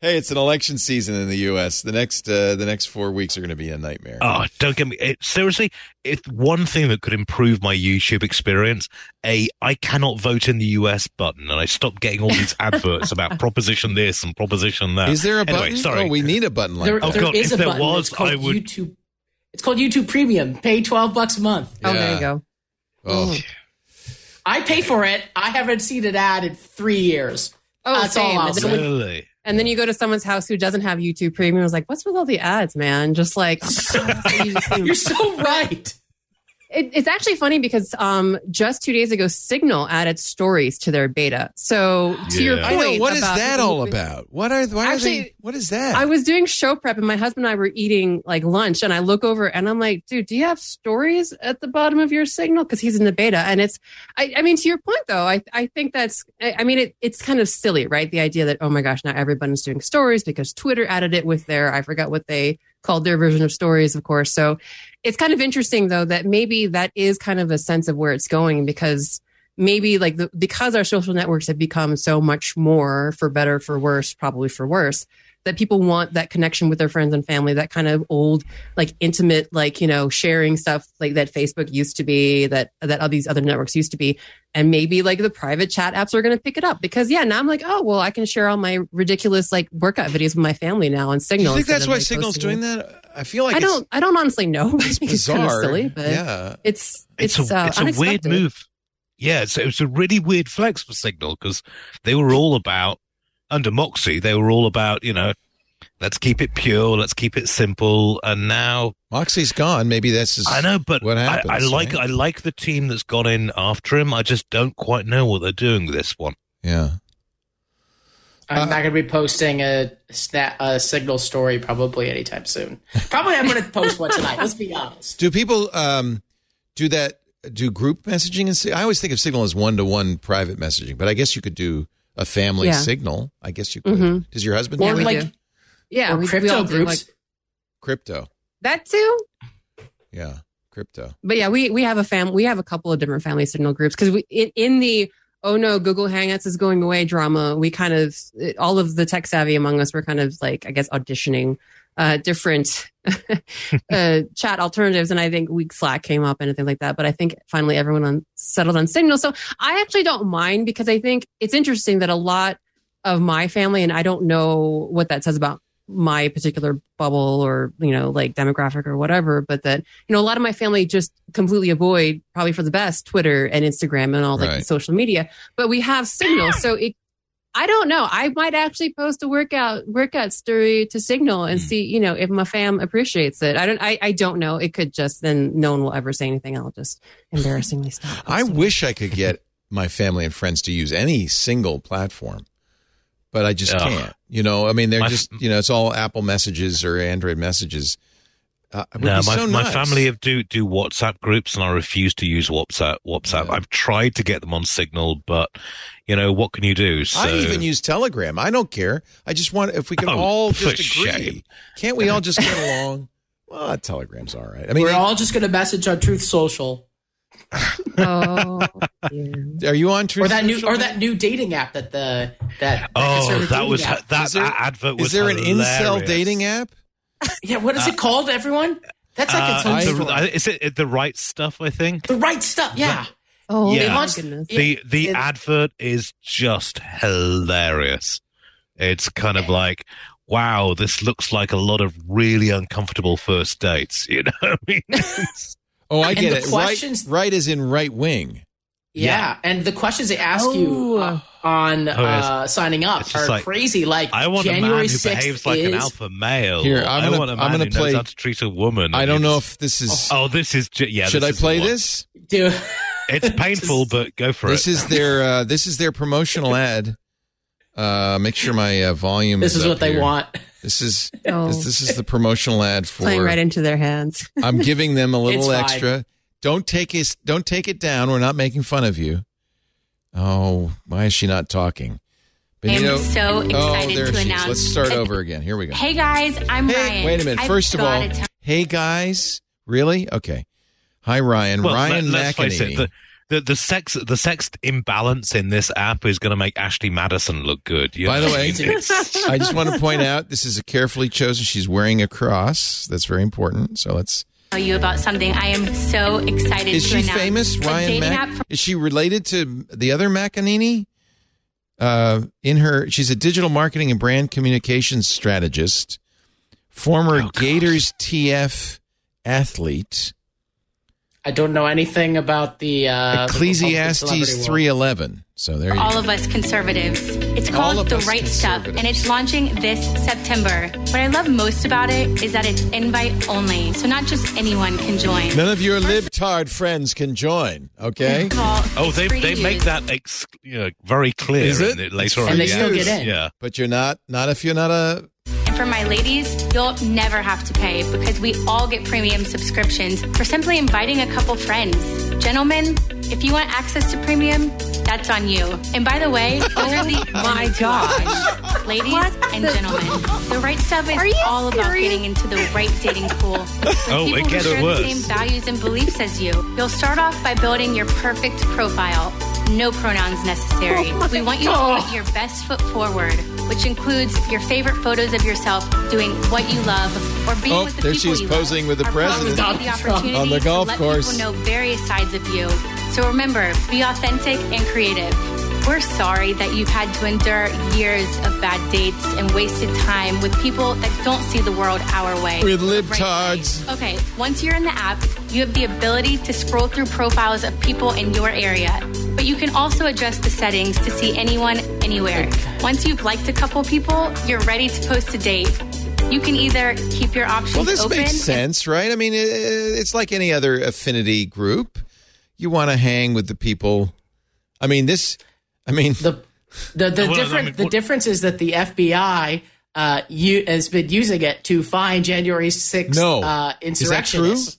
Hey, it's an election season in the U.S. The next uh, the next four weeks are going to be a nightmare. Oh, don't get me. It, seriously, if one thing that could improve my YouTube experience, a I cannot vote in the US button, and I stopped getting all these adverts about <laughs> proposition this and proposition that. Is there a Anyway, button? sorry. Oh, we need a button like There, that. Oh, there God, is if a there button. was, it's called I would- YouTube. It's called YouTube Premium. Pay twelve bucks a month. Oh, there you go. Oh, I pay for it. I haven't seen an ad in three years. Oh, That's same. I'll And then, really? and then you go to someone's house who doesn't have YouTube Premium. I was like, "What's with all the ads, man?" Just like, <laughs> <laughs> You're so right. It, it's actually funny because um, just two days ago, Signal added stories to their beta. So to your point, I know. What is that all about? What are why are they? Actually, What is that? I was doing show prep and my husband and I were eating like lunch and I look over and I'm like, dude, do you have stories at the bottom of your signal? Cause he's in the beta. And it's, I, I mean, to your point though, I, I think that's, I, I mean, it, it's kind of silly, right? The idea that, oh my gosh, now everyone's doing stories because Twitter added it with their, I forgot what they called their version of stories, of course. So it's kind of interesting though that maybe that is kind of a sense of where it's going because maybe like the, because our social networks have become so much more for better for worse probably for worse that people want that connection with their friends and family that kind of old like intimate like you know sharing stuff like that facebook used to be that that all these other networks used to be and maybe like the private chat apps are going to pick it up because yeah now i'm like oh well i can share all my ridiculous like workout videos with my family now on Do signal you think that's why like, Signal's doing that? I feel like i don't i don't honestly know <laughs> I it's think it's kind of bizarre. silly but yeah. it's It's, it's, a uh, it's a weird move. Yeah, it's it's a really weird flex for Signal because they were all about under Moxie. They were all about you know, let's keep it pure, let's keep it simple, and now Moxie's gone. Maybe this is. I know, but what I, happens, I like right? I like the team that's gone in after him. I just don't quite know what they're doing with this one. Yeah. I'm Uh, not going to be posting a, sna- a signal story probably anytime soon. Probably I'm going <laughs> to post one tonight. Let's be honest. Do people um, do that? Do group messaging and si- I always think of Signal as one to one private messaging, but I guess you could do a family Yeah. Signal. I guess you could. Mhm. Does your husband Or do like do. yeah or we, we crypto all groups. like, crypto? that too Yeah. crypto. but yeah, we we have a fam. We have a couple of different family signal groups because we in, in the oh no, Google Hangouts is going away drama. We kind of all of the tech savvy among us were kind of like I guess auditioning uh, different <laughs> uh, chat alternatives, and I think weak Slack came up and anything like that. But I think finally everyone on, settled on Signal. So I actually don't mind because I think it's interesting that a lot of my family, and I don't know what that says about my particular bubble or you know like demographic or whatever but that you know a lot of my family just completely avoid probably for the best twitter and instagram and all Right. the social media but we have signal so it i don't know i might actually post a workout workout story to signal and Hmm. see you know if my fam appreciates it i don't i, I don't know it could just then no one will ever say anything i'll just embarrassingly stop <laughs> I wish I could get my family and friends to use any single platform, but I just Ugh. can't. You know, I mean, they're My- just you know, it's all Apple messages or Android messages. Uh, No, my, so my nice. family have do do WhatsApp groups, and I refuse to use WhatsApp. WhatsApp. Yeah. I've tried to get them on Signal, but you know what can you do? So I even use Telegram. I don't care. I just want if we can Oh, all <laughs> just agree. shame. Can't we all just get <laughs> along? Well, Telegram's all right. I mean, We're all just going to message on Truth Social <laughs> oh dear. are you on Truth or that new or that new dating app that the that, that oh, that was app. that, Is there- that advert was Is there an incel dating app? Yeah. What is it called? Everyone. That's like its Uh, own I- story. the, I- is it the right stuff? I think the right stuff. Yeah. oh Yeah. my launched- goodness the the it- advert is just hilarious. It's kind of like, wow, this looks like a lot of really uncomfortable first dates. <laughs> You know, what I mean, Oh, I get it. questions- Right, right is in right wing. Yeah. and the questions they ask you Oh. uh, on yes. uh, signing up are like, crazy. Like I want January a man who 6th behaves like is, an alpha male. Here, I'm gonna- want a I'm man gonna who play- knows how to treat a woman. I don't you know if this is. Oh, this is ju- yeah. should this I play this? Dude, <laughs> It's painful, but go for it. This it. is their. Uh, this is their promotional <laughs> ad. Uh, make sure my uh, volume. this is up what they here. want. This is Oh. this, this is the promotional ad for. playing right into their hands I'm giving them a <laughs> little It's fine. extra. Don't take it. Don't take it down. We're not making fun of you. Oh, why is she not talking? I'm Benito- so oh, excited there to she is. announce. Let's start over again. Here we go. Hey guys, I'm Hey, Ryann. wait a minute. I've First of all, gotta hey guys, really? Okay. Hi, Ryann. well, Ryann let, us face it. McEnany. The, the the sex the sex imbalance in this app is going to make Ashley Madison look good. you By the way, I <laughs> just want to point out this is a carefully chosen. She's wearing a cross. That's very important. So let's. Tell you about something I am so excited Is to she announce. famous, A Ryan Mac? app for Is she related to the other McEnany? Uh, in her, she's a digital marketing and brand communications strategist, former Oh. Gators TF athlete, I don't know anything about the uh, Ecclesiastes celebrity world. three eleven. So there you go. all go. of us conservatives. It's called The Right Stuff, and it's launching this September. What I love most about it is that it's invite only, so not just anyone can join. None of your libtard friends can join. Okay. First of all, oh, they they make that ex, you know, very clear Is it? in the, later And on. they in still get in. Yeah. But you're not not if you're not a And for my ladies, you'll never have to pay because we all get premium subscriptions for simply inviting a couple friends. Gentlemen, if you want access to premium, that's on you. And by the way, <laughs> those are the oh my gosh. options. Ladies and gentlemen, <laughs> the right stuff is Are you all about getting into the right dating pool. <laughs> With Oh, it people gets who share worse. the same values and beliefs as you. You'll start off by building your perfect profile. No pronouns necessary. we want you to put your best foot forward, which includes your favorite photos of yourself doing what you love or being Oh, with the there she people is you posing love. with the Our president. photos give you the opportunity On the golf to let course. people know various sides of you. So remember, be authentic and creative. We're sorry that you've had to endure years of bad dates and wasted time with people that don't see the world our way. With right libtards. Okay, once you're in the app, you have the ability to scroll through profiles of people in your area. But you can also adjust the settings to see anyone, anywhere. Once you've liked a couple people, you're ready to post a date. You can either keep your options Well, this open. makes sense, right? I mean, it's like any other affinity group. You want to hang with the people. I mean, this. I mean, the the, the Well, I different mean, the difference is that the FBI uh, you, has been using it to find January 6th No. uh, Is that insurrectionists.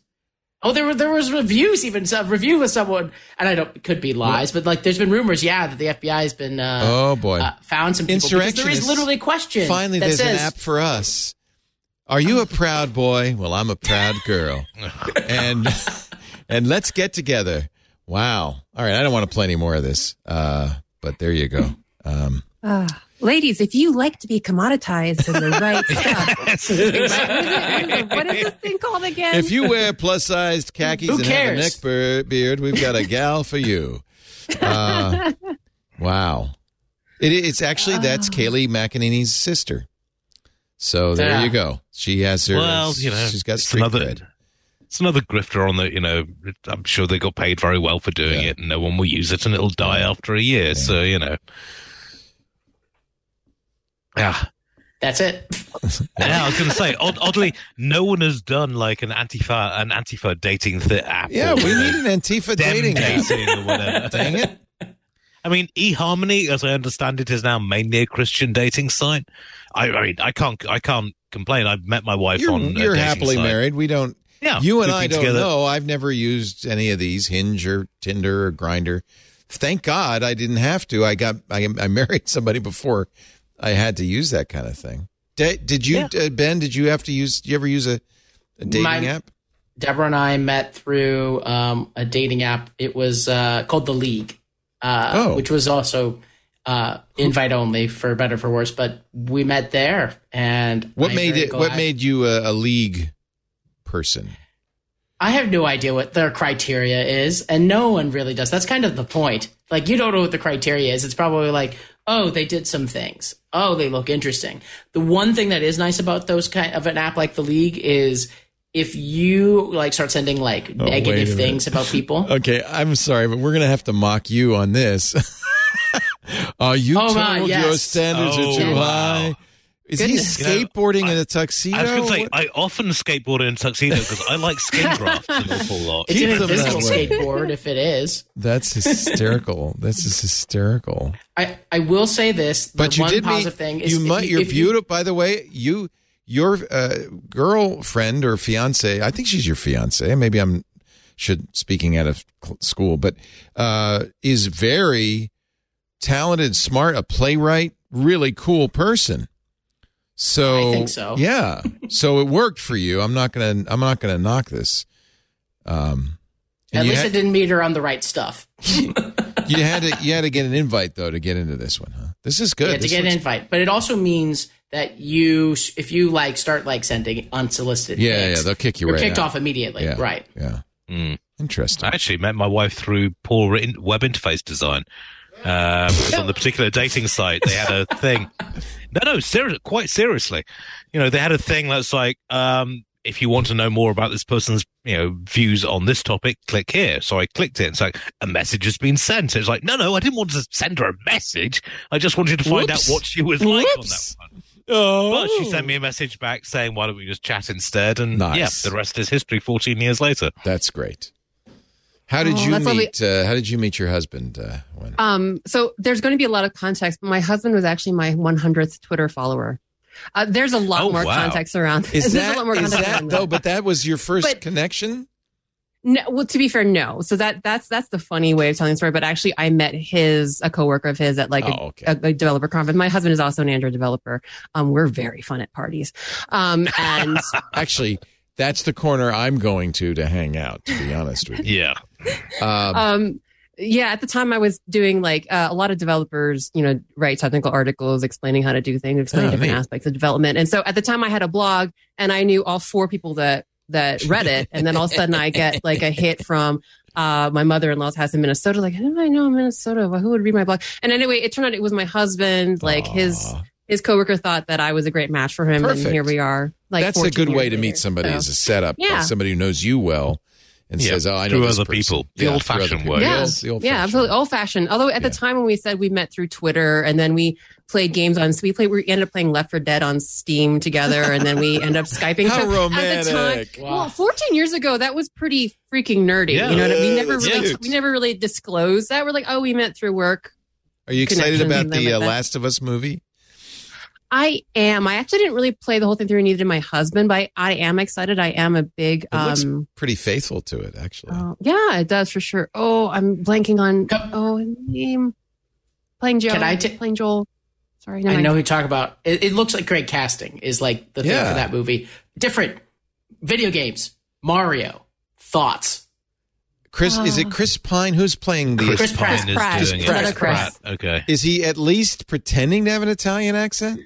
Oh, there were there was reviews even some review with someone, and I don't it could be lies, but like there's been rumors, yeah, that the FBI has been uh, oh boy, uh, found some people because there is Insurrectionists. literally a question. finally, that there's says, an app for us. Are you a proud boy? Well, I'm a proud girl. <laughs> and and let's get together. Wow. All right, I don't want to play any more of this. Uh, but there you go. Um, Uh, ladies, if you like to be commoditized in the right <laughs> stuff, Right? what is this thing called again? if you wear plus sized khakis Who and have a cares? neck beard, beard, we've got a gal for you. Uh, <laughs> wow. It, it's actually that's Kayleigh McEnany's sister. So there Yeah. you go. She has her. Well, you know, she's got street another- cred. It's another grifter on the, you know, I'm sure they got paid very well for doing Yeah. it and no one will use it and it'll die after a year. So, you know. Yeah. That's it. <laughs> Yeah, I was going to say, odd, oddly, no one has done like an Antifa, an Antifa dating th- app. Yeah, or, we you know, need an Antifa them dating app. dating or whatever. <laughs> Dang it. I mean, eHarmony, as I understand it, is now mainly a Christian dating site. I, I mean, I can't, I can't complain. I've met my wife You're, on. a you're dating happily site. married. We don't. Yeah, you and I don't together. know. I've never used any of these Hinge or Tinder or Grinder. Thank God I didn't have to. I got I, I married somebody before I had to use that kind of thing. Did, did you, uh, Ben? Did you have to use? Did you ever use a, a dating My- app? Deborah and I met through um, a dating app. It was uh, called The League, uh, Oh. which was also uh, invite only for better for worse. But we met there, and What I'm made very it? What made you a, a league person? I have no idea what their criteria is, and no one really does. That's kind of the point. Like, you don't know what the criteria is. It's probably like, oh, they did some things. Oh, they look interesting. The one thing that is nice about those kind of an app like the League is if you like start sending like Oh, wait a negative minute. things about people. <laughs> Okay, I'm sorry, but we're gonna have to mock you on this. <laughs> uh, you Oh, told my, your standards Oh, are too wow. high. Is Goodness. he You know, skateboarding in a tuxedo? I was going to say, What- I often skateboard in a tuxedo because I like skin <laughs> grafts an awful lot. It's Keep an them invisible skateboard if it is. That's hysterical. That's is hysterical. I, I will say this. The But you one did positive meet. thing is you if met your if you- beautiful. By the way, you your uh, girlfriend or fiance. I think she's your fiance. Maybe I'm should speaking out of school, but uh, is very talented, smart, a playwright, really cool person. So I think so. <laughs> Yeah. So it worked for you. I'm not gonna. I'm not gonna knock this. Um, At least had- I didn't meet her on the right stuff. <laughs> you had to you had to get an invite though to get into this one, huh? This is good. Yeah, to This get an invite. But it also means that you, if you like, start like sending unsolicited. Yeah, pics, yeah, they'll kick you You're right kicked out. off immediately. Yeah, Right. Yeah, Mm. interesting. I actually met my wife through poor in- web interface design. Um, because on the particular dating site, they had a thing. <laughs> No, no, ser- quite seriously. You know, they had a thing that's like, um, if you want to know more about this person's, you know, views on this topic, click here. So I clicked it. And it's like a message has been sent. It's like, no, no, I didn't want to send her a message. I just wanted to find Whoops. out what she was like on that one. Oh, But she sent me a message back saying, why don't we just chat instead? And Nice. yeah, the rest is history 14 years later. That's great. How did Oh, you that's lovely. meet? Uh, how did you meet your husband? Uh, when? Um, so there's going to be a lot of context, but my husband was actually my 100th Twitter follower. Uh, there's a lot Oh, more wow. context around. is <laughs> there's that a lot more is context that though? But that was your first But- connection. No, well, to be fair, no. So that that's that's the funny way of telling the story. But actually, I met his a coworker of his at like Oh, a, okay. a, a developer conference. My husband is also an Android developer. Um, we're very fun at parties. Um, and <laughs> Actually, that's the corner I'm going to to hang out. To be honest with you. <laughs> Yeah. Um, um, yeah, at the time I was doing like uh, a lot of developers, you know, write technical articles explaining how to do things, explaining Oh, different neat. aspects of development. And so at the time I had a blog and I knew all four people that that read it. And then all of a sudden I get like a hit from uh, my mother-in-law's house in Minnesota. Like, how did I know Minnesota? Well, who would read my blog? And anyway, it turned out it was my husband. Like his his coworker thought that I was a great match for him, Perfect. and here we are. Like that's a good way years to meet somebody So- as a setup. Yeah. somebody who knows you well and Yeah, says, "Oh, I know through other person." people. The Yeah, old-fashioned way. Yeah. The old- the yeah, absolutely old fashioned. Although at Yeah. the time when we said we met through Twitter and then we played games on, so we played, we ended up playing Left 4 Dead on Steam together, and then we ended up skyping. <laughs> How So At the romantic. time, Wow. well, 14 years ago, that was pretty freaking nerdy. Yeah. You know what I mean? We never really, cute. we never really disclosed that. We're like, oh, we met through work. Are you excited about the uh. Last of Us movie? I am. I actually didn't really play the whole thing through. I needed my husband, but I, I am excited. I am a big. It looks um pretty faithful to it, actually. oh, yeah, it does for sure. Oh, I'm blanking on. Come- Oh, his name. Playing Joe. Can I ta- playing Joel. Sorry, never I mind. know who you talk about. It, it looks like great casting is like the thing Yeah. for that movie. Different video games. Mario. Thoughts. Chris, is it Chris Pine who's playing the? Chris Pratt. Pine is Pratt. doing it. Chris Chris Pratt. Pratt. Okay. Is he at least pretending to have an Italian accent?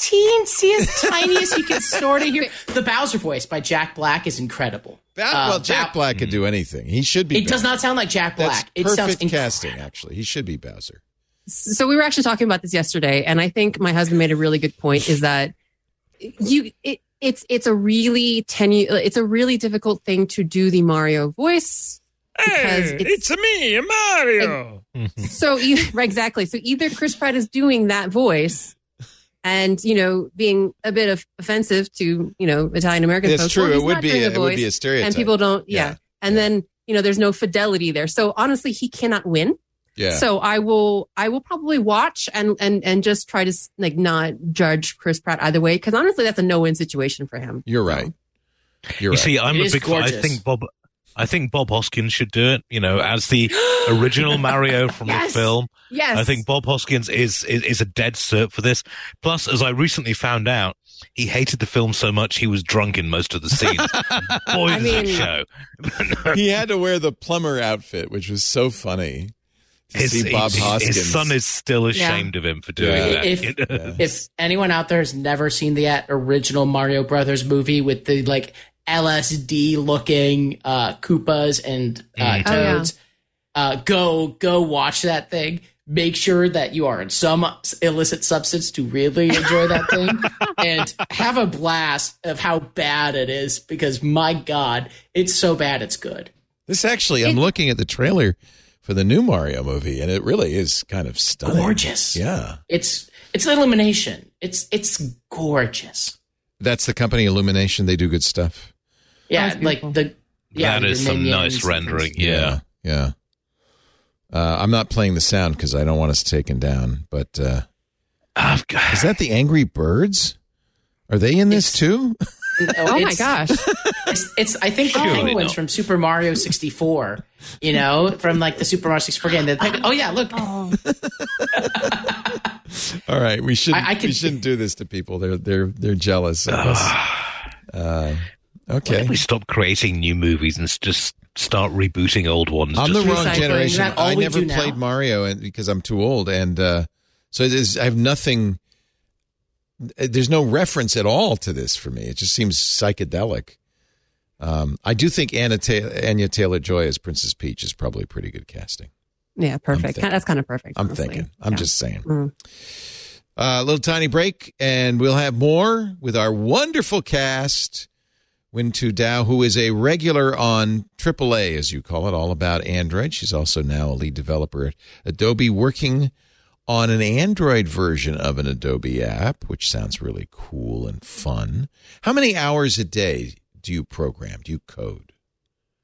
Teensy as <laughs> tiny as you can sort of hear. The Bowser voice by Jack Black is incredible. Ba- Uh, well, Jack Bow- Black could do anything. He should be. It does not sound like Jack That's Black. It sounds perfect incredible. casting. Actually, he should be Bowser. so we were actually talking about this yesterday and i think my husband made a really good point is that you it, it's it's a really tenu it's a really difficult thing to do the mario voice because it's, me, Mario. so you <laughs> right, exactly so either chris pratt is doing that voice and you know being a bit of offensive to you know italian american That's folks true. or It would be. A, the it would be a stereotype. and people don't yeah, Yeah. and then you know there's no fidelity there so honestly he cannot win Yeah. so I will I will probably watch and and and just try to like not judge Chris Pratt either way because honestly that's a no win situation for him. You're right. You're You right. see, I'm It a big fan. I think Bob. I think Bob Hoskins should do it. You know, as the <gasps> original Mario from Yes. the film. Yes, I think Bob Hoskins is, is is a dead cert for this. Plus, as I recently found out, he hated the film so much he was drunk in most of the scenes. <laughs> Boy, I does it mean- show. <laughs> he had to wear the plumber outfit, which was so funny. To His, see Bob his- Hoskins. his son is still ashamed of him for doing Yeah. that. If- Yeah. If anyone out there has never seen the original Mario Brothers movie with the like LSD looking uh, Koopas and uh, Mm. Oh, yeah. Toads, uh, go go watch that thing. Make sure that you are in some illicit substance to really enjoy that thing, <laughs> and have a blast of how bad it is. Because my God, it's so bad, it's good. This actually, I'm looking at the trailer for the new Mario movie, and it really is kind of stunning. Gorgeous. Yeah. It's it's illumination. It's it's gorgeous. That's the company Illumination. They do good stuff. Yeah, That's like the yeah, that your some nice rendering. things. Yeah. Yeah. Uh, I'm not playing the sound because I don't want us taken down. But uh, I've got- is that the Angry Birds? Are they in this too? No, oh my gosh, It's, it's I think the Surely penguins not. from Super Mario 64. You know, from like the Super Mario 64 game. The pengu- oh yeah, look. <laughs> All right, we shouldn't. I- I we shouldn't do this to people. They're they're they're jealous of us. Uh, Why okay, don't we stop creating new movies and just start rebooting old ones? I'm the wrong recycling. generation. Isn't that all I never do now? played Mario, and because I'm too old, and uh, so it is, I have nothing. There's no reference at all to this for me. It just seems psychedelic. Um, I do think Anna Ta- Anya Taylor Joy as Princess Peach is probably pretty good casting. yeah, perfect. thinking. That's kind of perfect. I'm honestly. thinking. I'm Yeah. just saying. Mm. Uh, a little tiny break, and we'll have more with our wonderful cast. Huyen Tue Dao, who is a regular on AAA, as you call it, all about Android. She's also now a lead developer at Adobe, working on an Android version of an Adobe app, which sounds really cool and fun. How many hours a day do you program? Do you code?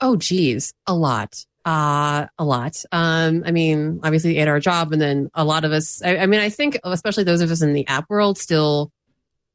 Oh, geez, a lot. Uh, a lot. Um, I mean, obviously, eight hour job, and then a lot of us. I, I mean, I think especially those of us in the app world still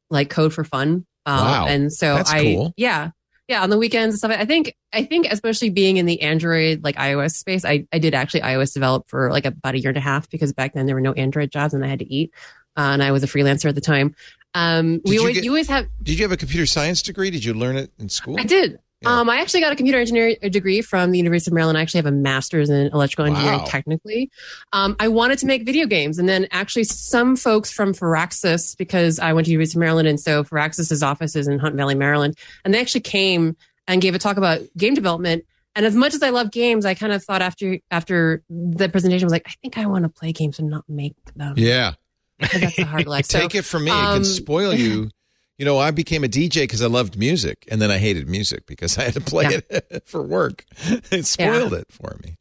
like code for fun. Uh, Wow. And so That's I, cool. yeah, yeah, on the weekends and stuff. I think, I think, especially being in the Android like iOS space, I, I did actually iOS develop for like about a year and a half because back then there were no Android jobs and I had to eat, uh, and I was a freelancer at the time. Um, Did we you always, get- you always have Did you have a computer science degree? Did you learn it in school? I did. Yeah. Um, I actually got a computer engineering degree from the University of Maryland. I actually have a master's in electrical engineering, Wow. technically. Um, I wanted to make video games, and then actually some folks from Firaxis, because I went to University of Maryland, and so Firaxis's office is in Hunt Valley, Maryland, and they actually came and gave a talk about game development. And as much as I love games, I kind of thought after after the presentation I was like, I think I want to play games and not make them. Yeah, that's a hard <laughs> life. So, Take it from me. it can um, spoil you. <laughs> You know, I became a DJ because I loved music, and then I hated music because I had to play it <laughs> for work. It spoiled it for me.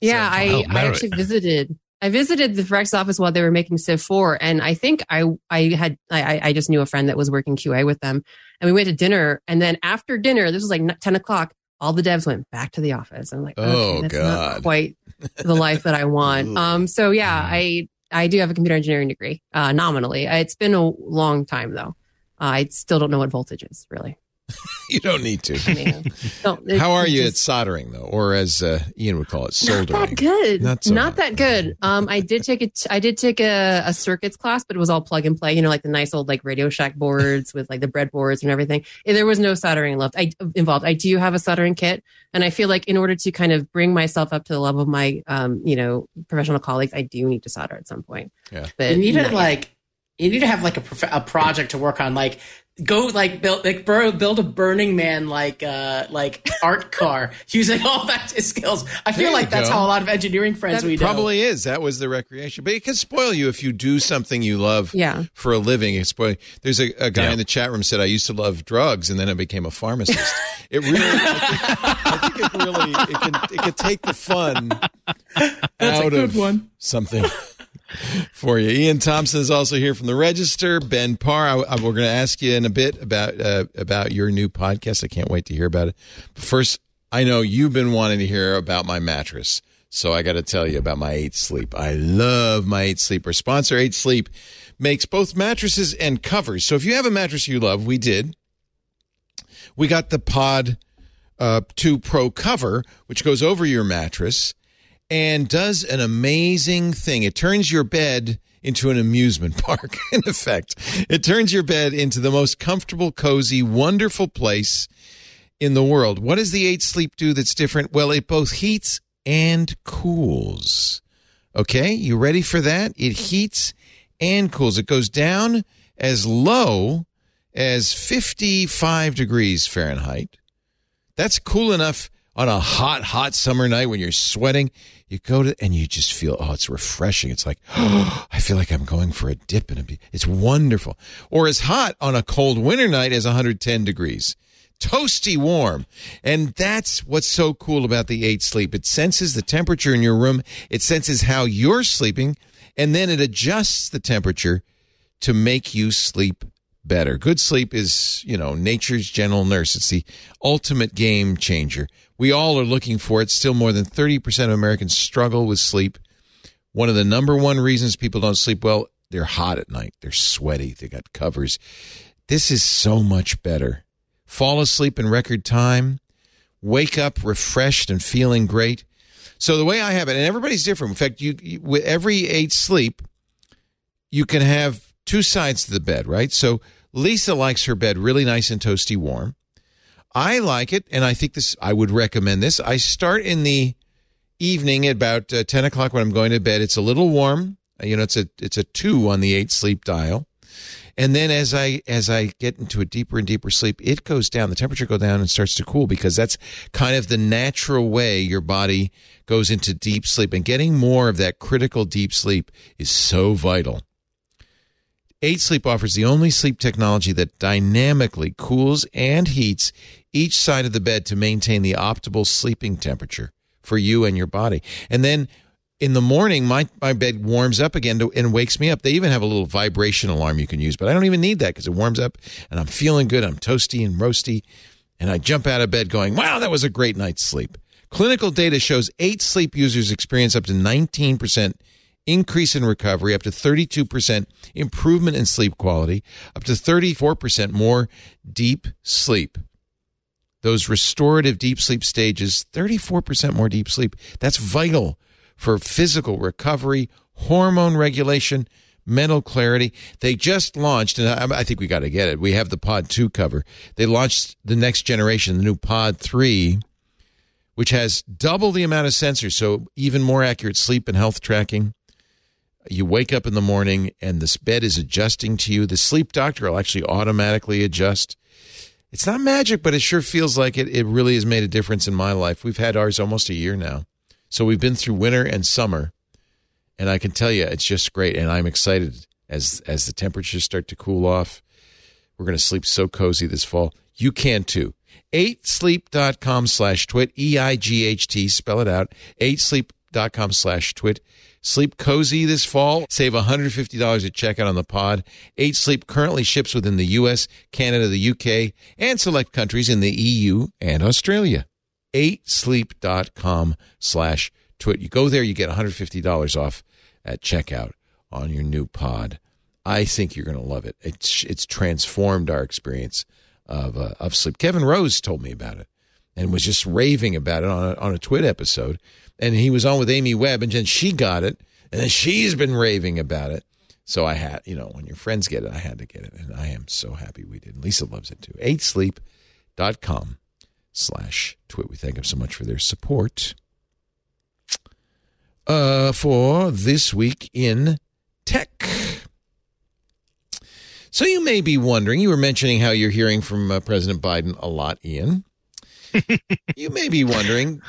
Yeah, So- I, I actually visited. I visited the Firaxis office while they were making Civ 4, and I think I I had I, I- I just knew a friend that was working QA with them, and we went to dinner. And then after dinner, this was like ten o'clock. All the devs went back to the office. I'm like, Oh, that's God. not quite the life that I <laughs> want. um, so yeah, I I do have a computer engineering degree, uh, nominally. It's been a long time though. Uh, I still don't know what voltage is really. <laughs> you don't need to. I mean, don't- <laughs> it- How are you just- at soldering though, or as uh, Iain would call it, soldering? Not that good. Not Not, so hot. that good. Um, I did take a I did take a, a circuits class, but it was all plug and play. You know, like the nice old like Radio Shack boards with like the breadboards and everything. And there was no soldering left. I involved. I do have a soldering kit, and I feel like in order to kind of bring myself up to the level of my um, you know, professional colleagues, I do need to solder at some point. Yeah. But you need to not yet. like you need to have like a, prof- a project to work on like go like build like bur- build a burning man like uh like art car <laughs> using all that skills i feel like you that's go. how a lot of engineering friends That we know probably is. That was the recreation, but it can spoil you if you do something you love Yeah. for a living. It spoil. There's a, a guy Yeah. in the chat room said I used to love drugs and then I became a pharmacist. <laughs> it really, I think, I think it really, it can, it can take the fun That's a out good of one. something for you. Iain Thomson is also here from the Register. Ben Parr, I, I- we're going to ask you in a bit about uh, about your new podcast. I can't wait to hear about it. But first, I know you've been wanting to hear about my mattress, so I got to tell you about my Eight Sleep. I love my Eight Sleep. Our sponsor, Eight Sleep, makes both mattresses and covers. So if you have a mattress you love, we did. We got the Pod uh, 2 Pro cover, which goes over your mattress and does an amazing thing. It turns your bed into an amusement <laughs> park, in effect. It turns your bed into the most comfortable, cozy, wonderful place in the world. What does the 8 Sleep do that's different? Well, it both heats and cools. Okay, you ready for that? It heats and cools. It goes down as low as 55 degrees Fahrenheit. That's cool enough on a hot, hot summer night when you're sweating. You go to and you just feel oh, it's refreshing. It's like oh, <gasps> I feel like I'm going for a dip in a. It's wonderful. Or as hot on a cold winter night as 110 degrees. Toasty warm. And that's what's so cool about the 8 sleep. It senses the temperature in your room. It senses how you're sleeping and then it adjusts the temperature to make you sleep better. Good sleep is, you know, nature's gentle nurse. It's the ultimate game changer. We all are looking for it. Still more than 30% of Americans struggle with sleep. One of the number one reasons people don't sleep well, they're hot at night. They're sweaty. They got covers. This is so much better. Fall asleep in record time. Wake up refreshed and feeling great. So the way I have it, and everybody's different. In fact, you, you with every eight sleep, you can have two sides to the bed, right? So Lisa likes her bed really nice and toasty warm. I like it, and I think this. I would recommend this. I start in the evening at about uh, ten o'clock when I'm going to bed. It's a little warm. Uh, You know, it's a it's a two on the eight sleep dial, and then as I as I get into a deeper and deeper sleep, it goes down. The temperature goes down and starts to cool because that's kind of the natural way your body goes into deep sleep. And getting more of that critical deep sleep is so vital. Eight Sleep offers the only sleep technology that dynamically cools and heats each side of the bed to maintain the optimal sleeping temperature for you and your body. And then in the morning, my, my bed warms up again to, and wakes me up. They even have a little vibration alarm you can use, but I don't even need that because it warms up and I'm feeling good. I'm toasty and roasty. And I jump out of bed going, wow, that was a great night's sleep. Clinical data shows eight sleep users experience up to 19% increase in recovery, up to 32% improvement in sleep quality, up to 34% more deep sleep. Those restorative deep sleep stages, 34% more deep sleep. That's vital for physical recovery, hormone regulation, mental clarity. They just launched, and I, think we got to get it. We have the Pod 2 cover. They launched the next generation, the new Pod 3, which has double the amount of sensors, so even more accurate sleep and health tracking. You wake up in the morning and this bed is adjusting to you. The sleep doctor will actually automatically adjust. It's not magic, but it sure feels like it. It really has made a difference in my life. We've had ours almost a year now. So we've been through winter and summer. And I can tell you, it's just great. And I'm excited as as the temperatures start to cool off. We're going to sleep so cozy this fall. You can too. 8sleep.com slash twit, E-I-G-H-T, spell it out. 8sleep.com slash twit. Sleep cozy this fall. Save $150 at checkout on the pod. 8 Sleep currently ships within the U.S., Canada, the UK, and select countries in the EU and Australia. 8sleep.com slash twit. You go there, you get $150 off at checkout on your new pod. I think you're going to love it. It's, it's transformed our experience of uh, of sleep. Kevin Rose told me about it and was just raving about it on a, on a Twit episode. And he was on with Amy Webb, and then she got it, and then she's been raving about it. So I had, you know, when your friends get it, I had to get it, and I am so happy we did. Lisa loves it too. 8sleep.com slash twit. We thank them so much for their support. Uh, for this week in tech. So you may be wondering, you were mentioning how you're hearing from uh, President Biden a lot, Iain. <laughs> you may be wondering,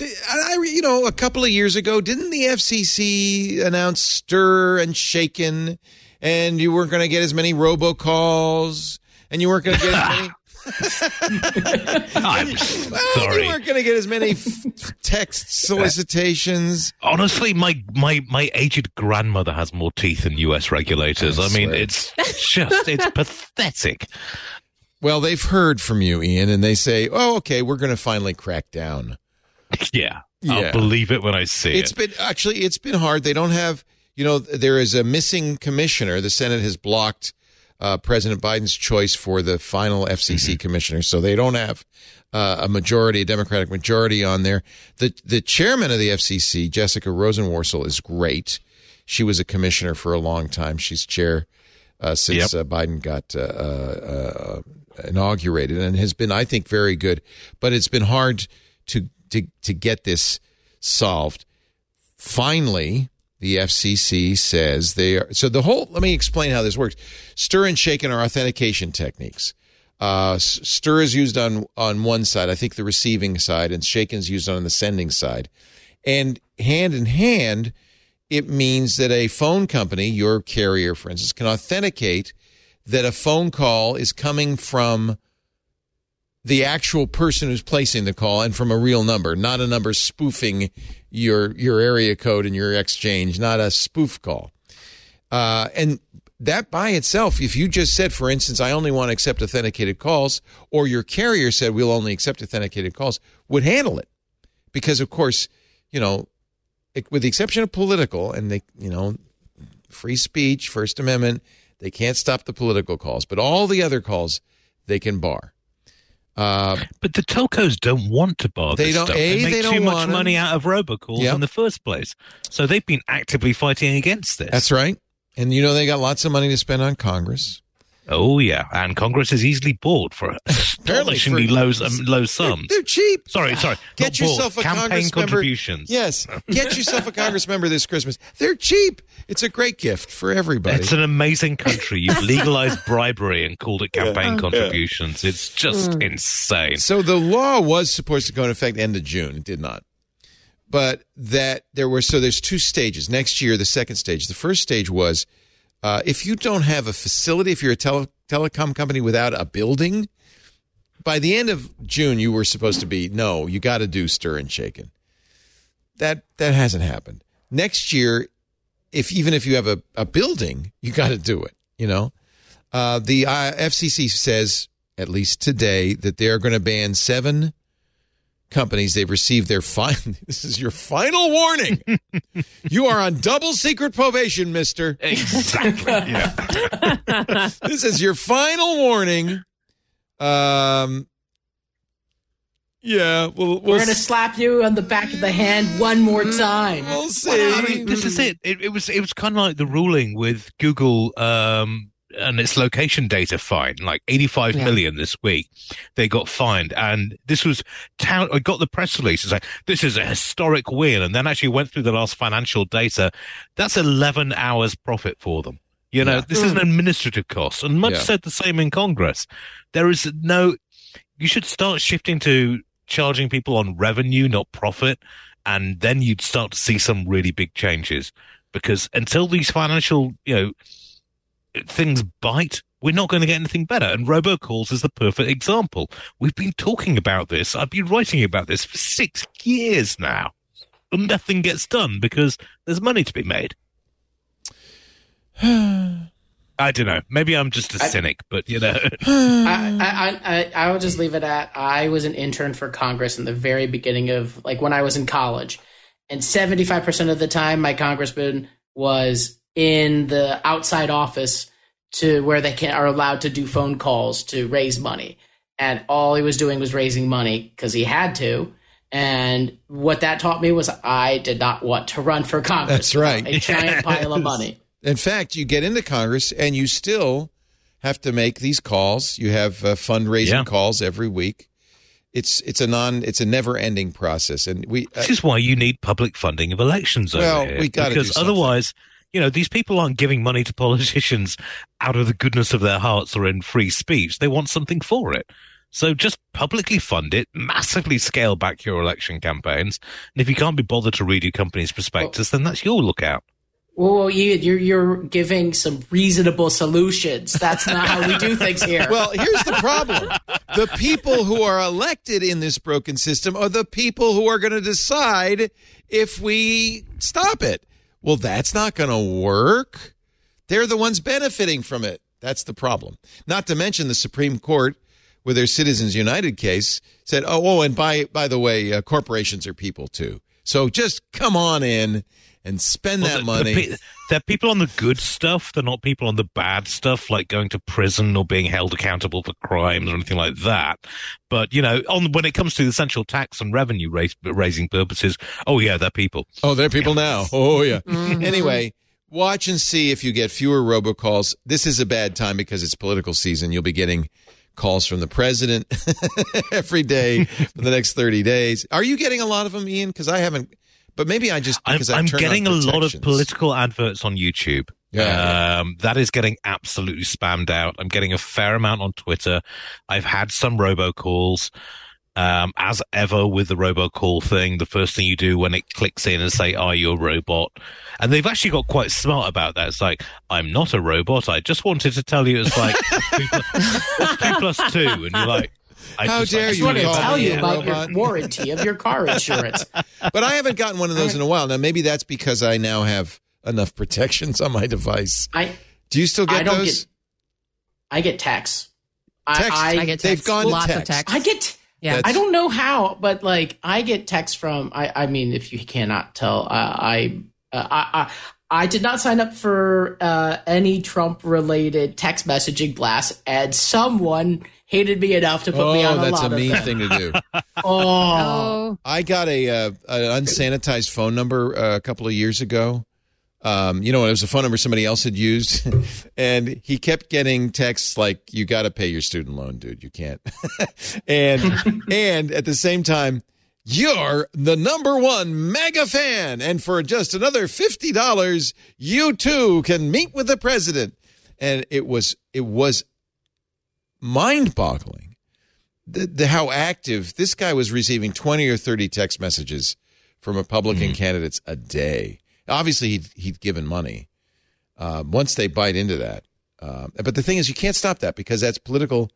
I, you know, a couple of years ago, didn't the FCC announce stir and shaken, and you weren't going to get as many robocalls, and you weren't going to get as many. <laughs> <laughs> I'm sorry. You weren't going to get as many f- text uh, solicitations. Honestly, my, my my aged grandmother has more teeth than U.S. regulators. I I, mean, it's just it's <laughs> pathetic. Well, they've heard from you, Iain, and they say, "Oh, okay, we're going to finally crack down." Yeah, <laughs> Yeah. I'll believe it when I see It's It's been actually it's been hard. They don't have you know there is a missing commissioner. The Senate has blocked uh, President Biden's choice for the final FCC commissioner, so they don't have uh, a majority, a Democratic majority on there. the The chairman of the FCC, Jessica Rosenworcel, is great. She was a commissioner for a long time. She's chair uh, since uh, Biden got uh, uh, uh, inaugurated, and has been, I think, very good. But it's been hard to to to get this solved. Finally, the FCC says they are. So the whole. Let me explain how this works. Stir and shaken are authentication techniques. Uh, stir is used on on one side, I think the receiving side, and shaken is used on the sending side. And hand in hand, it means that a phone company, your carrier, for instance, can authenticate that a phone call is coming from the actual person who's placing the call and from a real number, not a number spoofing your your area code and your exchange, not a spoof call. Uh, and that by itself, if you just said, for instance, I only want to accept authenticated calls, or your carrier said we'll only accept authenticated calls, would handle it, because of course, you know, it- with the exception of political and they, you know, free speech, First Amendment, they can't stop the political calls, but all the other calls they can bar. Uh, But the telcos don't want to bar They this don't- stuff. A, they make they too much money out of robocalls Yep. in the first place. So they've been actively fighting against this. that's right. And you know they got lots of money to spend on Congress. Oh yeah, and Congress is easily bought for <laughs> astonishingly for- low um, low sums. They're cheap. Sorry, sorry. Get not bought, yourself a campaign Congress member. contributions. Yes, get yourself a Congress member this Christmas. They're cheap. It's a great gift for everybody. It's an amazing country. You've <laughs> legalized bribery and called it campaign contributions. It's just Hmm. insane. So the law was supposed to go into effect end of June. It did not. But that there were so there's two stages. Next year, the second stage. The first stage was uh, if you don't have a facility, if you're a tele- telecom company without a building, by the end of June, you were supposed to be no, you got to do stir and shaken. That that hasn't happened. Next year, if even if you have a, a building, you got to do it. You know, uh, the uh, FCC says at least today that they're going to ban seven companies. They've received their final. <laughs> This is your final warning. <laughs> you are on double secret probation, Mister. Exactly. <laughs> yeah. This is your final warning. Um. Yeah, we'll, we'll We're gonna slap you on the back of the hand one more time. We'll see. Well, I mean, this is it. it. It was it was kind of like the ruling with Google um, and its location data fine, like eighty-five Yeah. million this week. They got fined, and this was town. I got the press release. It's like this is a historic win, and then actually went through the last financial data. That's eleven hours profit for them. You know, Yeah. this is an hmm. administrative cost, and much Yeah. said the same in Congress. There is no. You should start shifting to charging people on revenue, not profit and then you'd start to see some really big changes because until these financial you know things bite we're not going to get anything better. And robocalls is the perfect example. We've been talking about this. I've been writing about this for six years now. And nothing gets done because there's money to be made. <sighs> I don't know. Maybe i'm just a I- cynic but you know. <sighs> I, I, I, I will just leave it at I was an intern for Congress in the very beginning of like when I was in college, and seventy five percent of the time my congressman was in the outside office to where they can are allowed to do phone calls to raise money. and all he was doing was raising money because he had to. And what that taught me was I did not want to run for <laughs> Congress. That's right. with A giant pile of money. In fact, you get into Congress and you still have to make these calls. You have uh, fundraising Yeah. calls every week. It's it's a non it's a never ending process, and we uh, This is why you need public funding of elections Well, over here. we gotta do because something. Otherwise, you know, these people aren't giving money to politicians out of the goodness of their hearts or in free speech. They want something for it. So just publicly fund it, massively scale back your election campaigns, and if you can't be bothered to read your company's prospectus, then that's your lookout. Well, Iain, you're you're giving some reasonable solutions. That's not how we do things here. <laughs> Well, here's the problem. The people who are elected in this broken system are the people who are going to decide if we stop it. Well, that's not going to work. They're the ones benefiting from it. That's the problem. Not to mention the Supreme Court, with their Citizens United case, said, "Oh, oh and by by the way, uh, corporations are people too. So just come on in and spend Well, that the- money." the they're people on the good stuff. They're not people on the bad stuff, like going to prison or being held accountable for crimes or anything like that. But you know, on when it comes to the essential tax and revenue raise, raising purposes, oh yeah, they're people. Oh, they're people now. Oh, yeah. Mm-hmm. Anyway, watch and see if you get fewer robocalls. This is a bad time because it's political season. You'll be getting calls from the president <laughs> every day for the next 30 days. Are you getting a lot of them, Iain? Because I haven't, but maybe I just, I'm, because I've I'm getting a lot of political adverts on YouTube. Yeah, um, that is getting absolutely spammed out. I'm getting a fair amount on Twitter. I've had some robocalls. Um, as ever with the robocall thing, the first thing you do when it clicks in and say, "Are you a robot?" and they've actually got quite smart about that. It's like, "I'm not a robot. I just wanted to tell you it's like <laughs> two plus, what's two plus two, and you're like, I How just, dare I just you want to tell you about robot. your warranty of your car insurance. <laughs> But I haven't gotten one of those in a while. Now, maybe that's because I now have enough protections on my device. I Do you still get I don't those? get I get texts. Texts? I, I, I get They've texts, gone to lots text. of texts. I get yeah. That's- I don't know how, but like I get texts from. I, I mean, if you cannot tell, uh, I, uh, I, I, I did not sign up for uh, any Trump-related text messaging blasts, and someone hated me enough to put me oh, on a list. Oh, that's lot a of mean thing to do. <laughs> <laughs> Oh, oh, I got a uh, an unsanitized phone number uh, a couple of years ago. Um, you know, it was a phone number somebody else had used, <laughs> and he kept getting texts like, "You got to pay your student loan, dude. You can't." <laughs> and <laughs> and at the same time, you're the number one mega fan, and for just another fifty dollars, you too can meet with the president. And it was it was mind-boggling the, the how active this guy was receiving 20 or 30 text messages from Republican candidates a day. Obviously, he'd, he'd given money. Uh, once they bite into that, uh, but the thing is, you can't stop that because that's political,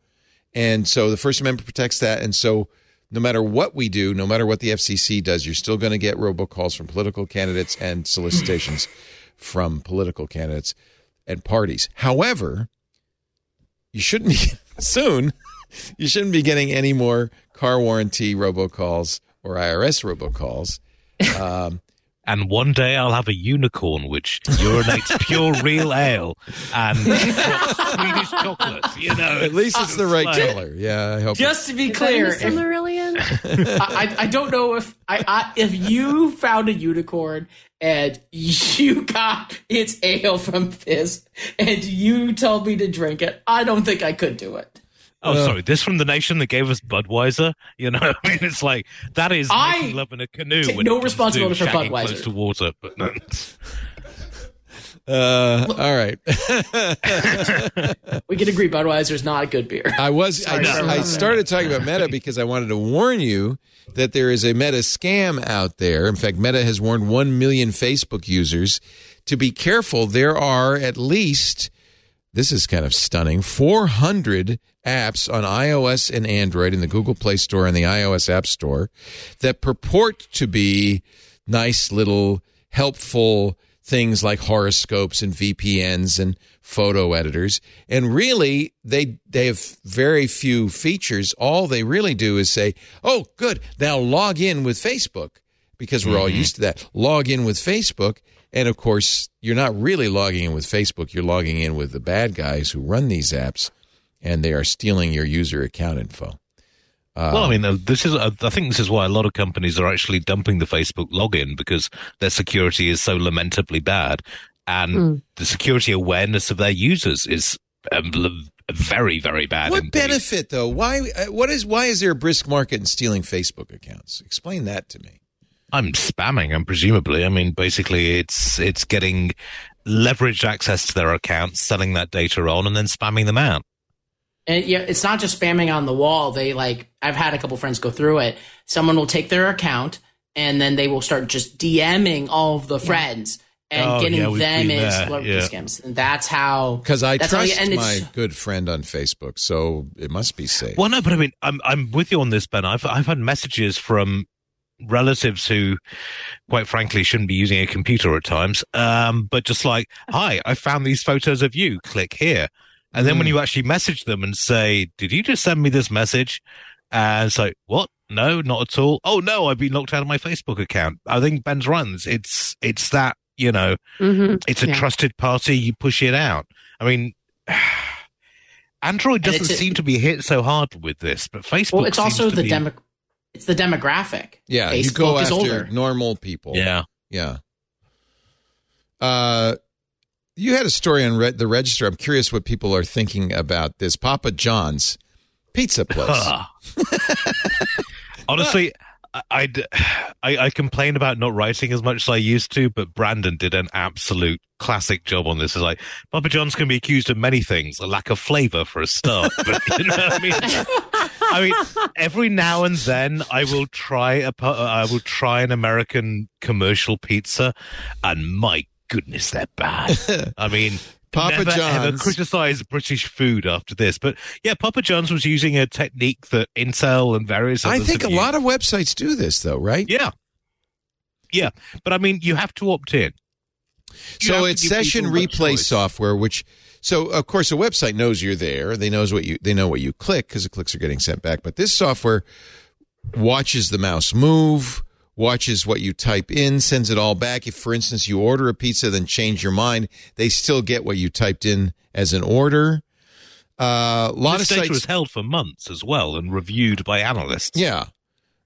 and so the First Amendment protects that. And so, no matter what we do, no matter what the FCC does, you're still going to get robocalls from political candidates and solicitations from political candidates and parties. However, you shouldn't be <laughs> soon. You shouldn't be getting any more car warranty robocalls or IRS robocalls. Um, and one day I'll have a unicorn which urinates pure <laughs> real ale and Swedish chocolate. You know, at least it's the right like- color. Yeah, I hope. just to be Is that in clear, the if, Silmarillion? <laughs> I, I don't know if I, I if you found a unicorn and you got its ale from this and you told me to drink it, I don't think I could do it. Oh, sorry. This from the nation that gave us Budweiser. You know, I mean, it's like that is I making love in a canoe. take no it comes to responsibility for Budweiser. close to water. But no. Uh, all right. We can agree Budweiser's not a good beer. I was. I, Sorry, I started talking about Meta because I wanted to warn you that there is a Meta scam out there. In fact, Meta has warned one million Facebook users to be careful. There are at least this is kind of stunning 400 apps on iOS and Android in the Google Play Store and the iOS App Store that purport to be nice little helpful things like horoscopes and VPNs and photo editors. And really they they have very few features. All they really do is say oh good now log in with Facebook because we're all mm-hmm. used to that. Log in with Facebook and of course you're not really logging in with Facebook. You're logging in with the bad guys who run these apps and they are stealing your user account info. well, I mean, uh, this is. Uh, I think this is why a lot of companies are actually dumping the Facebook login because their security is so lamentably bad, and Mm. the security awareness of their users is um, very, very bad. What indeed. benefit though? Why? uh, What is? Why is there a brisk market in stealing Facebook accounts? Explain that to me. I'm spamming. I'm presumably. I mean, basically, it's it's getting leveraged access to their accounts, selling that data on, and then spamming them out. And yeah, it's not just spamming on the wall. They like I've had a couple friends go through it. Someone will take their account and then they will start just DMing all of the friends and Oh, getting yeah, we've them been in there, celebrity yeah. scams. And that's how Because I that's how you- trust and my good friend on Facebook, so it must be safe. Well, no, but I mean, I'm I'm with you on this, Ben. I've I've had messages from relatives who, quite frankly, shouldn't be using a computer at times. Um, but just like, <laughs> hi, I found these photos of you. Click here, and then when you actually message them and say, "Did you just send me this message?" and it's like, "What? No, not at all. Oh no, I've been locked out of my Facebook account." I think Ben's runs. It's it's, it's that you know, hmm it's a Yeah. trusted party. You push it out. I mean. <sighs> Android doesn't it's a- seem to be hit so hard with this, but Facebook. well, it's also to the be- demo it's the demographic. yeah, Facebook you go is after older. normal people. Yeah. Yeah. Uh, you had a story on the register. I'm curious what people are thinking about this Papa John's pizza place. <laughs> Honestly, I, I I complain about not writing as much as I used to, but Brandon did an absolute classic job on this. Is like Papa John's can be accused of many things, a lack of flavor for a start. But <laughs> you know, what I mean, I mean, every now and then I will try a I will try an American commercial pizza, and my goodness, they're bad. <laughs> I mean. Papa never ever criticize British food after this, but yeah, Papa John's was using a technique that Intel and various. I think a have lot of websites do this, though, right? yeah. Yeah. But I mean, you have to opt in. You So it's session replay software, which so of course a website knows you're there. They knows what you they know what you click because the clicks are getting sent back. But this software watches the mouse move, watches what you type in, sends it all back. If, for instance, you order a pizza, then change your mind, they still get what you typed in as an order. Uh, a lot this of data sites was held for months as well and reviewed by analysts. Yeah.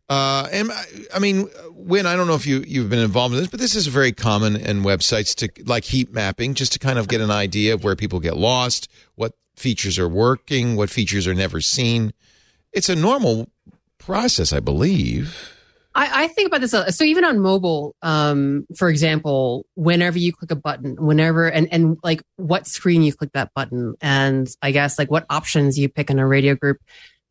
Uh, and I, I mean, Huyen, I don't know if you, you've been involved in this, but this is very common in websites to like heat mapping, just to kind of get an idea of where people get lost, what features are working, what features are never seen. It's a normal process, I believe. I, I think about this. a- So even on mobile, um, for example, whenever you click a button, whenever and and like what screen you click that button, and I guess like what options you pick in a radio group,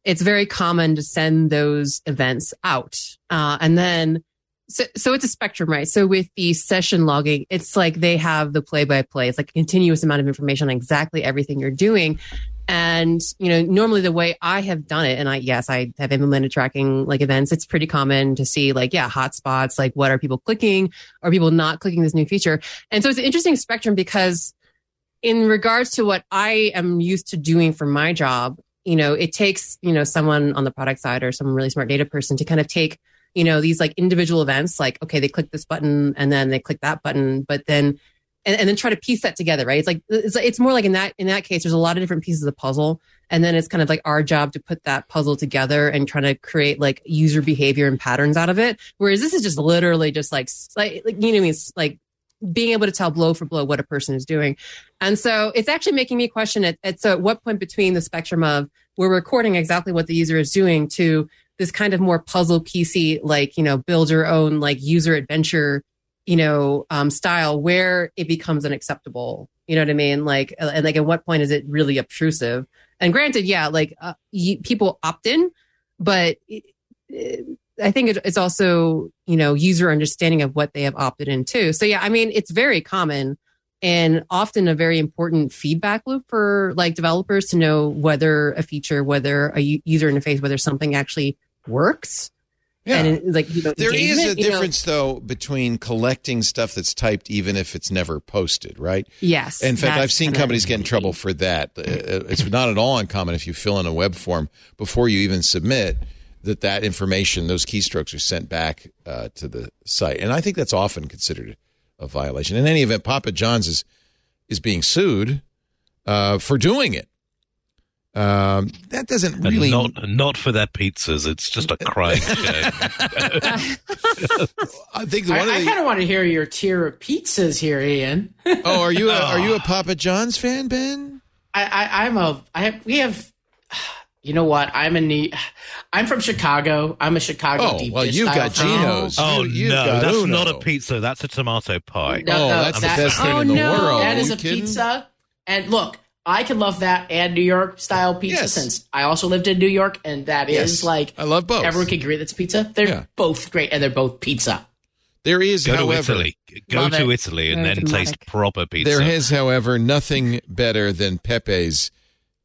it's very common to send those events out, uh, and then. So, so it's a spectrum, right? So with the session logging, it's like they have the play by play. It's like a continuous amount of information on exactly everything you're doing. And, you know, normally the way I have done it, and I, yes, I have implemented tracking like events. It's pretty common to see like, yeah, hotspots, like what are people clicking? Are people not clicking this new feature? And so it's an interesting spectrum because in regards to what I am used to doing for my job, you know, it takes, you know, someone on the product side or some really smart data person to kind of take, you know, these like individual events, like, okay, they click this button and then they click that button, but then and, and then try to piece that together, right? It's like it's it's more like in that in that case, there's a lot of different pieces of the puzzle, and then it's kind of like our job to put that puzzle together and try to create like user behavior and patterns out of it. Whereas this is just literally just like like, like you know, what I mean, It's like being able to tell blow for blow what a person is doing, and so it's actually making me question it. At, so at what point between the spectrum of we're recording exactly what the user is doing to this kind of more puzzle piecey, like you know, build your own like user adventure you know, um, style where it becomes unacceptable. You know what I mean? Like, uh, and like, at what point is it really obtrusive? And granted, yeah, like uh, you, people opt in, but it, it, I think it, it's also you know user understanding of what they have opted into. So yeah, I mean, it's very common and often a very important feedback loop for like developers to know whether a feature, whether a user interface, whether something actually works. And in, like you know, There is a you know- difference, though, between collecting stuff that's typed, even if it's never posted, right? Yes. In fact, I've seen companies get in trouble for that. Uh, It's not at all uncommon if you fill in a web form before you even submit that that information, those keystrokes, are sent back uh, to the site, and I think that's often considered a violation. In any event, Papa John's is is being sued uh, for doing it. Um, that doesn't And really. not not for their pizzas. It's just a crying <laughs> shame. <laughs> I think I, one of I the. kind of want to hear your tier of pizzas here, Iain. <laughs> oh, are you a, are you a Papa John's fan, Ben? I, I I'm a I have we have. You know what? I'm a neat. I'm from Chicago. I'm a Chicago Oh, deep well, dish you've got fan. Gino's. oh You- no, that's Uno. not a pizza. That's a tomato pie. No, oh, no, that's the that- best thing Oh, in the no. world. That Are is a kidding? pizza. And look, I can love that and New York style pizza Yes. since I also lived in New York, and that is Yes. like I love both. Everyone can agree that's pizza. They're Yeah. both great, and they're both pizza. There is, Go however, to Italy. Go Love to it. Italy and Very then dramatic. taste proper pizza. there is, however, nothing better than Pepe's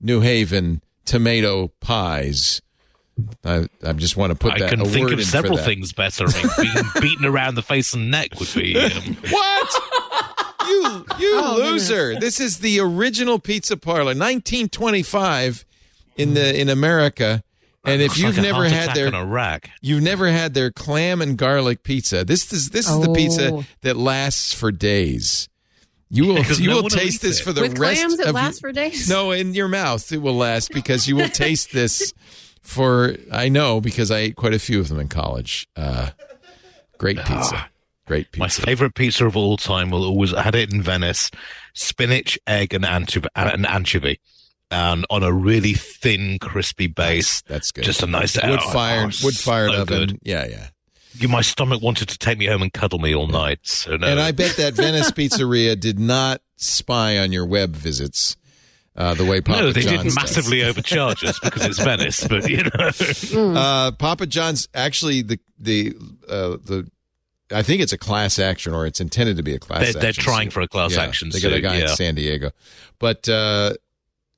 New Haven tomato pies. I, I just want to put I that. can a think word of several things better. I mean, being beaten around the face and neck would be. Um, <laughs> What? <laughs> you <laughs> you Oh, loser! This is the original pizza parlor, 1925 in the in America. And if you've like never had their on you've never had their clam and garlic pizza, this is this is the pizza Oh. that lasts for days. You will Because you no will taste this it. for the With rest clams, it of lasts your- for days. No, in your mouth it will last because you will taste this for I know because I ate quite a few of them in college. Uh, great pizza. <laughs> Great My favorite pizza of all time will always I had it in Venice: spinach, egg, and anchovy, and anchovy, and on a really thin, crispy base. That's good. Just a nice wood oh, fired oh, wood fired so oven. good. Yeah, yeah. You- My stomach wanted to take me home and cuddle me all night. So no. And I bet that Venice Pizzeria did not spy on your web visits uh, the way Papa no, they John's did does. massively overcharge us because it's Venice, but you know. <laughs> Uh, Papa John's actually the the uh, the I think it's a class action or it's intended to be a class They're- action. they're trying suit. for a class Yeah, action They got a suit, guy in. San Diego, but uh,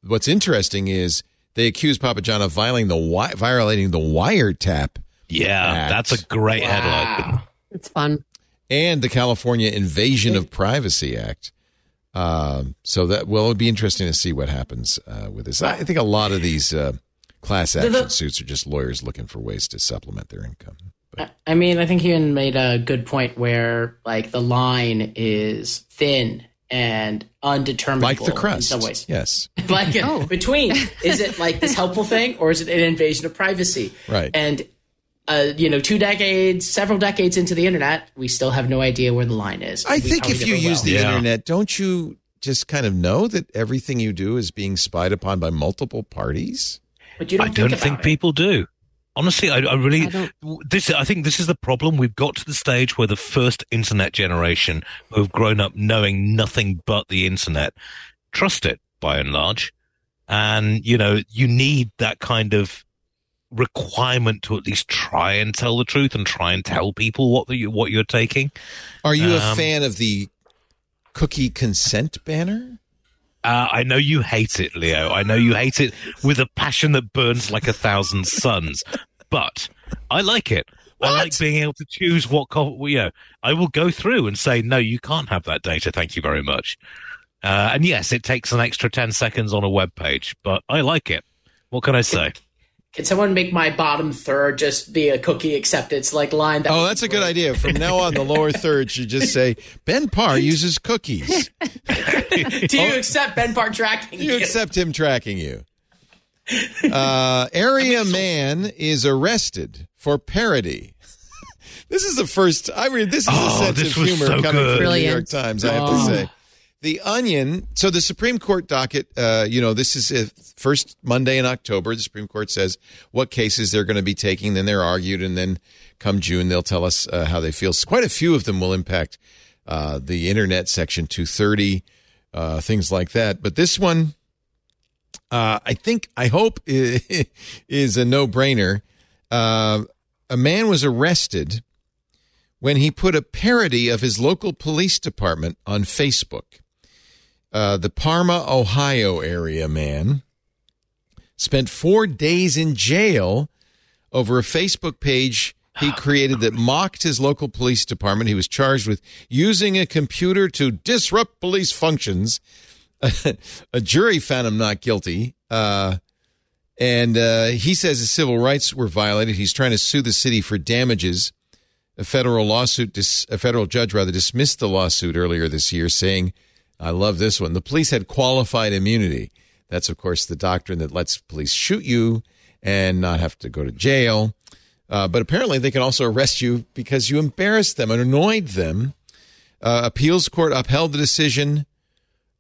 what's interesting is they accuse Papa John of violating the wi- violating the wiretap Yeah, Act. that's a great headline. It's fun. and the California Invasion of Privacy Act. Um, so that well, it'll be interesting to see what happens uh, with this. I think a lot of these uh, class action the- suits are just lawyers looking for ways to supplement their income. I- I mean, I think Iain made a good point where like the line is thin and undeterminable Like the crust, in some ways. yes, <laughs> like Oh. between is it like this helpful thing or is it an invasion of privacy Right. and uh, you know two decades several decades into the internet we still have no idea where the line is I We think if you use will. the Yeah. internet, don't you just kind of know that everything you do is being spied upon by multiple parties? but you don't I don't think, think it. people do. Honestly, I, I really I this. I think this is the problem. We've got to the stage where the first internet generation, who have grown up knowing nothing but the internet, trust it by and large, and you know you need that kind of requirement to at least try and tell the truth and try and tell people what the, what you're taking. Are you a Um, fan of the cookie consent banner? Uh, I know you hate it, Leo. I know you hate it with a passion that burns like a thousand suns. But I like it. I like being able to choose what. Co- well, you know, I will go through and say, no, you can't have that data. Thank you very much. Uh, and yes, it takes an extra ten seconds on a web page, but I like it. What can I say? can someone make my bottom third just be a cookie acceptance like line that Oh, that's be a good great. idea. From now on, the lower <laughs> third should just say Ben Parr uses cookies. <laughs> do you accept ben Parr tracking You accept him tracking you. <laughs> Uh, area man is arrested for parody. <laughs> this is the first. I mean, this is a Oh, sense this of was humor so coming good. from the New York Times. I have to Oh. say, the Onion. So the Supreme Court docket. Uh, you know, this is uh first Monday in October. The Supreme Court says what cases they're going to be taking. Then they're argued, and then come June, they'll tell us uh, how they feel. So Quite a few of them will impact uh, the Internet Section 230, uh, things like that. But this one uh, I think, I hope, <laughs> is a no brainer. Uh, a man was arrested when he put a parody of his local police department on Facebook. Uh, the Parma, Ohio area man spent four days in jail over a Facebook page he <sighs> created that mocked his local police department. He was charged with using a computer to disrupt police functions a jury found him not guilty. Uh, and uh, he says his civil rights were violated. He's trying to sue the city for damages. A federal lawsuit, dis- a federal judge rather, dismissed the lawsuit earlier this year, saying, "I love this one. The police had qualified immunity. That's, of course, the doctrine that lets police shoot you and not have to go to jail. Uh, but apparently, they can also arrest you because you embarrassed them and annoyed them. Uh, appeals court upheld the decision.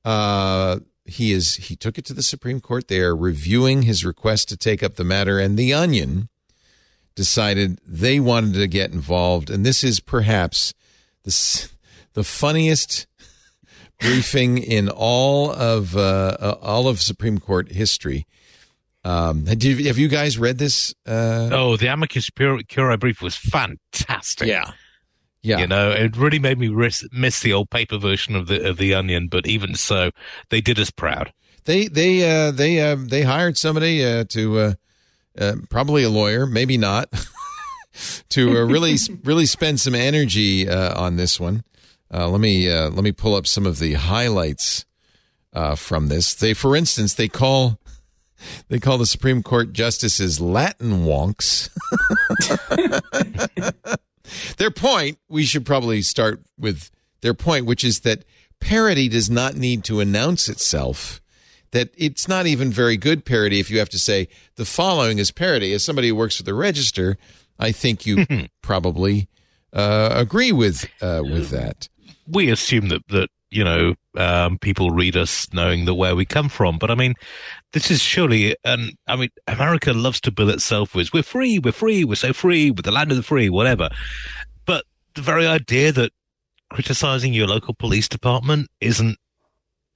Uh, he is he took it to the Supreme Court. They are reviewing his request to take up the matter, and the Onion decided they wanted to get involved. And this is perhaps the the funniest <laughs> briefing in all of uh, uh, all of Supreme Court history. Um, have you, have you guys read this? Uh, oh, the amicus curiae brief was fantastic. Yeah, yeah. You know, it really made me miss, miss the old paper version of the of the Onion, but even so, they did us proud. They they uh, they uh, they hired somebody uh, to uh, uh, probably a lawyer, maybe not, <laughs> to uh, really <laughs> really spend some energy on this one. let me let me pull up some of the highlights from this. They, for instance, they call they call the Supreme Court justices Latin wonks. <laughs> their point, we should probably start with their point, which is that parody does not need to announce itself. That it's not even very good parody if you have to say the following is parody. As somebody who works for the Register, I think you <laughs> probably uh, agree with uh, with that. We assume that that you know um, people read us knowing the where we come from, but I mean, this is surely, and I mean, America loves to bill itself as we're free, we're free, we're so free, with the land of the free, whatever. But the very idea that criticizing your local police department isn't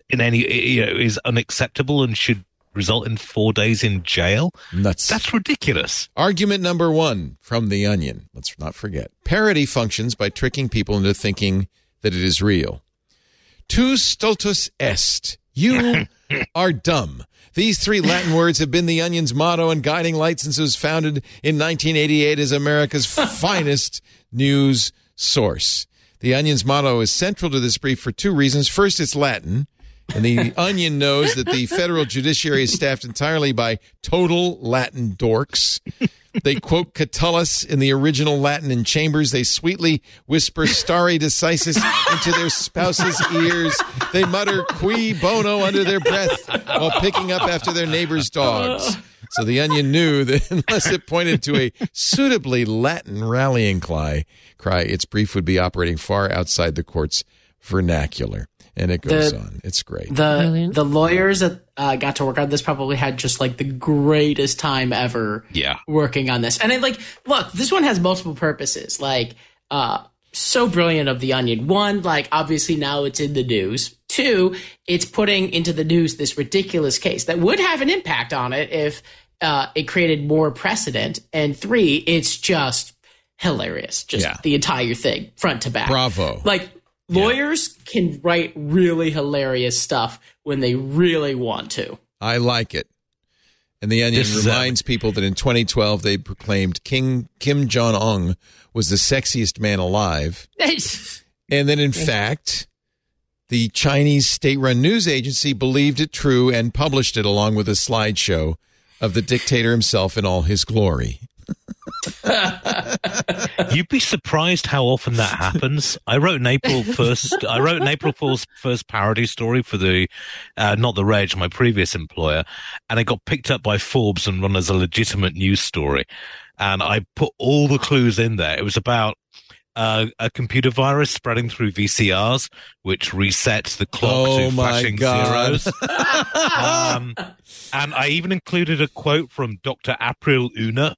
in any, you know, is unacceptable and should result in four days in jail. Nuts. That's ridiculous. Argument number one from The Onion. Let's not forget. Parody functions by tricking people into thinking that it is real. Tu stultus est. You <laughs> are dumb. These three Latin words have been the Onion's motto and guiding light since it was founded in 1988 as America's <laughs> finest news source. The Onion's motto is central to this brief for two reasons. First, it's Latin. And the <laughs> Onion knows that the federal judiciary is staffed entirely by total Latin dorks. They quote Catullus in the original Latin in chambers. They sweetly whisper stare decisis into their spouse's ears. They mutter cui bono under their breath while picking up after their neighbor's dogs. So the Onion knew that <laughs> unless it pointed to a suitably Latin rallying cry, cry, its brief would be operating far outside the court's vernacular and it goes the, on. It's great. The Brilliant. the lawyers that uh, got to work on this probably had just like the greatest time ever. Yeah, working on this, and it, like, look, this one has multiple purposes. Like, uh, so brilliant of the Onion. One, like, obviously now it's in the news. Two, it's putting into the news this ridiculous case that would have an impact on it if uh, it created more precedent. And three, it's just hilarious. Just yeah. the entire thing, front to back. Bravo. Like Lawyers can write really hilarious stuff when they really want to. I like it. And the Onion this uh, reminds people that in 2012 they proclaimed King Kim Jong Un was the sexiest man alive. and then, in fact, the Chinese state-run news agency believed it true and published it along with a slideshow of the dictator himself in all his glory. You'd be surprised how often that happens. I wrote an April first. I wrote an April Fool's first parody story for the, uh, not the Reg, my previous employer, and it got picked up by Forbes and run as a legitimate news story. And I put all the clues in there. It was about uh, a computer virus spreading through VCRs, which resets the clock oh to flashing God. zeros. <laughs> um, and I even included a quote from Dr. April Una,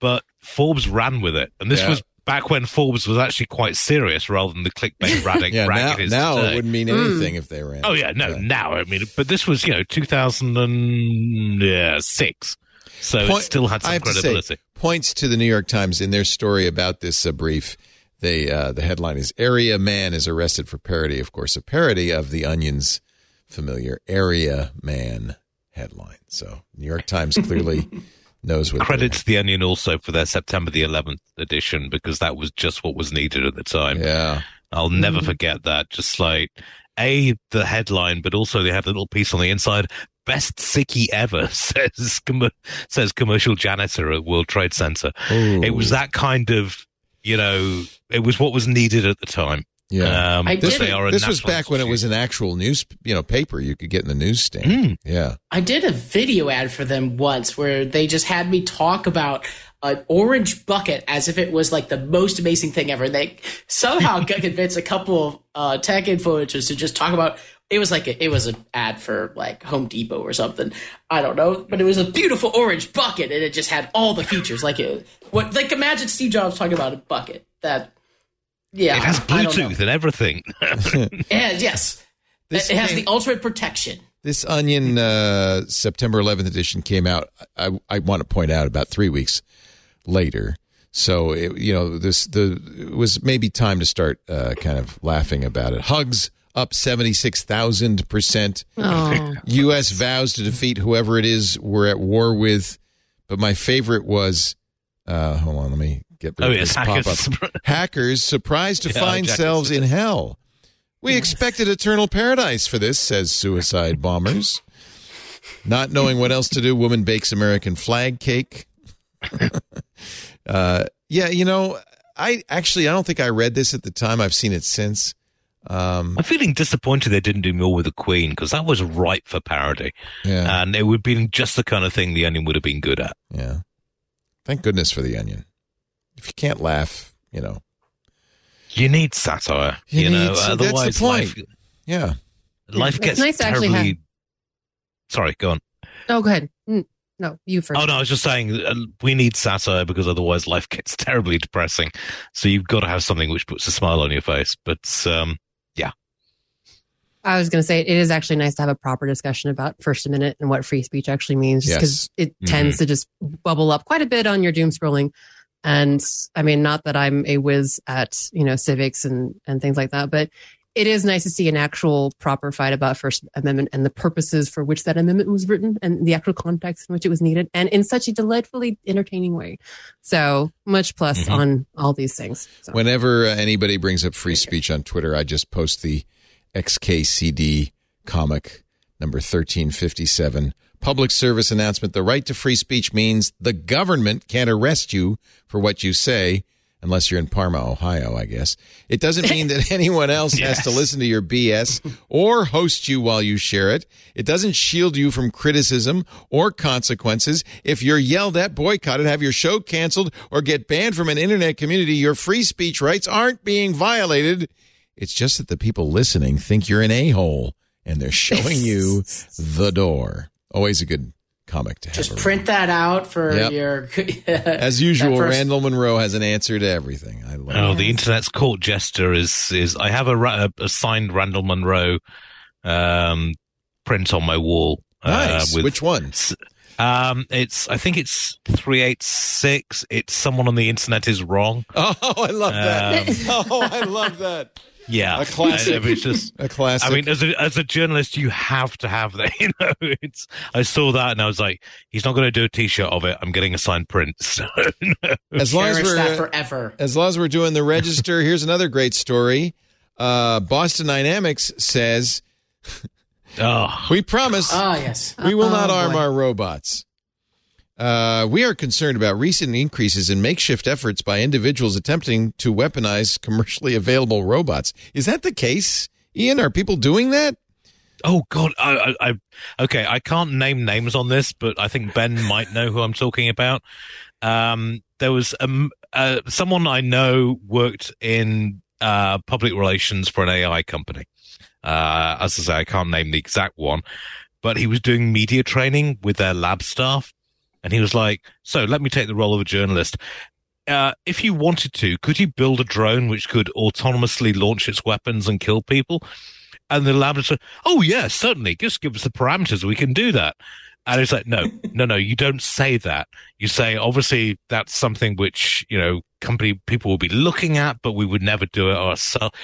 but Forbes ran with it, and this yeah. was back when Forbes was actually quite serious rather than the clickbait <laughs> rabbit. yeah, now, now today. it wouldn't mean anything mm. if they ran. Oh yeah, no, yeah. now I mean, but this was you know 2006, so Point, it still had some credibility. To say, points to the New York Times in their story about this uh, brief. They uh, the headline is "Area Man is arrested for parody." Of course, a parody of the Onion's familiar "Area Man" headline. So, New York Times clearly <laughs> knows what. Credits the Onion also for their September the 11th edition because that was just what was needed at the time. Yeah, I'll never mm. forget that. Just like a the headline, but also they had a little piece on the inside. Best sickie ever <laughs> says com- says commercial janitor at World Trade Center. Ooh. It was that kind of you know, it was what was needed at the time. Yeah. Um, I but did- they are a this was back when it was an actual news, you know, paper you could get in the newsstand. Mm. Yeah. I did a video ad for them once where they just had me talk about an orange bucket as if it was like the most amazing thing ever. They somehow <laughs> convinced a couple of uh, tech influencers to just talk about. It was like a, it was an ad for like Home Depot or something. I don't know, but it was a beautiful orange bucket, and it just had all the features. Like it, what like imagine Steve Jobs talking about a bucket that. Yeah, It has I don't know. Bluetooth and everything. <laughs> And yes, This it has came- the ultimate protection. This Onion uh, September 11th edition came out. I, I want to point out about three weeks later. So it, you know this the it was maybe time to start uh, kind of laughing about it. Hugs up 76,000 percent. Oh, U.S. vows to defeat whoever it is we're at war with. But my favorite was, uh, hold on, let me get rid oh of yes, this hackers. pop-up. <laughs> Hackers surprised to Yeah, find exactly. themselves in hell. We expected eternal paradise for this, says suicide <laughs> bombers. Not knowing what else to do, woman bakes American flag cake. <laughs> uh, yeah, you know, I actually I don't think I read this at the time. I've seen it since. Um, I'm feeling disappointed they didn't do more with the Queen because that was ripe for parody, yeah, and it would have been just the kind of thing the Onion would have been good at. yeah. Thank goodness for the onion. If you can't laugh, you know, You need satire, You you, need know. to- that's the otherwise, point. life yeah. life It's gets nice to actually terribly. have- Sorry, go on. oh, go ahead. Mm, No, you first. Oh no, I was just saying uh, we need satire because otherwise life gets <laughs> terribly depressing. So you've got to have something which puts a smile on your face. But um, yeah, I was going to say it is actually nice to have a proper discussion about First Amendment and what free speech actually means, because Yes. it tends to just bubble up quite a bit on your doom scrolling. And I mean, not that I'm a whiz at you know civics and and things like that, but it is nice to see an actual proper fight about First Amendment and the purposes for which that amendment was written and the actual context in which it was needed, and in such a delightfully entertaining way. So much plus Mhm. on all these things. So. Whenever uh, anybody brings up free speech on Twitter, I just post the XKCD comic number 1357. Public service announcement. The right to free speech means the government can't arrest you for what you say unless you're in Parma, Ohio, I guess. It doesn't mean that <laughs> anyone else has to listen to your BS or host you while you share it. It doesn't shield you from criticism or consequences. If you're yelled at, boycotted, have your show canceled, or get banned from an internet community, your free speech rights aren't being violated. It's just that the people listening think you're an a-hole and they're showing you <laughs> the door. Always a good comic to have. Just around. print that out for Yep. your. <laughs> As usual, first- Randall Munroe has an answer to everything. I love oh, it. the internet's court jester is is. I have a, ra- a signed Randall Munroe um, print on my wall. uh, Nice. with Which one? Um, it's I think it's three eight six. It's someone on the internet is wrong. <laughs> Oh, I love that. Um, <laughs> oh, I love that. Yeah, A classic. I- it's just. A classic. I mean, as a as a journalist, you have to have that. <laughs> You know, it's. I saw that and I was like, he's not going to do a T-shirt of it. I'm getting a signed print. <laughs> So, no. as long as we're that forever. as long as we're doing the register, <laughs> here's another great story. Uh, Boston Dynamics says oh, we promise Ah, yes. we will not Oh, arm boy. our robots. Uh, we are concerned about recent increases in makeshift efforts by individuals attempting to weaponize commercially available robots. Is that the case, Iain? Are people doing that? oh God, I, I, I, okay, I can't name names on this, but I think Ben might know who I'm talking about. Um, there was um, uh, someone I know worked in uh, public relations for an AI company. Uh, as I say, I can't name the exact one, but he was doing media training with their lab staff. And he was like, so let me take the role of a journalist. Uh, if you wanted to, could you build a drone which could autonomously launch its weapons and kill people? And the lab said, oh, yeah, certainly. Just give us the parameters. We can do that. And it's like, no, no, no, you don't say that. You say, obviously, that's something which, you know, company people will be looking at, but we would never do it ourselves.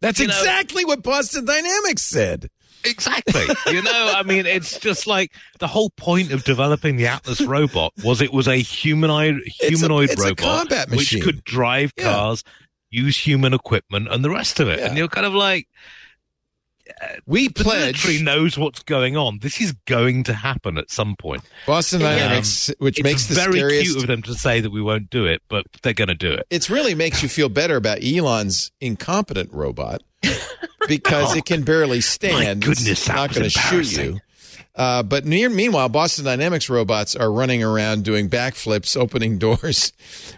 That's You know- exactly what Boston Dynamics said. Exactly. you know, I mean, it's just like the whole point of developing the Atlas robot was it was a humanoid humanoid it's a robot combat machine. which could drive Yeah. cars, use human equipment, and the rest of it. Yeah. And you're kind of like, We pledge military knows what's going on. This is going to happen at some point. Boston Dynamics, um, which it's makes the very scariest. cute of them to say that we won't do it, but they're going to do it. It really makes you feel better about Elon's incompetent robot <laughs> because it can barely stand. goodness, it's not going to shoot you. Uh, but near, meanwhile, Boston Dynamics robots are running around doing backflips, opening <laughs> doors.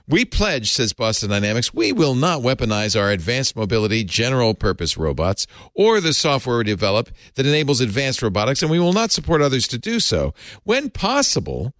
We pledge, says Boston Dynamics, we will not weaponize our advanced mobility general purpose robots or the software we develop that enables advanced robotics, and we will not support others to do so. When possible,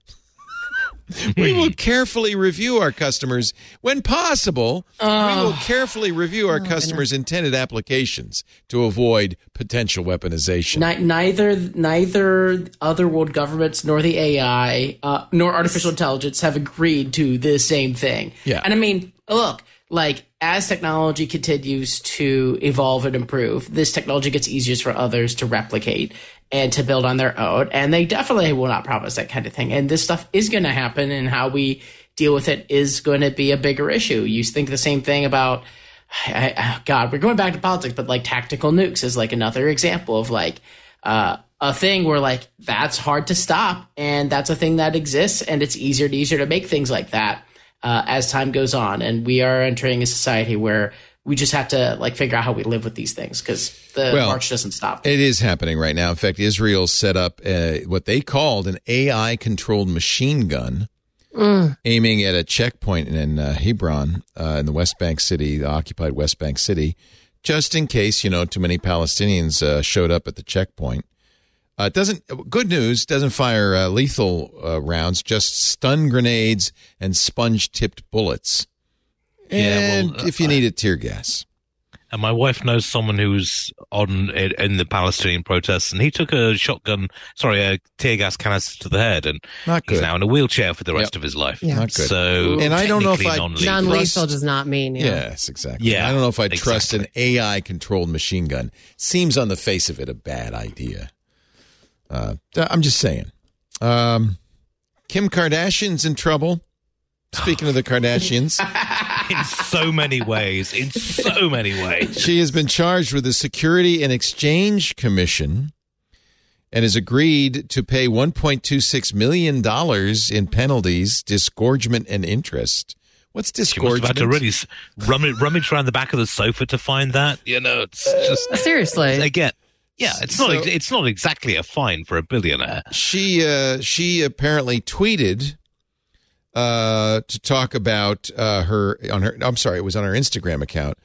<laughs> we will carefully review our customers when possible. we will carefully review our customers' intended applications to avoid potential weaponization. Ni- neither neither other world governments nor the AI uh, nor artificial intelligence have agreed to the same thing. Yeah. and I mean, look, like as technology continues to evolve and improve, this technology gets easier for others to replicate and to build on their own. And they definitely will not promise that kind of thing. And this stuff is going to happen, and how we deal with it is going to be a bigger issue. You think the same thing about <sighs> I, I, God, we're going back to politics, but like tactical nukes is like another example of like uh, a thing where like that's hard to stop, and that's a thing that exists, and it's easier and easier to make things like that uh, as time goes on, and we are entering a society where we just have to like figure out how we live with these things because the Well, march doesn't stop. It is happening right now. In fact, Israel set up uh, what they called an AI controlled machine gun aiming at a checkpoint in uh, Hebron, uh, in the West Bank city, the occupied West Bank city, just in case, you know, too many Palestinians uh, showed up at the checkpoint. Uh, it doesn't, good news, doesn't fire uh, lethal uh, rounds, just stun grenades and sponge tipped bullets. Yeah, And well, uh, if you need it, tear gas. And my wife knows someone who's on in, in the Palestinian protests, and he took a shotgun, sorry, a tear gas canister to the head, and Not he's now in a wheelchair for the rest Yep. of his life. Yeah. Not good. So, And I don't know if I- non-lethal. Non lethal does not mean. Yeah. Yes, exactly. Yeah, I don't know if I trust an. AI controlled machine gun. Seems on the face of it a bad idea. Uh, I'm just saying. Um, Kim Kardashian's in trouble. Speaking of the Kardashians, <laughs> in so many ways, in so many ways. she has been charged with the Security and Exchange Commission and has agreed to pay $1.26 million in penalties, disgorgement, and interest. What's She must have disgorgement? had to really rummage, rummage around the back of the sofa to find that. You know, it's just Seriously. again. Yeah, it's not. So- it's not exactly a fine for a billionaire. she uh, she apparently tweeted uh, to talk about uh, her on her. I'm sorry, it was on her Instagram account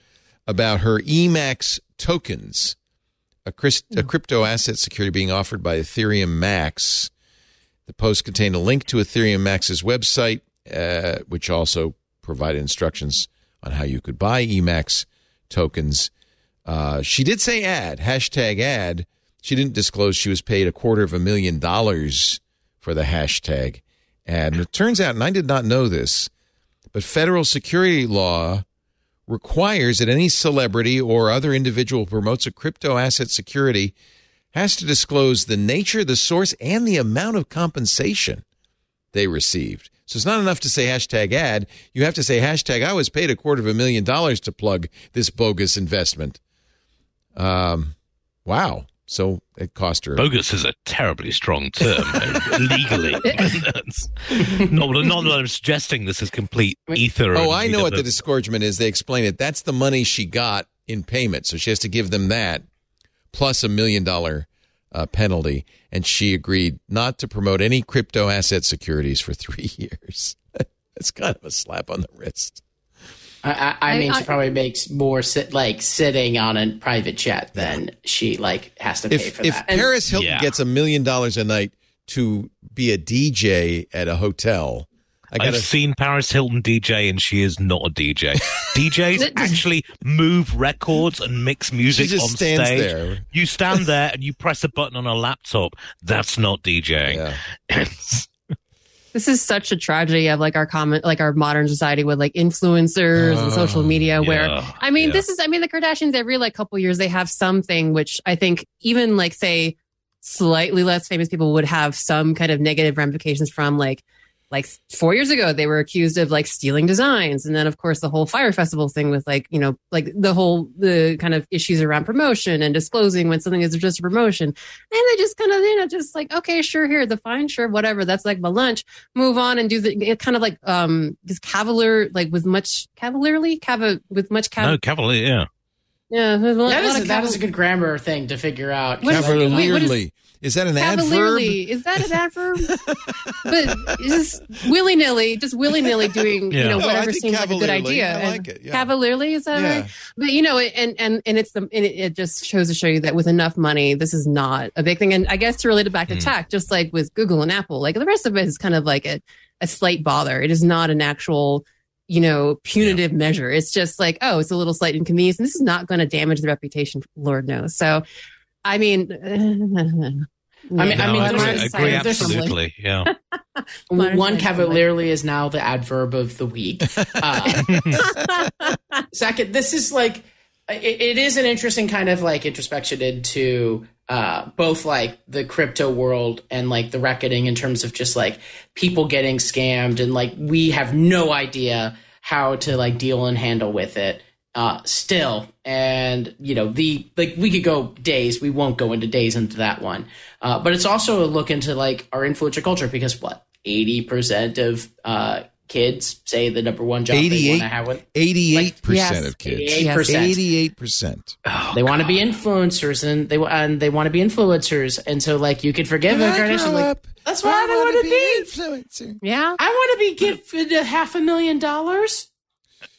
about her EMAX tokens, a, Chris, a crypto asset security being offered by Ethereum Max. The post contained a link to Ethereum Max's website, uh, which also provided instructions on how you could buy EMAX tokens. Uh, she did say ad, hashtag ad. She didn't disclose she was paid a quarter of a million dollars for the hashtag. ad. And it turns out, and I did not know this, but federal security law requires that any celebrity or other individual who promotes a crypto asset security has to disclose the nature, the source, and the amount of compensation they received. So it's not enough to say hashtag ad. You have to say hashtag I was paid a quarter of a million dollars to plug this bogus investment. Um, wow. So it cost her. Bogus is a terribly strong term <laughs> legally. <laughs> not, not that I'm suggesting this is complete ether. Oh, I know what the disgorgement is. They explain it. That's the money she got in payment. So she has to give them that plus a million dollar uh, penalty. And she agreed not to promote any crypto asset securities for <laughs> three years. It's kind of a slap on the wrist. I, I, I I- mean, I- she probably makes more sit, like sitting on a private jet than she like has to pay If for if that. And- Paris Hilton Yeah. gets a million dollars a night to be a DJ at a hotel, I I've seen Paris Hilton DJ, and she is not a DJ. <laughs> DJs actually move records and mix music just on stage. there. You stand there and you press a button on a laptop. That's not DJing. Yeah. <laughs> This is such a tragedy of like our common, like our modern society with like influencers and social uh, media. Where I mean, yeah. this is, I mean, the Kardashians every like couple years they have something which I think even like say slightly less famous people would have some kind of negative ramifications from. Like like four years ago they were accused of like stealing designs. And then of course the whole fire festival thing with like you know like the whole the kind of issues around promotion and disclosing when something is just a promotion. And they just kind of you know just like okay sure here the fine sure whatever. That's like my lunch. Move on and do the kind of like um this cavalier like with much cavalierly? Cava, with much cav- no, Cavalier, yeah. yeah there's a lot- That lot is of that caval- is a good grammar thing to figure out. What is, what is, Cavalierly. Is that an adverb? cavalierly. Is that an adverb? <laughs> But just willy-nilly just willy-nilly doing you know No, whatever think seems like a good idea I like it, yeah. cavalierly is that Yeah. right but you know and and and it's the and it, it just shows to show you that with enough money this is not a big thing. And i guess to relate it back to Hmm. tech just like with google and apple like the rest of it is kind of like a, a slight bother. It is not an actual you know punitive measure. It's just like oh it's a little slight inconvenience and this is not going to damage the reputation lord knows. So <laughs> i mean I mean- No, I mean, I agree, agree absolutely. Yeah. <laughs> One cavalierly is now the adverb of the week. <laughs> Uh, second, this is like it, it is an interesting kind of like introspection into uh, both like the crypto world and like the reckoning in terms of just like people getting scammed and like we have no idea how to like deal and handle with it uh still and you know the like we could go days we won't go into days into that one uh but it's also a look into like our influencer culture because what 80% of uh kids say the number one job they 88 want to have with 88% Yes. of kids. 88%. 88%. Oh, they want to be influencers and they and they want to be influencers and so like you could forgive When the I Kardashians grow like that's what I, want to be. influencer. yeah I want to be gifted a half a million dollars.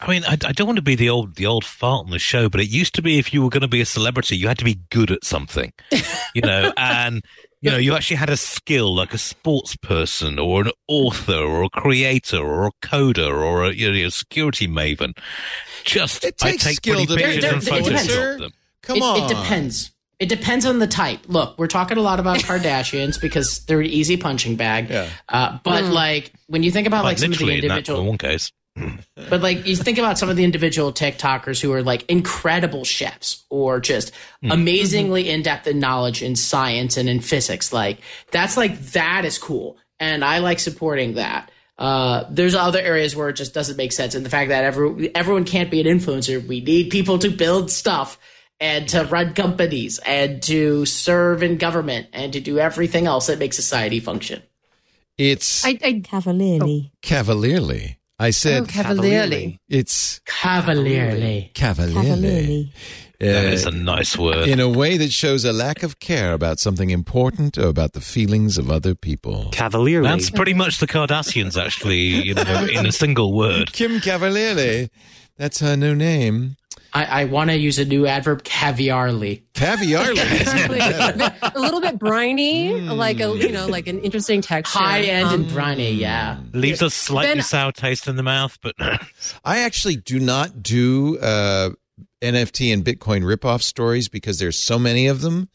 I mean, I, I don't want to be the old the old fart on the show, but it used to be if you were going to be a celebrity, you had to be good at something, you know, <laughs> and you know you actually had a skill like a sports person or an author or a creator or a coder or a you know, a security maven. Just It I takes take skill pretty to be pictures an and photos of them. Come it, on. it depends. It depends on the type. Look, we're talking a lot about <laughs> Kardashians because they're an easy punching bag. Yeah. Uh, but like when you think about like Like, some of the literally in that individual, one case. But like you think about some of the individual TikTokers who are like incredible chefs or just amazingly in depth in knowledge in science and in physics. Like that's like that is cool, and I like supporting that. Uh, there's other areas where it just doesn't make sense, and the fact that every, everyone can't be an influencer. We need people to build stuff and to run companies and to serve in government and to do everything else that makes society function. It's I, I Cavalierly. cavalierly. I said Oh, cavalierly. it's Cavalierly. cavalierly. Cavalierly. That Uh, is a nice word. in a way that shows a lack of care about something important or about the feelings of other people. Cavalierly. That's pretty much the Kardashians, actually, you know, in a single word. Kim Cavalierly. That's her new name. I, I want to use a new adverb, caviarly. Caviarly. a little bit briny, like a you know, like an interesting texture. High end Um, and briny, yeah. Leaves a slightly Then- sour taste in the mouth, but <laughs> I actually do not do uh, NFT and Bitcoin ripoff stories because there's so many of them,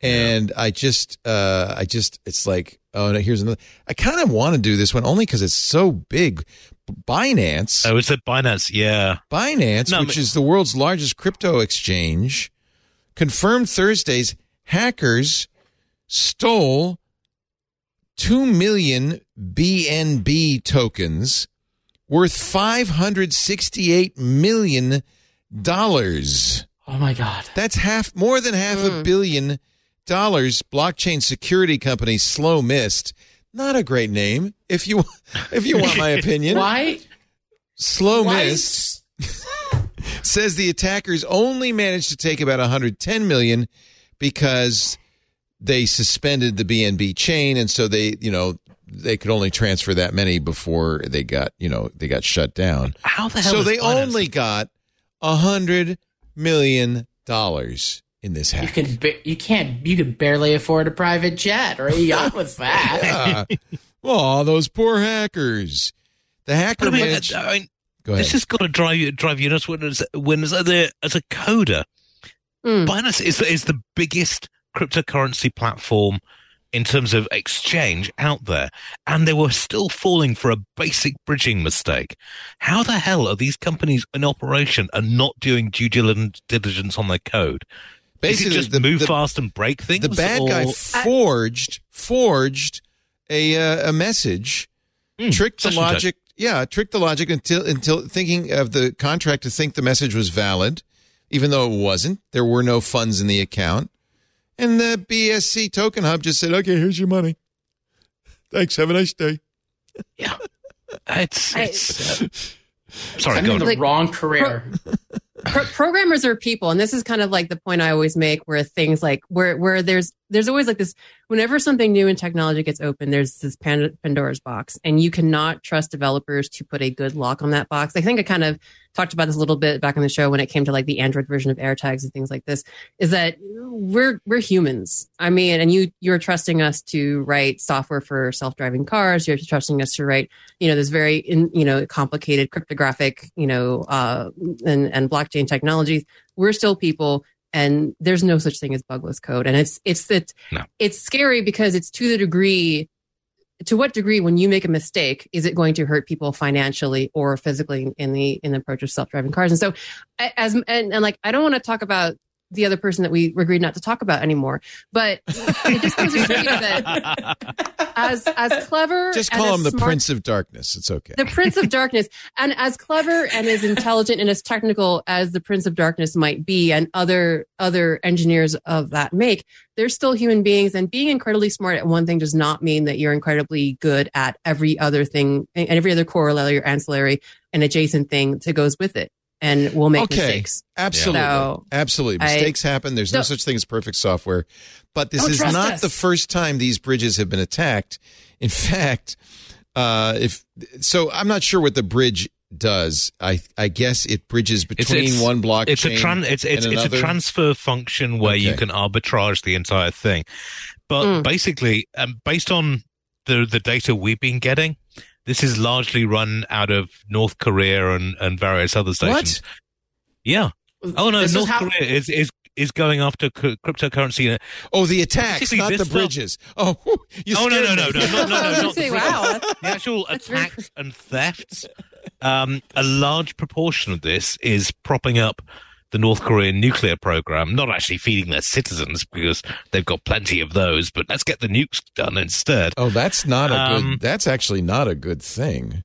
and I just, uh, I just, it's like, oh no, here's another. I kind of want to do this one only because it's so big. Binance, oh, it's a Binance, yeah. Binance, No, which but- is the world's largest crypto exchange, confirmed Thursday's hackers stole 2 million BNB tokens worth 568 million dollars. Oh my God. That's half more than half a hmm. billion dollars. Blockchain security company SlowMist. Not a great name if you <laughs> if you want my <laughs> opinion. Why? Slow why Mist <laughs> says the attackers only managed to take about 110 million because they suspended the BNB chain and so they, you know, they could only transfer that many before they got, you know, they got shut down. How the hell So they only got a hundred million dollars in this You can ba- you can't you could barely afford a private jet or a yacht with <laughs> that. Yeah. oh, those poor hackers. The hacker I mean, managed. I mean, Go ahead. this has got to drive you drive you nuts when as when as a, as a coder. Mm. Binance is is the biggest cryptocurrency platform in terms of exchange out there, and they were still falling for a basic bridging mistake. How the hell are these companies in operation and not doing due diligence diligence on their code? Basically, is it just the- move the- fast and break things? the bad guy or- forged forged a uh, a message Hmm, tricked the session check. logic. Yeah, tricked the logic until until thinking of the contract to think the message was valid, even though it wasn't. There were no funds in the account, and the BSC token hub just said, "Okay, here's your money. Thanks. Have a nice day." Yeah. <laughs> It's, I- it's uh, <laughs> sorry, I'm go in the Like- wrong career. Pro- programmers are people, and this is kind of like the point I always make, where things like where where there's there's always like this. Whenever something new in technology gets open, there's this Pandora's box, and you cannot trust developers to put a good lock on that box. I think I kind of talked about this a little bit back on the show when it came to like the Android version of AirTags and things like this. Is that we're we're humans. I mean, and you you're trusting us to write software for self driving cars. You're trusting us to write you know this very in, you know complicated cryptographic you know uh, and and blockchain technologies. We're still people, and there's no such thing as bugless code. And it's it's that No. it's scary because it's to the degree. To what degree, when you make a mistake, is it going to hurt people financially or physically in the in the approach of self driving cars? And so, as and, and like, I don't want to talk about the other person that we agreed not to talk about anymore, but it just goes to show you that <laughs> as as clever, Just and call as him the smart- Prince of Darkness. It's okay. the Prince of Darkness, and as clever and as intelligent and as technical as the Prince of Darkness might be, and other other engineers of that make, they're still human beings. And being incredibly smart at one thing does not mean that you're incredibly good at every other thing and every other corollary or ancillary and adjacent thing that goes with it. And we'll make Okay. mistakes. Absolutely. So, Absolutely. I- Mistakes happen. There's no So- such thing as perfect software. But this is not us. the first time these bridges have been attacked. In <laughs> fact, uh, if so, I'm not sure what the bridge does. I I guess it bridges between it's- one blockchain. It's a tran- it's it's, and it's a transfer function where you can arbitrage the entire thing. But Mm. basically, um, based on the the data we've been getting, this is largely run out of North Korea and, and various other stations. What? Yeah. Oh no, This is North how- Korea is is is going after c- cryptocurrency. Oh, the attacks, not this the stuff- bridges. Oh, <laughs> you Oh, no, scared no, me. no, no, no, no, no, I was not <laughs> gonna say, the wow, the actual That's very- attacks and thefts, um, a large proportion of this is propping up the North Korean nuclear program, not actually feeding their citizens because they've got plenty of those, but let's get the nukes done instead. Oh, that's not a Um, good. That's actually not a good thing.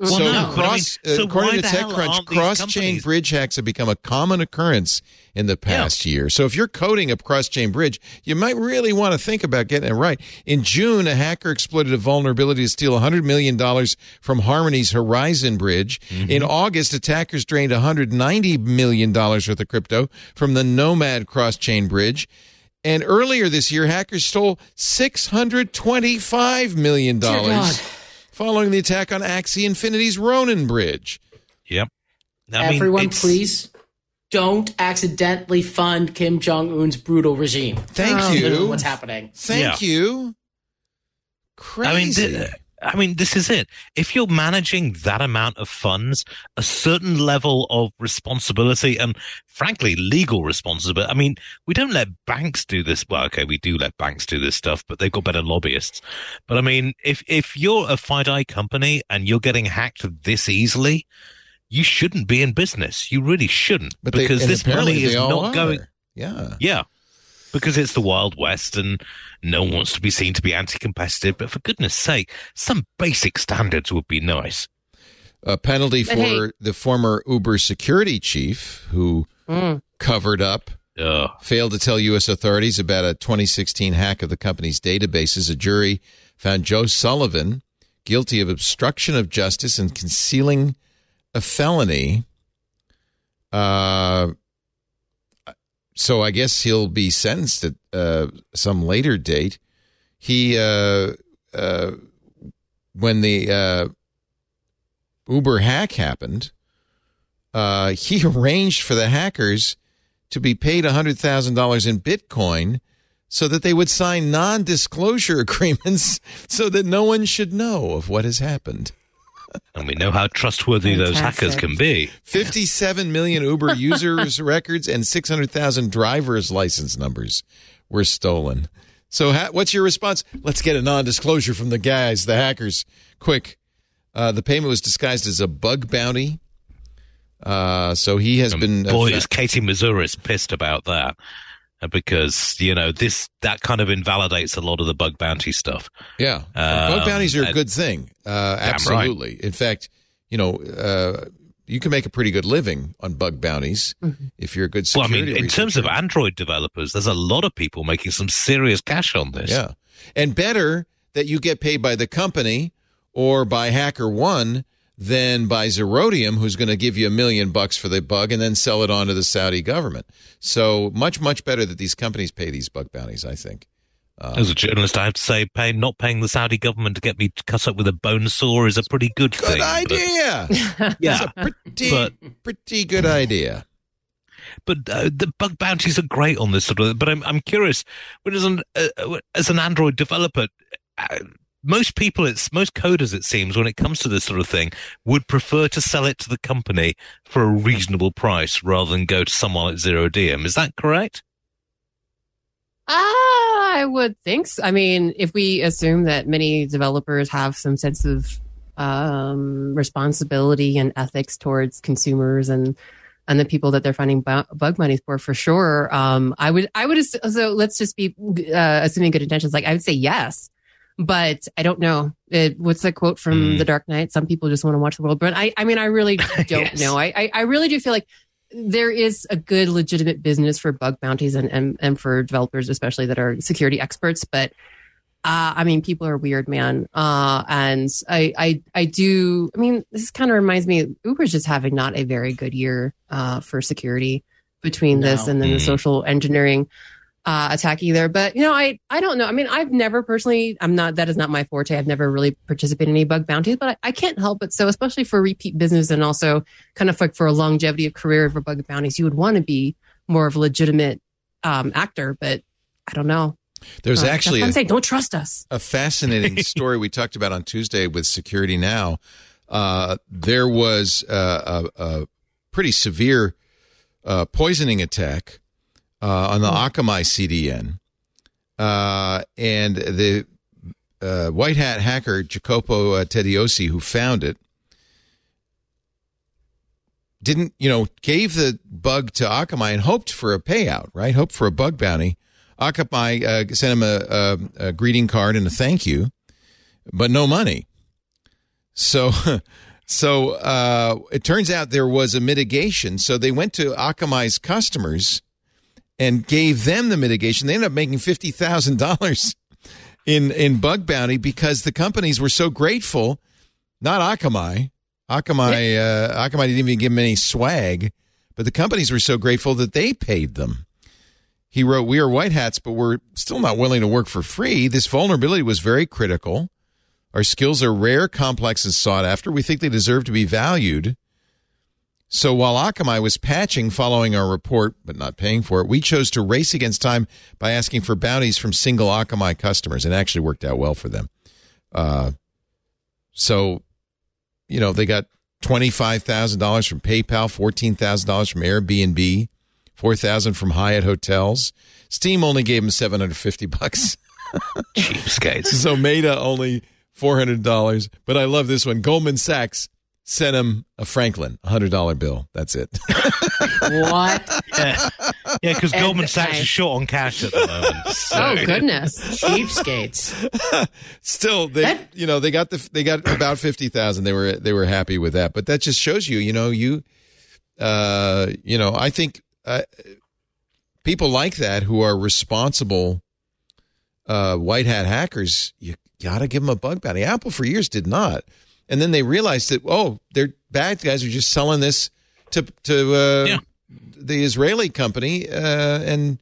Well, so, no, but I mean, uh, so according to TechCrunch, cross-chain bridge hacks have become a common occurrence in the past year. So, if you're coding a cross-chain bridge, you might really want to think about getting it right. In June, a hacker exploited a vulnerability to steal 100 million dollars from Harmony's Horizon Bridge. Mm-hmm. In August, attackers drained 190 million dollars worth of crypto from the Nomad cross-chain bridge. And earlier this year, hackers stole $625 million God. Following the attack on Axie Infinity's Ronin Bridge. Yep. I mean, Everyone, it's- please don't accidentally fund Kim Jong Un's brutal regime. Thank you. Literally What's happening? Thank you. I mean, Crazy. th- I mean, this is it. If you're managing that amount of funds, a certain level of responsibility and, frankly, legal responsibility. I mean, we don't let banks do this. Well, okay, we do let banks do this stuff, but they've got better lobbyists. But I mean, if if you're a FIDI company and you're getting hacked this easily, you shouldn't be in business. You really shouldn't, but because and this money is not are. going. Yeah. Yeah. Because it's the Wild West and no one wants to be seen to be anti competitive. But for goodness sake, some basic standards would be nice. A penalty for hey- the former Uber security chief who Mm. covered up, Ugh. failed to tell U.S. authorities about a 2016 hack of the company's databases. A jury found Joe Sullivan guilty of obstruction of justice and concealing a felony. Uh, so I guess he'll be sentenced at uh, some later date. He, uh, uh, when the uh, Uber hack happened, uh, <laughs> he arranged for the hackers to be paid $100,000 in Bitcoin so that they would sign non disclosure <laughs> agreements so that no one should know of what has happened. And we know how trustworthy those hackers can be. 57 million Uber users' <laughs> records and 600,000 driver's license numbers were stolen. So, ha- what's your response? Let's get a non disclosure from the guys, the hackers. Quick. Uh, the payment was disguised as a bug bounty. Uh, so he has been. uh, Boy, fa- is Katie Moussouris's pissed about that. Because you know this that kind of invalidates a lot of the bug bounty stuff. Yeah, Um, bug bounties are a good thing. Uh, Damn right. absolutely. In fact, you know, uh, you can make a pretty good living on bug bounties if you're a good Well, I mean, in terms of. Android developers, there's a lot of people making some serious cash on this. yeah, and better that you get paid by the company or by HackerOne than by Zerodium, who's going to give you a million bucks for the bug and then sell it on to the Saudi government. So much, much better that these companies pay these bug bounties. I think. As a journalist, I have to say, paying not paying the Saudi government to get me cut up with a bone saw is a pretty good, Good thing. but- idea. <laughs> yeah, pretty, But- pretty good idea. but uh, the bug bounties are great on this sort of. But I'm I'm curious, when as an uh, uh, as an Android developer, uh, most people, it's most coders, it seems, when it comes to this sort of thing, would prefer to sell it to the company for a reasonable price rather than go to someone at Zerodium. Is that correct? Ah, I would think so. I mean, if we assume that many developers have some sense of um, responsibility and ethics towards consumers and and the people that they're finding bu- bug money for, for sure. Um, I would, I would. So let's just be uh, assuming good intentions. Like I would say yes, but I don't know. It, what's the quote from Mm. The Dark Knight? Some people just want to watch the world burn. I, I mean, I really <laughs> don't Yes. know. I, I, I really do feel like there is a good legitimate business for bug bounties and, and, and for developers, especially that are security experts. But uh, I mean, people are weird, man. Uh, and I, I, I do. I mean, this kind of reminds me. Uber's just having not a very good year uh, for security between this and then the Mm. social engineering uh, attack either. But you know, I, I don't know. I mean, I've never personally. I'm not. That is not my forte. I've never really participated in any bug bounties, but I, I can't help it. So, especially for repeat business and also kind of like for a longevity of career for bug bounties, you would want to be more of a legitimate um, actor. But I don't know. There's Uh, actually a, I'm saying don't trust us. a fascinating <laughs> story we talked about on Tuesday with Security Now. Uh, there was uh, a, a pretty severe uh, poisoning attack uh, on the Akamai CDN, uh, and the uh, white hat hacker Jacopo uh, Tediosi, who found it, didn't you know gave the bug to Akamai and hoped for a payout, right? Hoped for a bug bounty. Akamai uh, sent him a, a, a greeting card and a thank you, but no money. So, <laughs> so uh, it turns out there was a mitigation. So they went to Akamai's customers and gave them the mitigation. They ended up making fifty thousand dollars in in bug bounty because the companies were so grateful. Not Akamai. Akamai. Uh, Akamai didn't even give them any swag, but the companies were so grateful that they paid them. He wrote, We are white hats, but we're still not willing to work for free. This vulnerability was very critical. Our skills are rare, complex, and sought after. We think they deserve to be valued. So while Akamai was patching following our report, but not paying for it, we chose to race against time by asking for bounties from single Akamai customers, and it actually worked out well for them. Uh, so, you know, they got $25,000 from PayPal, $14,000 from Airbnb, 4000 from Hyatt Hotels. Steam only gave them 750 bucks. <laughs> Cheapskates. <laughs> So Meta only $400. But I love this one. Goldman Sachs sent him a Franklin, a $100 bill. That's it. What? yeah, because And Goldman Sachs I- is short on cash at the moment. <laughs> So. Oh goodness. Cheapskates. <laughs> Still, they That- you know they got the they got about fifty thousand. They were they were happy with that. But that just shows you, you know, you, uh, you know, I think uh, people like that who are responsible, uh, white hat hackers. You got to give them a bug bounty. Apple for years did not, and then they realized that oh, they're bad guys are just selling this to to uh, Yeah. the Israeli company, uh, and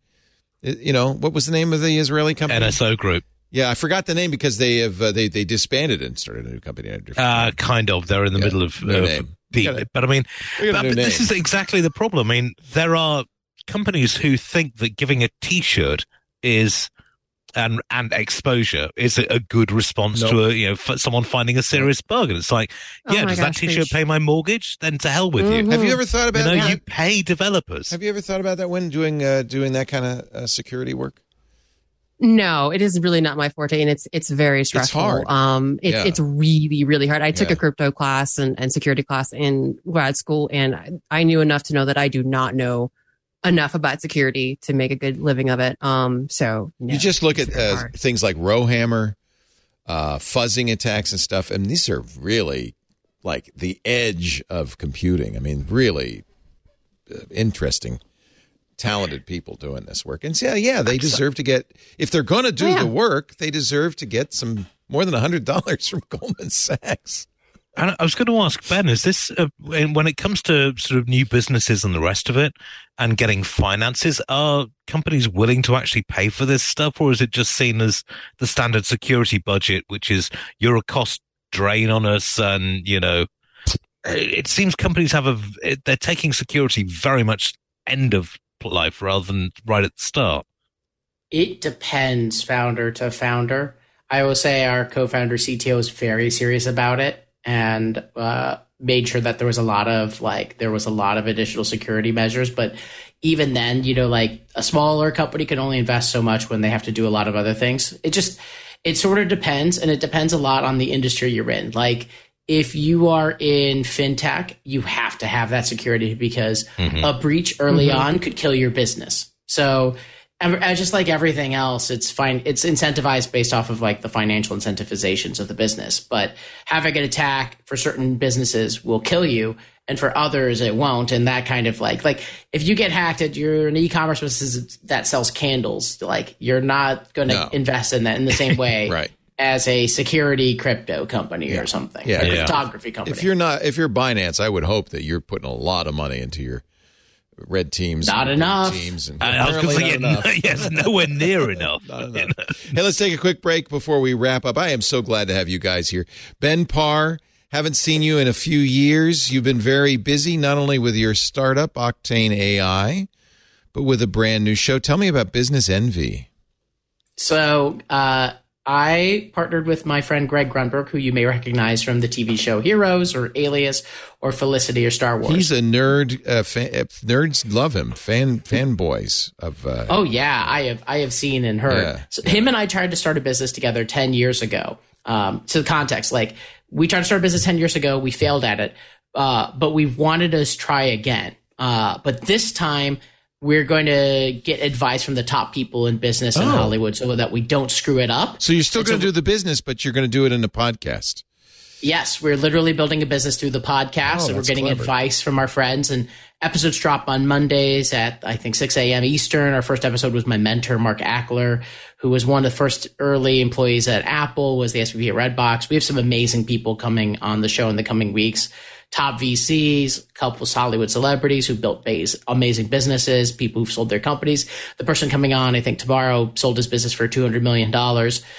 uh, you know what was the name of the Israeli company? NSO Group. Yeah, I forgot the name because they have uh, they they disbanded and started a new company. under a different Uh, kind of. They're in the Yeah, middle of, no of the- Got it. but I mean, They got a but, but this is exactly the problem. I mean, there are companies who think that giving a T-shirt is and and exposure is a, a good response Nope. to a you know f- someone finding a serious bug, and it's like, Oh yeah, my does gosh, that T-shirt pay my mortgage? Then to hell with you. Mhm. Have you ever thought You about know, that? you pay developers. Have you ever thought about that when doing uh, doing that kind of uh, security work? No, it is really not my forte, and it's it's very stressful. hard. Um, it's Yeah. it's really really hard. I took Yeah. a crypto class and, and security class in grad school, and I, I knew enough to know that I do not know enough about security to make a good living of it. Um, so no, you just look at uh, things like Rowhammer, uh, fuzzing attacks and stuff, and these are really like the edge of computing. I mean, really uh, interesting, talented people doing this work. And yeah, yeah, they deserve to get if they're going to do Oh, yeah. the work, they deserve to get some more than a hundred dollars from <laughs> Goldman Sachs. And I was going to ask Ben, is this when when it comes to sort of new businesses and the rest of it, and getting finances? Are companies willing to actually pay for this stuff, or is it just seen as the standard security budget, which is you're a cost drain on us, and you know, it seems companies have a they're taking security very much end of life rather than right at the start. It depends founder to founder. I will say our co-founder CTO is very serious about it and uh, made sure that there was a lot of like there was a lot of additional security measures. But even then, you know, like a smaller company can only invest so much when they have to do a lot of other things. It just it sort of depends, and it depends a lot on the industry you're in. Like if you are in fintech, you have to have that security because a breach early on could kill your business. So, just like everything else, it's fine. It's incentivized based off of like the financial incentivizations of the business. But having an attack for certain businesses will kill you, and for others it won't. And that kind of like like if you get hacked, at you're an e-commerce business that sells candles. Like you're not going to No. invest in that in the same <laughs> way, Right. As a security crypto company or something, Yeah. a Yeah. photography company. If you're not, if you're Binance, I would hope that you're putting a lot of money into your red teams, Not enough. teams, and I was going to apparently say, <laughs> enough. yes, nowhere near <laughs> enough. Enough. Hey, let's take a quick break before we wrap up. I am so glad to have you guys here. Ben Parr, haven't seen you in a few years. You've been very busy, not only with your startup, Octane AI, but with a brand new show. Tell me about Business Envy. So uh, I partnered with my friend Greg Grunberg, who you may recognize from the TV show Heroes or Alias or Felicity or Star Wars. He's a nerd. Uh, fan, uh, nerds love him. Fan fanboys of. Uh, oh yeah, I have I have seen and heard. Yeah. So him and I tried to start a business together ten years ago. Um, to the context, like we tried to start a business ten years ago, we failed at it, uh, but we wanted to try again. Uh, but this time. We're going to get advice from the top people in business in Oh. Hollywood so that we don't screw it up. so you're still going so- to do the business, but you're going to do it in a podcast. Yes, we're literally building a business through the podcast, Oh, and we're getting clever. advice from our friends. And episodes drop on Mondays at I think 6 a.m. Eastern. Our first episode was my mentor Mark Ackler, who was one of the first early employees at Apple, was the SVP at Redbox. We have some amazing people coming on the show in the coming weeks. Top VCs, a couple of Hollywood celebrities who built amazing businesses, people who've sold their companies. The person coming on, I think tomorrow, sold his business for $200 million.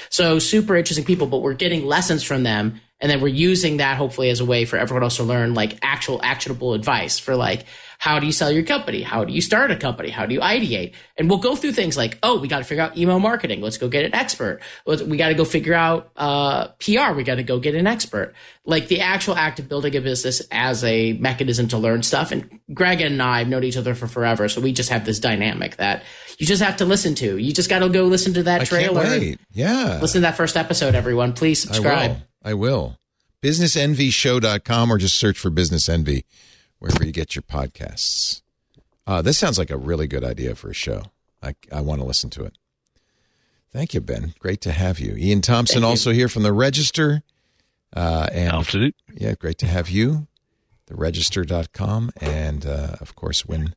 So super interesting people, but we're getting lessons from them and then we're using that hopefully as a way for everyone else to learn like actual actionable advice for like how do you sell your company? How do you start a company? How do you ideate? And we'll go through things like oh we got to figure out email marketing. Let's go get an expert. Let's- we got to go figure out uh, pr we got to go get an expert. Like the actual act of building a business as a mechanism to learn stuff and greg and i have known each other for forever so we just have this dynamic that you just have to listen to. You just got to go listen to that I can't trailer. wait. Yeah. listen to that first episode everyone. Please subscribe. I will. I will. BusinessEnvyShow.com or just search for Business Envy wherever you get your podcasts. Uh, this sounds like a really good idea for a show. I, I want to listen to it. Thank you, Ben. Great to have you. Iain Thomson, also here from the Register. Uh, and Absolute. yeah, great to have you. Theregister.com. And uh, of course, Huyen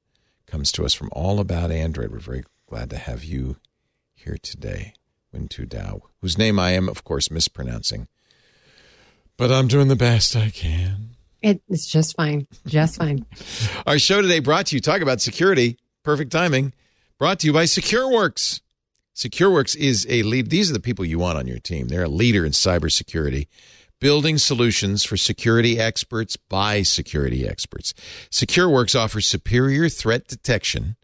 comes to us from All About Android. We're very glad to have you here today. Huyen Tue Dao, whose name I am, of course, mispronouncing. But I'm doing the best I can. It, it's just fine, just fine. Our show today brought to you, talk about security, perfect timing, brought to you by SecureWorks. SecureWorks is a lead. These are the people you want on your team. They're a leader in cybersecurity, building solutions for security experts by security experts. SecureWorks offers superior threat detection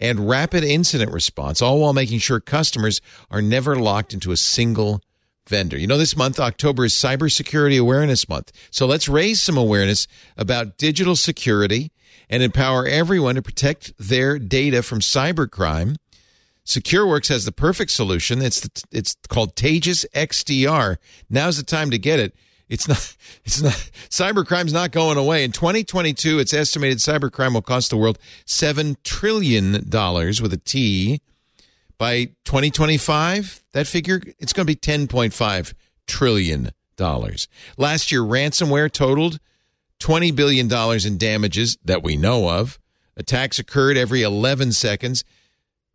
and rapid incident response, all while making sure customers are never locked into a single vendor. You know, this month, October, is Cybersecurity Awareness Month. So let's raise some awareness about digital security and empower everyone to protect their data from cybercrime. SecureWorks has the perfect solution. It's the, it's called Taegis XDR. Now's the time to get it. it's not <laughs> it's not cybercrime's not going away in 2022 it's estimated cybercrime will cost the world 7 trillion dollars with a t by 2025 that figure it's going to be 10.5 trillion dollars. Last year ransomware totaled 20 billion dollars in damages that we know of. Attacks occurred every 11 seconds.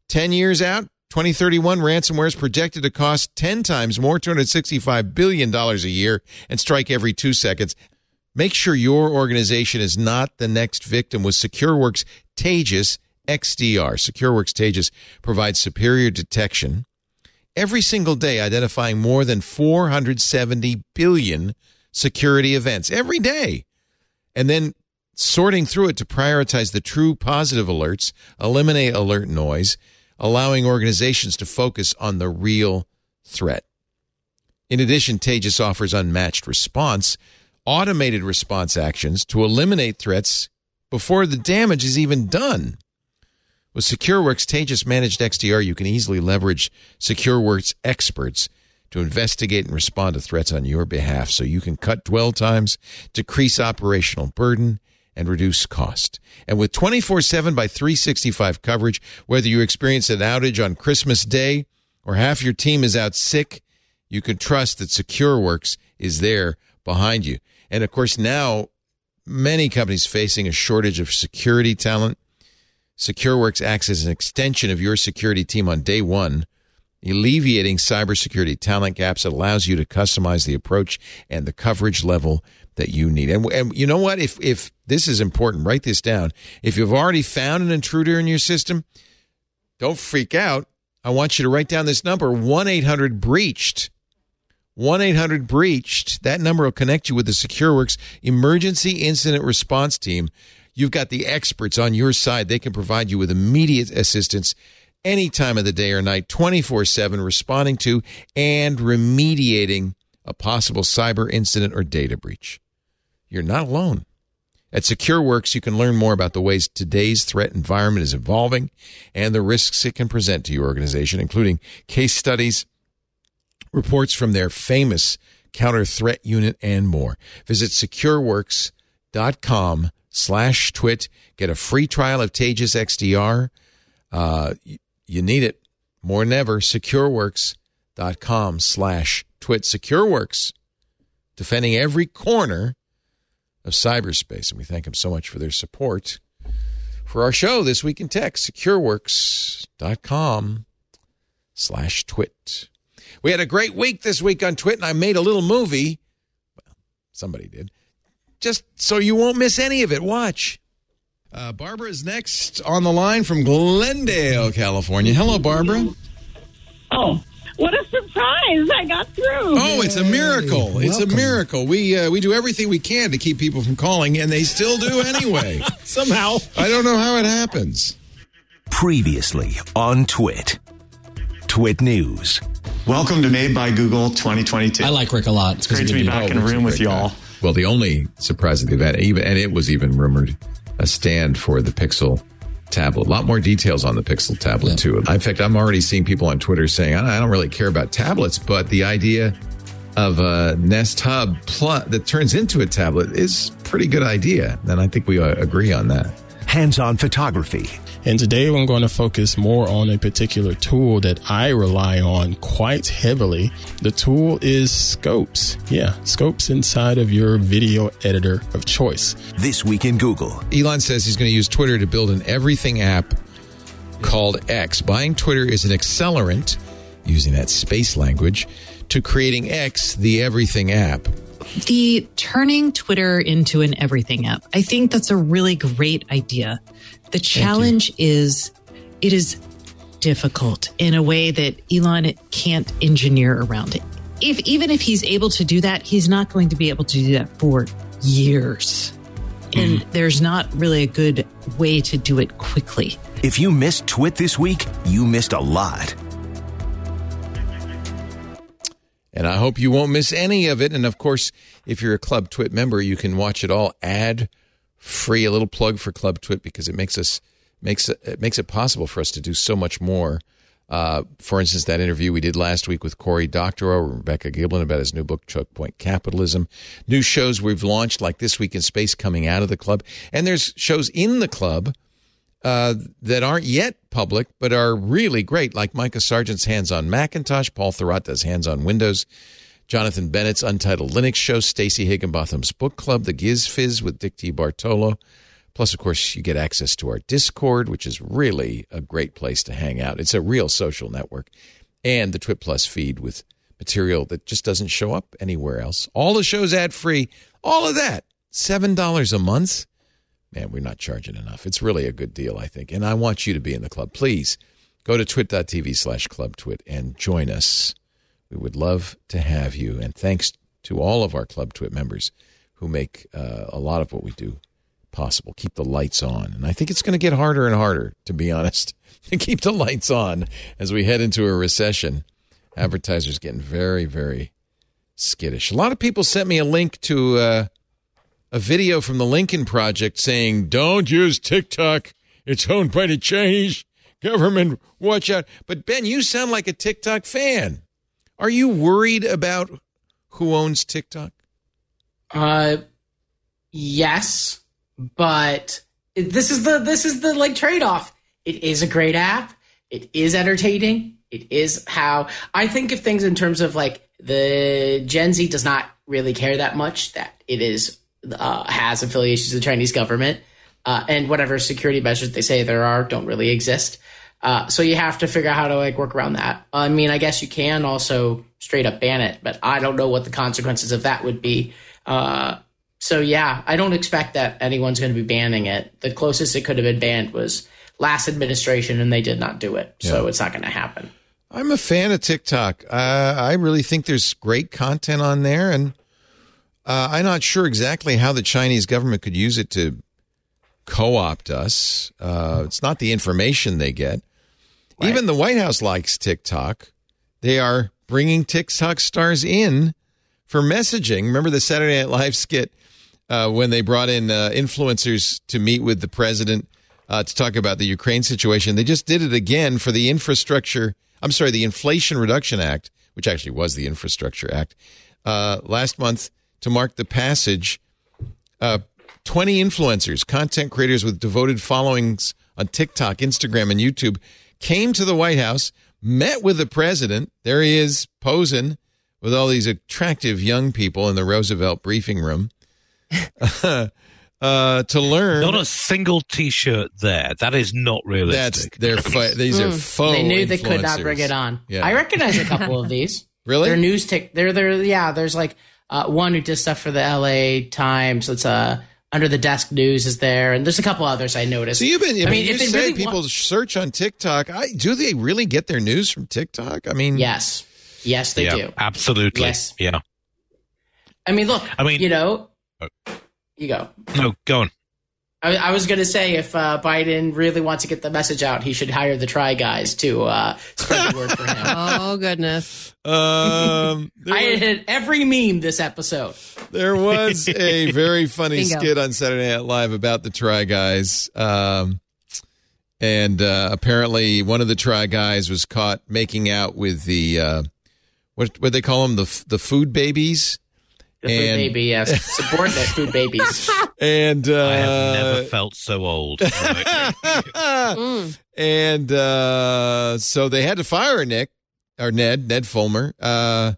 10 years out 2031 ransomware is projected to cost 10 times more, $265 billion a year, and strike every two seconds. Make sure your organization is not the next victim with SecureWorks Taegis XDR. SecureWorks Taegis provides superior detection every single day, identifying more than 470 billion security events every day. And then sorting through it to prioritize the true positive alerts, eliminate alert noise, allowing organizations to focus on the real threat. In addition, Taegis offers unmatched response, automated response actions to eliminate threats before the damage is even done. With SecureWorks Taegis Managed XDR, you can easily leverage SecureWorks experts to investigate and respond to threats on your behalf so you can cut dwell times, decrease operational burden, and reduce cost. And with 24 7 by 365 coverage, whether you experience an outage on Christmas Day or half your team is out sick, you can trust that SecureWorks is there behind you. And of course, now many companies facing a shortage of security talent. SecureWorks acts as an extension of your security team on day one, alleviating cybersecurity talent gaps. It allows you to customize the approach and the coverage level that you need. And, and you know what? If if this is important, write this down. If you've already found an intruder in your system, don't freak out. I want you to write down this number 1 800 breached. 1 800 breached. That number will connect you with the SecureWorks emergency incident response team. You've got the experts on your side. They can provide you with immediate assistance any time of the day or night, 24 7, responding to and remediating a possible cyber incident or data breach. You're not alone. At SecureWorks, you can learn more about the ways today's threat environment is evolving and the risks it can present to your organization, including case studies, reports from their famous counter threat unit, and more. Visit secureworks.com slash twit. Get a free trial of Taegis XDR. Uh, you need it more than ever. Secureworks.com slash twit. SecureWorks, defending every corner of cyberspace. And we thank them so much for their support for our show this week in tech secureworks.com slash twit we had a great week this week on twit and i made a little movie well somebody did just so you won't miss any of it watch uh, barbara is next on the line from glendale california hello barbara oh what a surprise! I got through. Oh, it's a miracle! It's a miracle. We uh, we do everything we can to keep people from calling, and they still do <laughs> anyway. Somehow, I don't know how it happens. Previously on Twit. Twit News. Welcome to Made by Google 2022. I like Rick a lot. It's great to be back in a room with y'all. Well, the only surprise of the event, even and it was even rumored, a stand for the Pixel tablet. A lot more details on the Pixel tablet, too. In fact, I'm already seeing people on Twitter saying, I don't really care about tablets, but the idea of a Nest Hub plus, that turns into a tablet is a pretty good idea. And I think we uh, agree on that. Hands on photography. And today I'm going to focus more on a particular tool that I rely on quite heavily. The tool is Scopes. Yeah, Scopes inside of your video editor of choice. This week in Google. Elon says he's going to use Twitter to build an everything app called X. Buying Twitter is an accelerant, using that space language, to creating X, the everything app the turning Twitter into an everything app. I think that's a really great idea. The challenge is it is difficult in a way that Elon can't engineer around it. If even if he's able to do that, he's not going to be able to do that for years. And mm. there's not really a good way to do it quickly. If you missed Twit this week, you missed a lot. And I hope you won't miss any of it. And of course, if you're a Club Twit member, you can watch it all ad free. A little plug for Club Twit because it makes us makes it makes it possible for us to do so much more Uh, for instance, that interview we did last week with Corey Doctorow, Rebecca Giblin about his new book, Choke Point Capitalism. New shows we've launched, like This Week in Space, coming out of the club. And there's shows in the club uh, that aren't yet public, but are really great, like Micah Sargent's Hands on Macintosh, Paul Thurrott does Hands on Windows, Jonathan Bennett's Untitled Linux Show, Stacey Higginbotham's Book Club, The Giz Fizz with Dick T. Bartolo. Plus, of course, you get access to our Discord, which is really a great place to hang out. It's a real social network. And the Twit Plus feed with material that just doesn't show up anywhere else. All the shows ad free, all of that. $7 a month. Man, we're not charging enough. It's really a good deal, I think. And I want you to be in the club. Please go to twit.tv slash clubtwit and join us. We would love to have you. And thanks to all of our Club Twit members who make uh, a lot of what we do possible. Keep the lights on. And I think it's going to get harder and harder, to be honest, <laughs> to keep the lights on as we head into a recession. Advertisers getting very, very skittish. A lot of people sent me a link to uh, a video from the Lincoln Project saying, don't use TikTok. It's owned by the Chinese government. Watch out. But Ben, you sound like a TikTok fan. Are you worried about who owns TikTok? Uh, yes, but this is the this is the like trade off. It is a great app. It is entertaining. It is how I think of things in terms of like the Gen Z does not really care that much that it is uh, has affiliations with the Chinese government, uh, and whatever security measures they say there are don't really exist. Uh, so you have to figure out how to like work around that. I mean, I guess you can also straight up ban it, but I don't know what the consequences of that would be. Uh, so yeah, I don't expect that anyone's going to be banning it. The closest it could have been banned was last administration, and they did not do it. So it's not going to happen. I'm a fan of TikTok. Uh, I really think there's great content on there, and uh, I'm not sure exactly how the Chinese government could use it to co-opt us. Uh, it's not the information they get. Even the White House likes TikTok. They are bringing TikTok stars in for messaging. Remember the Saturday Night Live skit uh, when they brought in uh, influencers to meet with the president uh, to talk about the Ukraine situation. They just did it again for the infrastructure. I'm sorry, the Inflation Reduction Act, which actually was the Infrastructure Act, uh, last month to mark the passage. Uh, 20 influencers, content creators with devoted followings on TikTok, Instagram, and YouTube came to the White House, met with the president. There he is posing with all these attractive young people in the Roosevelt briefing room <laughs> uh, to learn. Not a single T-shirt there. That is not That's realistic. they're fi- <laughs> these are faux. they knew they could not bring it on. Yeah. I recognize a couple of these. <laughs> Really? They're news tick. They're they're yeah. There's like uh, one who does stuff for the L.A. Times. It's uh under the desk news is there, and there's a couple others I noticed. So you've been. I, I mean, mean, you if say really people want- search on TikTok. I do they really get their news from TikTok? I mean, yes, yes, they yeah, do. absolutely. Yes. Yeah. I mean, look. I mean- you know, Oh. you go. No, go on. I, I was going to say if uh, Biden really wants to get the message out, he should hire the Try Guys to uh, spread the word for him. <laughs> Oh goodness. Um, I was, hit every meme this episode. there was <laughs> a very funny Bingo. skit on Saturday Night Live about the Try Guys. Um, and uh, apparently, one of the Try Guys was caught making out with the uh, what what they call them the the food babies. The food And- baby, yes, subordinate food babies. <laughs> And uh, I have never felt so old. <laughs> Mm. and uh, so they had to fire Nick or Ned Ned Fulmer. Uh,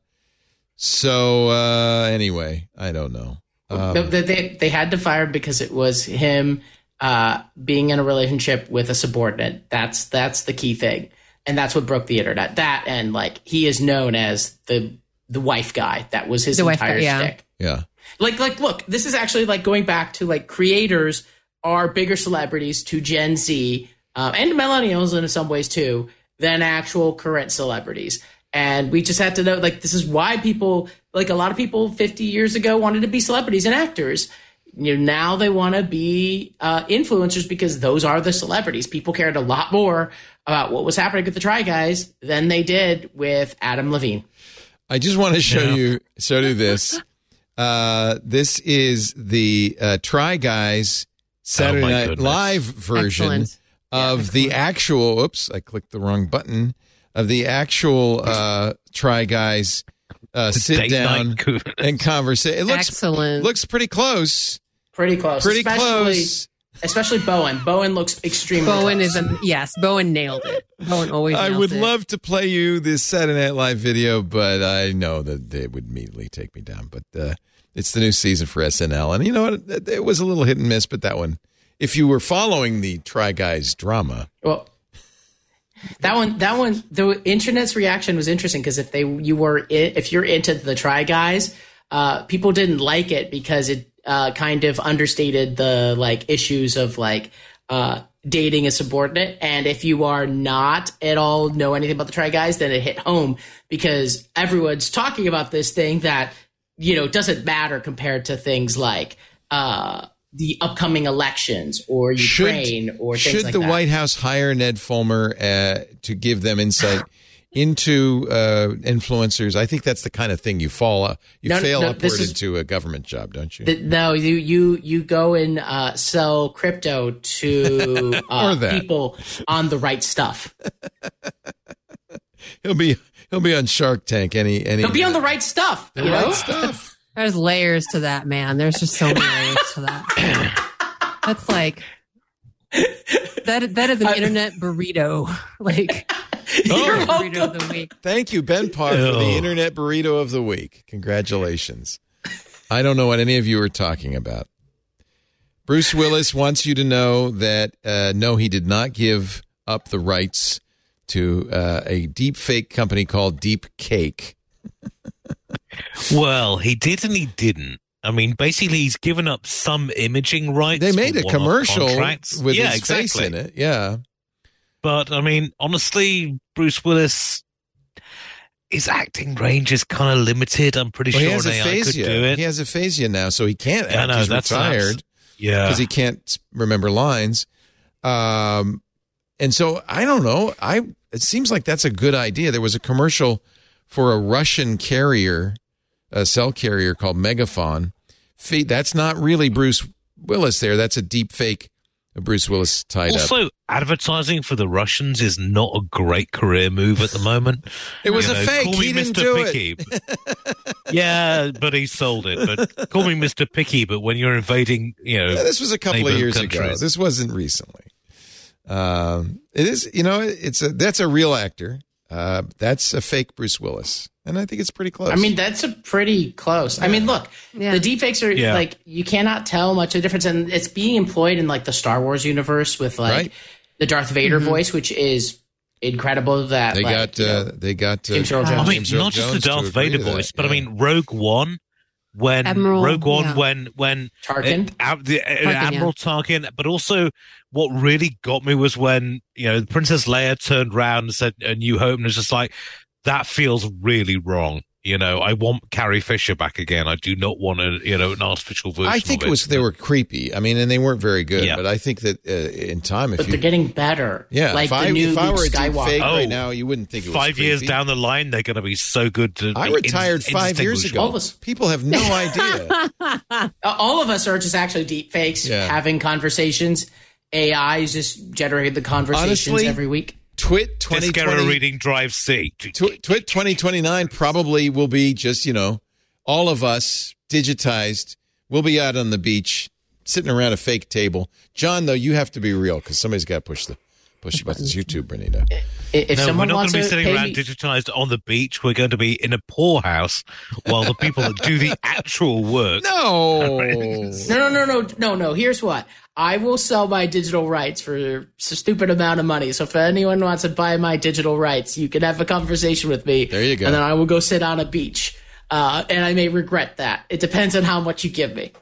so uh, anyway, I don't know. Um, they, they they had to fire him because it was him uh, being in a relationship with a subordinate. That's that's the key thing, and that's what broke the internet. That and like he is known as the the wife guy. That was his The entire guy, yeah. shtick. yeah, Like like look, this is actually like going back to like creators are bigger celebrities to Gen Z um, and millennials in some ways too than actual current celebrities. And we just had to know like this is why people like a lot of people 50 years ago wanted to be celebrities and actors. You know, now they want to be uh, influencers because those are the celebrities. People cared a lot more about what was happening with the Try Guys than they did with Adam Levine. I just want to show Yeah. you show you this. Uh, this is the uh, Try Guys Saturday Oh, Night goodness. Live version Excellent. of the actual. Oops, I clicked the wrong button. of the actual uh, Try Guys uh, sit down and conversate. It looks Excellent. looks pretty close. Pretty close. Pretty especially, close. Especially Bowen. Bowen looks extremely Bowen close. is a yes. Bowen nailed it. Bowen always. I would it. love to play you this Saturday Night Live video, but I know that they would immediately take me down. But uh, it's the new season for SNL, and you know what? It, it was a little hit and miss, but that one, if you were following the Try Guys drama, Well, that one, that one, the internet's reaction was interesting because if they, you were, i if you're into the Try Guys, uh, people didn't like it because it uh, kind of understated the like issues of like uh, dating a subordinate. And if you are not at all know anything about the Try Guys, then it hit home because everyone's talking about this thing that you know doesn't matter compared to things like. Uh, the upcoming elections or Ukraine or things should like the that. White House hire Ned Fulmer uh, to give them insight into uh, influencers? I think that's the kind of thing you fall uh, you No, fail no, upward is- into a government job, don't you? Th- no, you you you go and uh, sell crypto to <laughs> uh, people on the right stuff. <laughs> he'll be he'll be on Shark Tank. Any any He'll be on the right stuff. the You right know, stuff. <laughs> There's layers to that, man. There's just so many layers to that. That's like that. That is an internet burrito. Like Oh. burrito of the week. Thank you, Ben Parr, for the Internet Burrito of the Week. Congratulations. I don't know what any of you are talking about. Bruce Willis wants you to know that uh, no, he did not give up the rights to uh, a deep fake company called Deep Cake. <laughs> Well, he did and he didn't. I mean, basically, he's given up some imaging rights. They made a commercial contracts. with yeah, his exactly. face in it. Yeah. But I mean, honestly, Bruce Willis, his acting range is kind of limited. I'm pretty Well, he sure has an AI could do it. He has aphasia now, so he can't Yeah, I act. He's that's retired. nuts. yeah, because he can't remember lines. Um, and so I don't know. I it seems like that's a good idea. There was a commercial for a Russian carrier, a cell carrier called MegaFon. Fe- That's not really Bruce Willis there. That's a deep fake Bruce Willis tied up. Also, advertising for the Russians is not a great career move at the moment. <laughs> It was You a know, fake. Call me He didn't Mr. do it. Picky. <laughs> yeah, but he sold it. But call me Mr. Picky. But when you're invading, you know, Yeah, this was a couple of years ago. This wasn't recently. Um, it is, you know, it's a that's a real actor. Uh, that's a fake Bruce Willis, and I think it's pretty close. I mean, that's a pretty close. I mean, look, Yeah. the deepfakes are Yeah. like you cannot tell much of a difference, and it's being employed in like the Star Wars universe with like Right. the Darth Vader voice, which is incredible. That they like, got you know, uh, they got uh, James Earl I mean, James Earl not just the Jones to Darth Vader to that, voice, but yeah. I mean, Rogue One. When Admiral, Rogue One, yeah. when when Tarkin? uh, the, uh, Tarkin, Admiral Tarkin, but also what really got me was when you know Princess Leia turned around and said "A New Hope," and it's just like that feels really wrong. You know, I want Carrie Fisher back again. I do not want a you know an artificial version. I think of it was they were creepy. I mean, and they weren't very good. Yeah. But I think that uh, in time, if but you they're getting better. yeah, like if the I, new if I were a deep Skywalker. fake right Oh, now, you wouldn't think it was five years down the line, they're going to be so good. To I retired in- five years ago. indistinguishable. People have no <laughs> idea. Uh, all of us are just actually deep fakes Yeah. having conversations. AI is just generating the conversations Honestly, every week. Twit Discara 2020, reading Drive C. Tw- Twit 2029 probably will be just, you know, all of us digitized. We'll be out on the beach sitting around a fake table. John, though, you have to be real because somebody's got to push the push the buttons. YouTube, Bernita. If no, we're someone not going wants to be sitting pay around me, digitized on the beach. We're going to be in a poorhouse while the people that do the actual work. <laughs> No. No, no, no, no, no, no. Here's what I will sell my digital rights for a stupid amount of money. So if anyone wants to buy my digital rights, you can have a conversation with me. There you go. And then I will go sit on a beach. Uh, and I may regret that. It depends on how much you give me.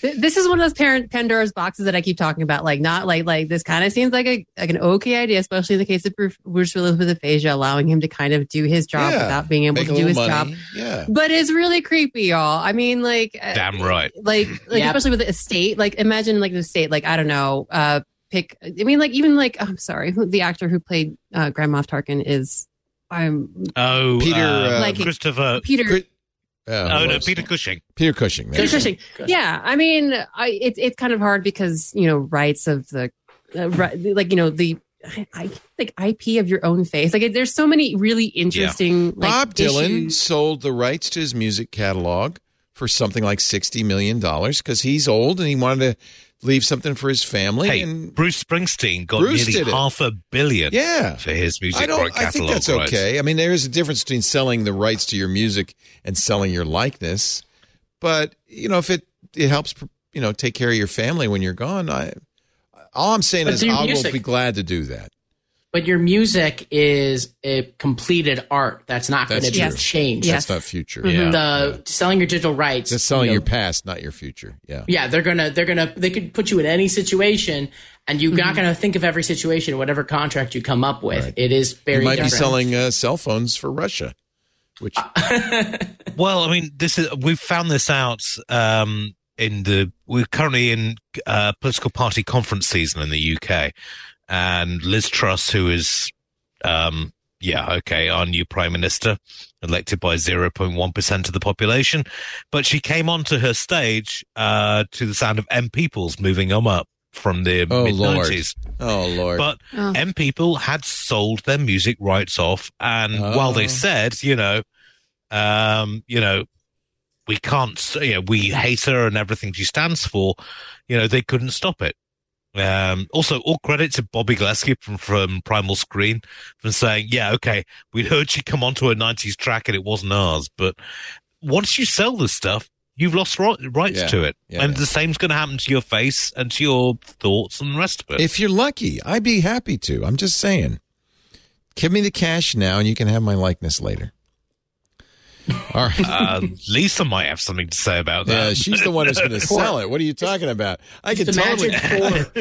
Th- This is one of those parent Pandora's boxes that I keep talking about. Like, not like like this kind of seems like a like an okay idea, especially in the case of Bruce Bruce Willis with aphasia, allowing him to kind of do his job Yeah. without being able Make to do his little job. Yeah. But it's really creepy, y'all. I mean, like, uh, Damn right. like <clears throat> like Yep. especially with the estate. Like, imagine like the estate. Like, I don't know. Uh, pick. I mean, like even like I'm sorry, the actor who played uh, Grand Moff Tarkin is. I'm Oh, Peter, uh, uh, Like- Christopher. Peter. Grit- Oh no, was- Peter Cushing. Peter Cushing. Peter you. Cushing. Yeah, I mean, I, it's it's kind of hard because you know rights of the uh, ri- like you know the I, I like IP of your own face. Like there's so many really interesting. Like, Bob Dylan issues. sold the rights to his music catalog for something like sixty million dollars because he's old and he wanted to leave something for his family. Hey, and Bruce Springsteen got Bruce nearly half a billion Yeah. for his music I don't. right I think that's rights. okay. I mean, there is a difference between selling the rights to your music and selling your likeness. But you know, if it it helps, you know, take care of your family when you're gone, I all I'm saying But is I will be glad to do that. But your music is a completed art that's not going to true. be changed. That's not future. The selling your digital rights. That's selling you know, your past, not your future. Yeah. Yeah, they're gonna they're gonna they could put you in any situation, and you're not gonna think of every situation, whatever contract you come up with. It is very. you might different. be selling uh, cell phones for Russia, which <laughs> Well, I mean, this is we've found this out um, in the we're currently in uh, political party conference season in the UK, and Liz Truss, who is, um, yeah, okay, our new prime minister, elected by zero point one percent of the population, but she came onto her stage uh, to the sound of M Peoples moving them up from the Oh, mid nineties. oh lord, But Oh. M People had sold their music rights off, and while Oh. they said, you know, um, you know, we can't, you know, we hate her and everything she stands for, you know, they couldn't stop it. Um, also, all credit to Bobby Gillespie from, from Primal Scream for saying, yeah, okay, we'd heard she come onto a 90s track and it wasn't ours, but once you sell this stuff, you've lost ri- rights Yeah, to it. yeah, and yeah. the same's going to happen to your face and to your thoughts and the rest of it. if you're lucky, I'd be happy to. I'm just saying. Give me the cash now, and you can have my likeness later. All right. uh, Lisa might have something to say about that. Yeah, she's the one who's going <laughs> to sell it. What are you talking about? I could totally,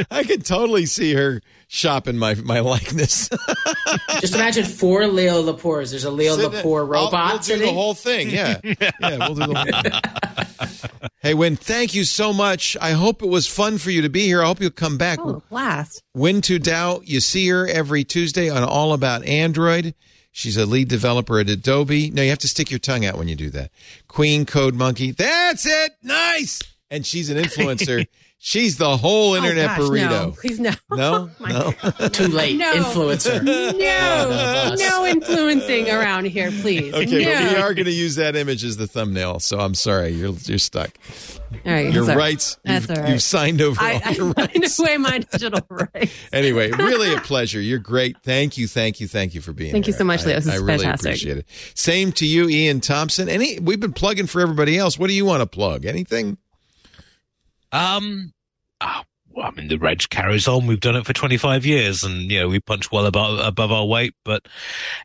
<laughs> I could totally see her shopping my my likeness. <laughs> Just imagine four Leo Lepores. There's a Leo Sit there. Lepore I'll- robot We'll do sitting. the whole thing. Yeah, yeah, we'll do the whole thing. Hey, Huyen, thank you so much. I hope it was fun for you to be here. I hope you'll come back. Oh, blast. Huyen Tue Dao, you see her every Tuesday on All About Android. She's a lead developer at Adobe. No, you have to stick your tongue out when you do that. Queen Code Monkey. That's it. Nice. And she's an influencer. <laughs> she's the whole oh, internet oh, gosh, burrito. No, please no. <laughs> No, <laughs> no. Too late. No. Influencer. No, <laughs> no influencing around here, please. Okay, no. but we are going to use that image as the thumbnail. So I'm sorry, you're you're stuck. All right, Your sorry. rights. That's You've, all right. you've signed over I, all I your signed rights. away my digital rights. Anyway, really a pleasure. You're great. Thank you, thank you, thank you for being Thank you so much, I- Leo. This I is really fantastic. appreciate it. Same to you, Iain Thomson. Any we've been plugging for everybody else. What do you want to plug? Anything? Um, ah, well, I mean, the reg carries on. We've done it for 25 years and, you know, we punch well above, above our weight. But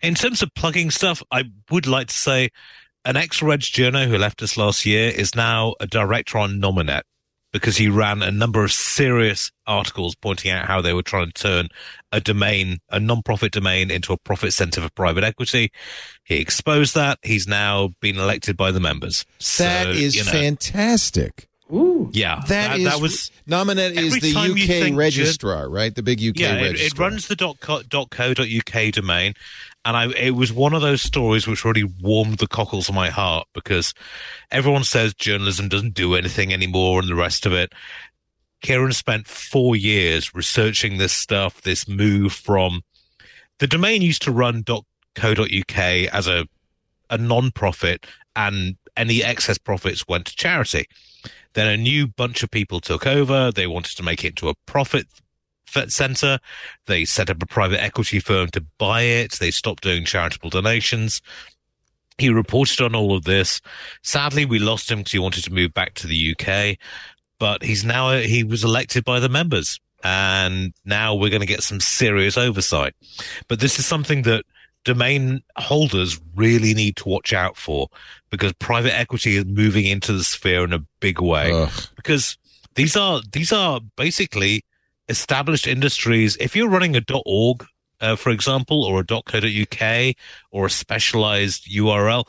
in terms of plugging stuff, I would like to say an ex-reg journo who left us last year is now a director on Nominet because he ran a number of serious articles pointing out how they were trying to turn a domain, a non-profit domain into a profit center for private equity. He exposed that. He's now been elected by the members. That So, is you know, fantastic. Yeah, that is that was Nominet is the UK registrar, right? The big UK yeah, it, registrar. it runs the dot co, dot co dot uk domain, and I it was one of those stories which really warmed the cockles of my heart because everyone says journalism doesn't do anything anymore and the rest of it. Kieran spent four years researching this stuff, this move from the domain used to run dot co dot uk as a a non-profit and any excess profits went to charity. Then a new bunch of people took over. They wanted to make it into a profit center. They set up a private equity firm to buy it. They stopped doing charitable donations. He reported on all of this. Sadly, we lost him because he wanted to move back to the UK, but he's now, he was elected by the members and now we're going to get some serious oversight. But this is something that domain holders really need to watch out for because private equity is moving into the sphere in a big way. Ugh. because these are these are basically established industries. If you're running a .org uh, for example or a .co.uk or a specialized URL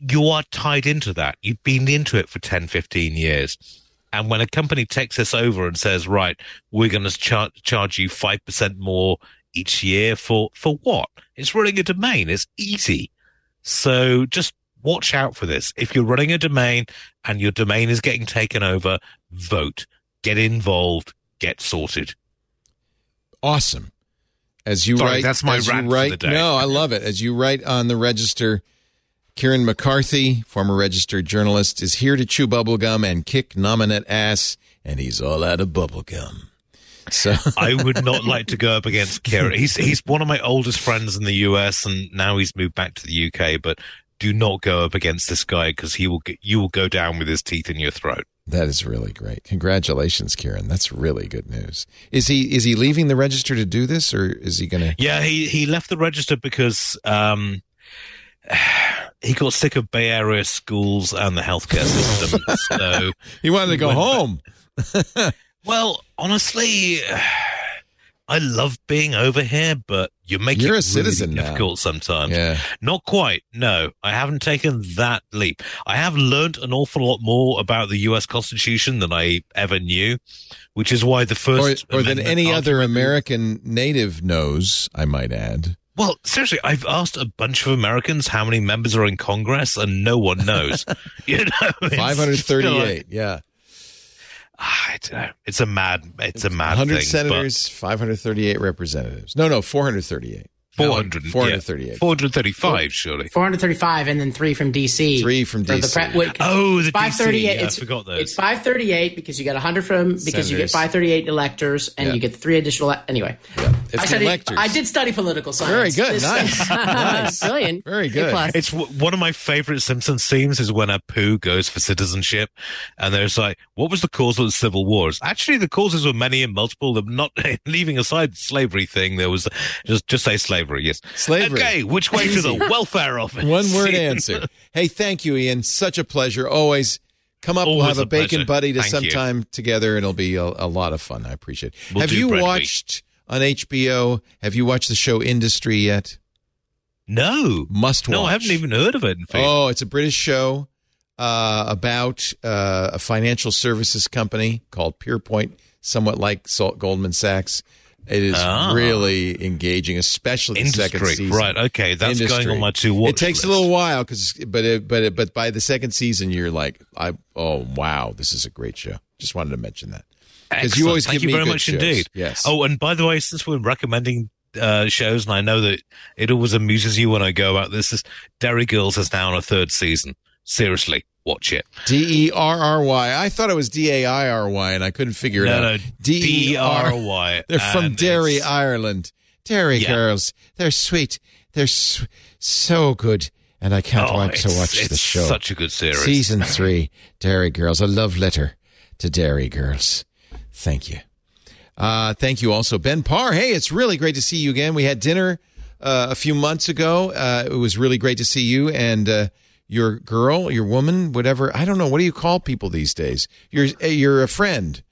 you are tied into that. You've been into it for 10 15 years. And when a company takes this over and says right we're going to char- charge you 5% more each year for for what it's running a domain it's easy so just watch out for this. If you're running a domain and your domain is getting taken over, vote, get involved, get sorted. awesome. As you Sorry, write, that's my rant for the day. No, I love it. As you write on the register, Kieran McCarthy, former registered journalist, is here to chew bubblegum and kick Nominet ass, and he's all out of bubblegum. So <laughs> I would not like to go up against Kieran. He's he's one of my oldest friends in the US, and now he's moved back to the UK. But do not go up against this guy because he will get, you will go down with his teeth in your throat. that is really great. Congratulations, Kieran. That's really good news. Is he is he leaving the register to do this, or is he going to? Yeah, he he left the register because um, <sighs> he got sick of Bay Area schools and the healthcare system. <laughs> so He wanted to go home. <laughs> Well, honestly, <sighs> I love being over here, but you make You're it a citizen really now. difficult sometimes. Yeah. Not quite. No, I haven't taken that leap. I have learned an awful lot more about the U.S. Constitution than I ever knew, which is why the first or than any other American native knows, I might add. Well, seriously, I've asked a bunch of Americans how many members are in Congress, and no one knows. <laughs> <laughs> you know, Five hundred thirty-eight. like- yeah, Ah, I don't know. It's a mad. It's a mad hundred senators, five hundred thirty-eight representatives. No, no, four hundred thirty-eight. Four hundred. Four hundred thirty-eight. Four hundred thirty-five. Surely. 435 and then three from DC. Three from For the DC. wait, Oh, the DC. 538. Yeah, I it's, forgot those. It's 538 because you get 100 from because you get 538 electors and Yeah. you get three additional. Anyway, It's I studied. electors. I did study political science. Very good. This- Nice. <laughs> nice. <laughs> Brilliant. Very good. plus. It's w- one of my favorite Simpsons themes is when Apu goes for citizenship, and there's like, what was the cause of the civil wars? Actually, the causes were many and multiple. Not <laughs> leaving aside the slavery thing, there was just just say slavery. Yes, Slavery. Okay, which way to the welfare <laughs> office? One word answer. Hey, thank you, Iain. Such a pleasure. Always come up. we'll have a, a bacon buddy to Thank you. sometime together. It'll be a, a lot of fun. I appreciate it. We'll have you week. watched on HBO? Have you watched the show Industry yet? No, Must watch. no, I haven't even heard of it. In fact. Oh, it's a British show uh, about uh, a financial services company called Pierpoint, somewhat like Salt Goldman Sachs. It is Ah. really engaging, especially the second season. right? Okay, that's Industry. going on my two watch. It takes a little while because, but it, but it, but by the second season, you're like, I oh wow, this is a great show. Just wanted to mention that because you always Thank give you me very good much shows. indeed. Yes. Oh, and by the way, since we're recommending uh, shows, and I know that it always amuses you when I go about this, is Derry Girls is now on a third season. Seriously, watch it. D E R R Y. I thought it was D A I R Y, and I couldn't figure it out. no, D E R D-E-R-Y, They're from Derry, it's- Ireland. Derry Yeah. girls. They're sweet. They're s- so good, and I can't Oh, wait to watch the show. Such a good series. Season three, Derry Girls. A love letter to Derry Girls. Thank you. Uh, thank you also, Ben Parr. Hey, it's really great to see you again. We had dinner uh, a few months ago. Uh, it was really great to see you and uh, your girl, your woman, whatever. I don't know. What do you call people these days? You're you're a friend.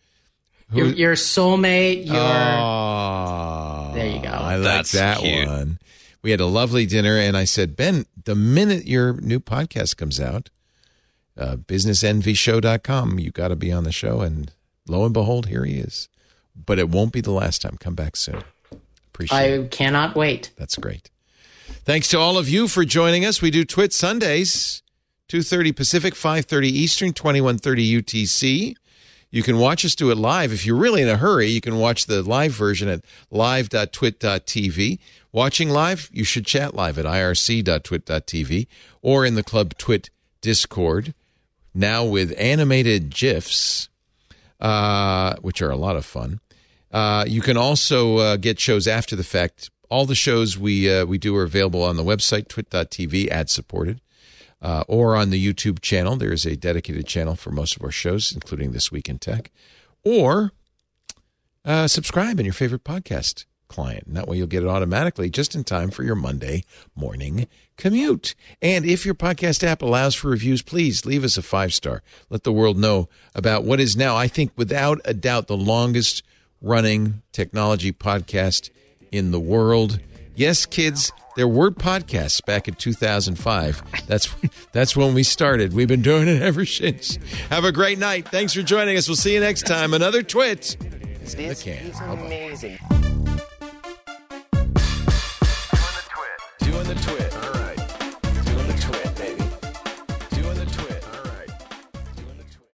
Your, your soulmate. Your Oh, There you go. I like That's that cute. one. We had a lovely dinner, and I said, Ben, the minute your new podcast comes out, uh, businessenvyshow.com, you got to be on the show. And lo and behold, here he is. But it won't be the last time. Come back soon. Appreciate it. I cannot wait. That's great. Thanks to all of you for joining us. We do Twit Sundays, 2.30 Pacific, 5.30 Eastern, 21.30 UTC. You can watch us do it live. If you're really in a hurry, you can watch the live version at live.twit.tv. Watching live, you should chat live at irc.twit.tv or in the Club Twit Discord, now with animated GIFs, uh, which are a lot of fun. Uh, you can also uh, get shows after the fact. All the shows we uh, we do are available on the website, twit.tv, ad supported, uh, or on the YouTube channel. There is a dedicated channel for most of our shows, including This Week in Tech. Or uh, subscribe in your favorite podcast client. And that way you'll get it automatically just in time for your Monday morning commute. And if your podcast app allows for reviews, please leave us a five star. Let the world know about what is now, I think, without a doubt, the longest running technology podcast in the world. Yes, kids, there were podcasts back in 2005. That's <laughs> that's when we started. We've been doing it ever since. Have a great night. Thanks for joining us. We'll see you next time. Another twit. is the can. amazing.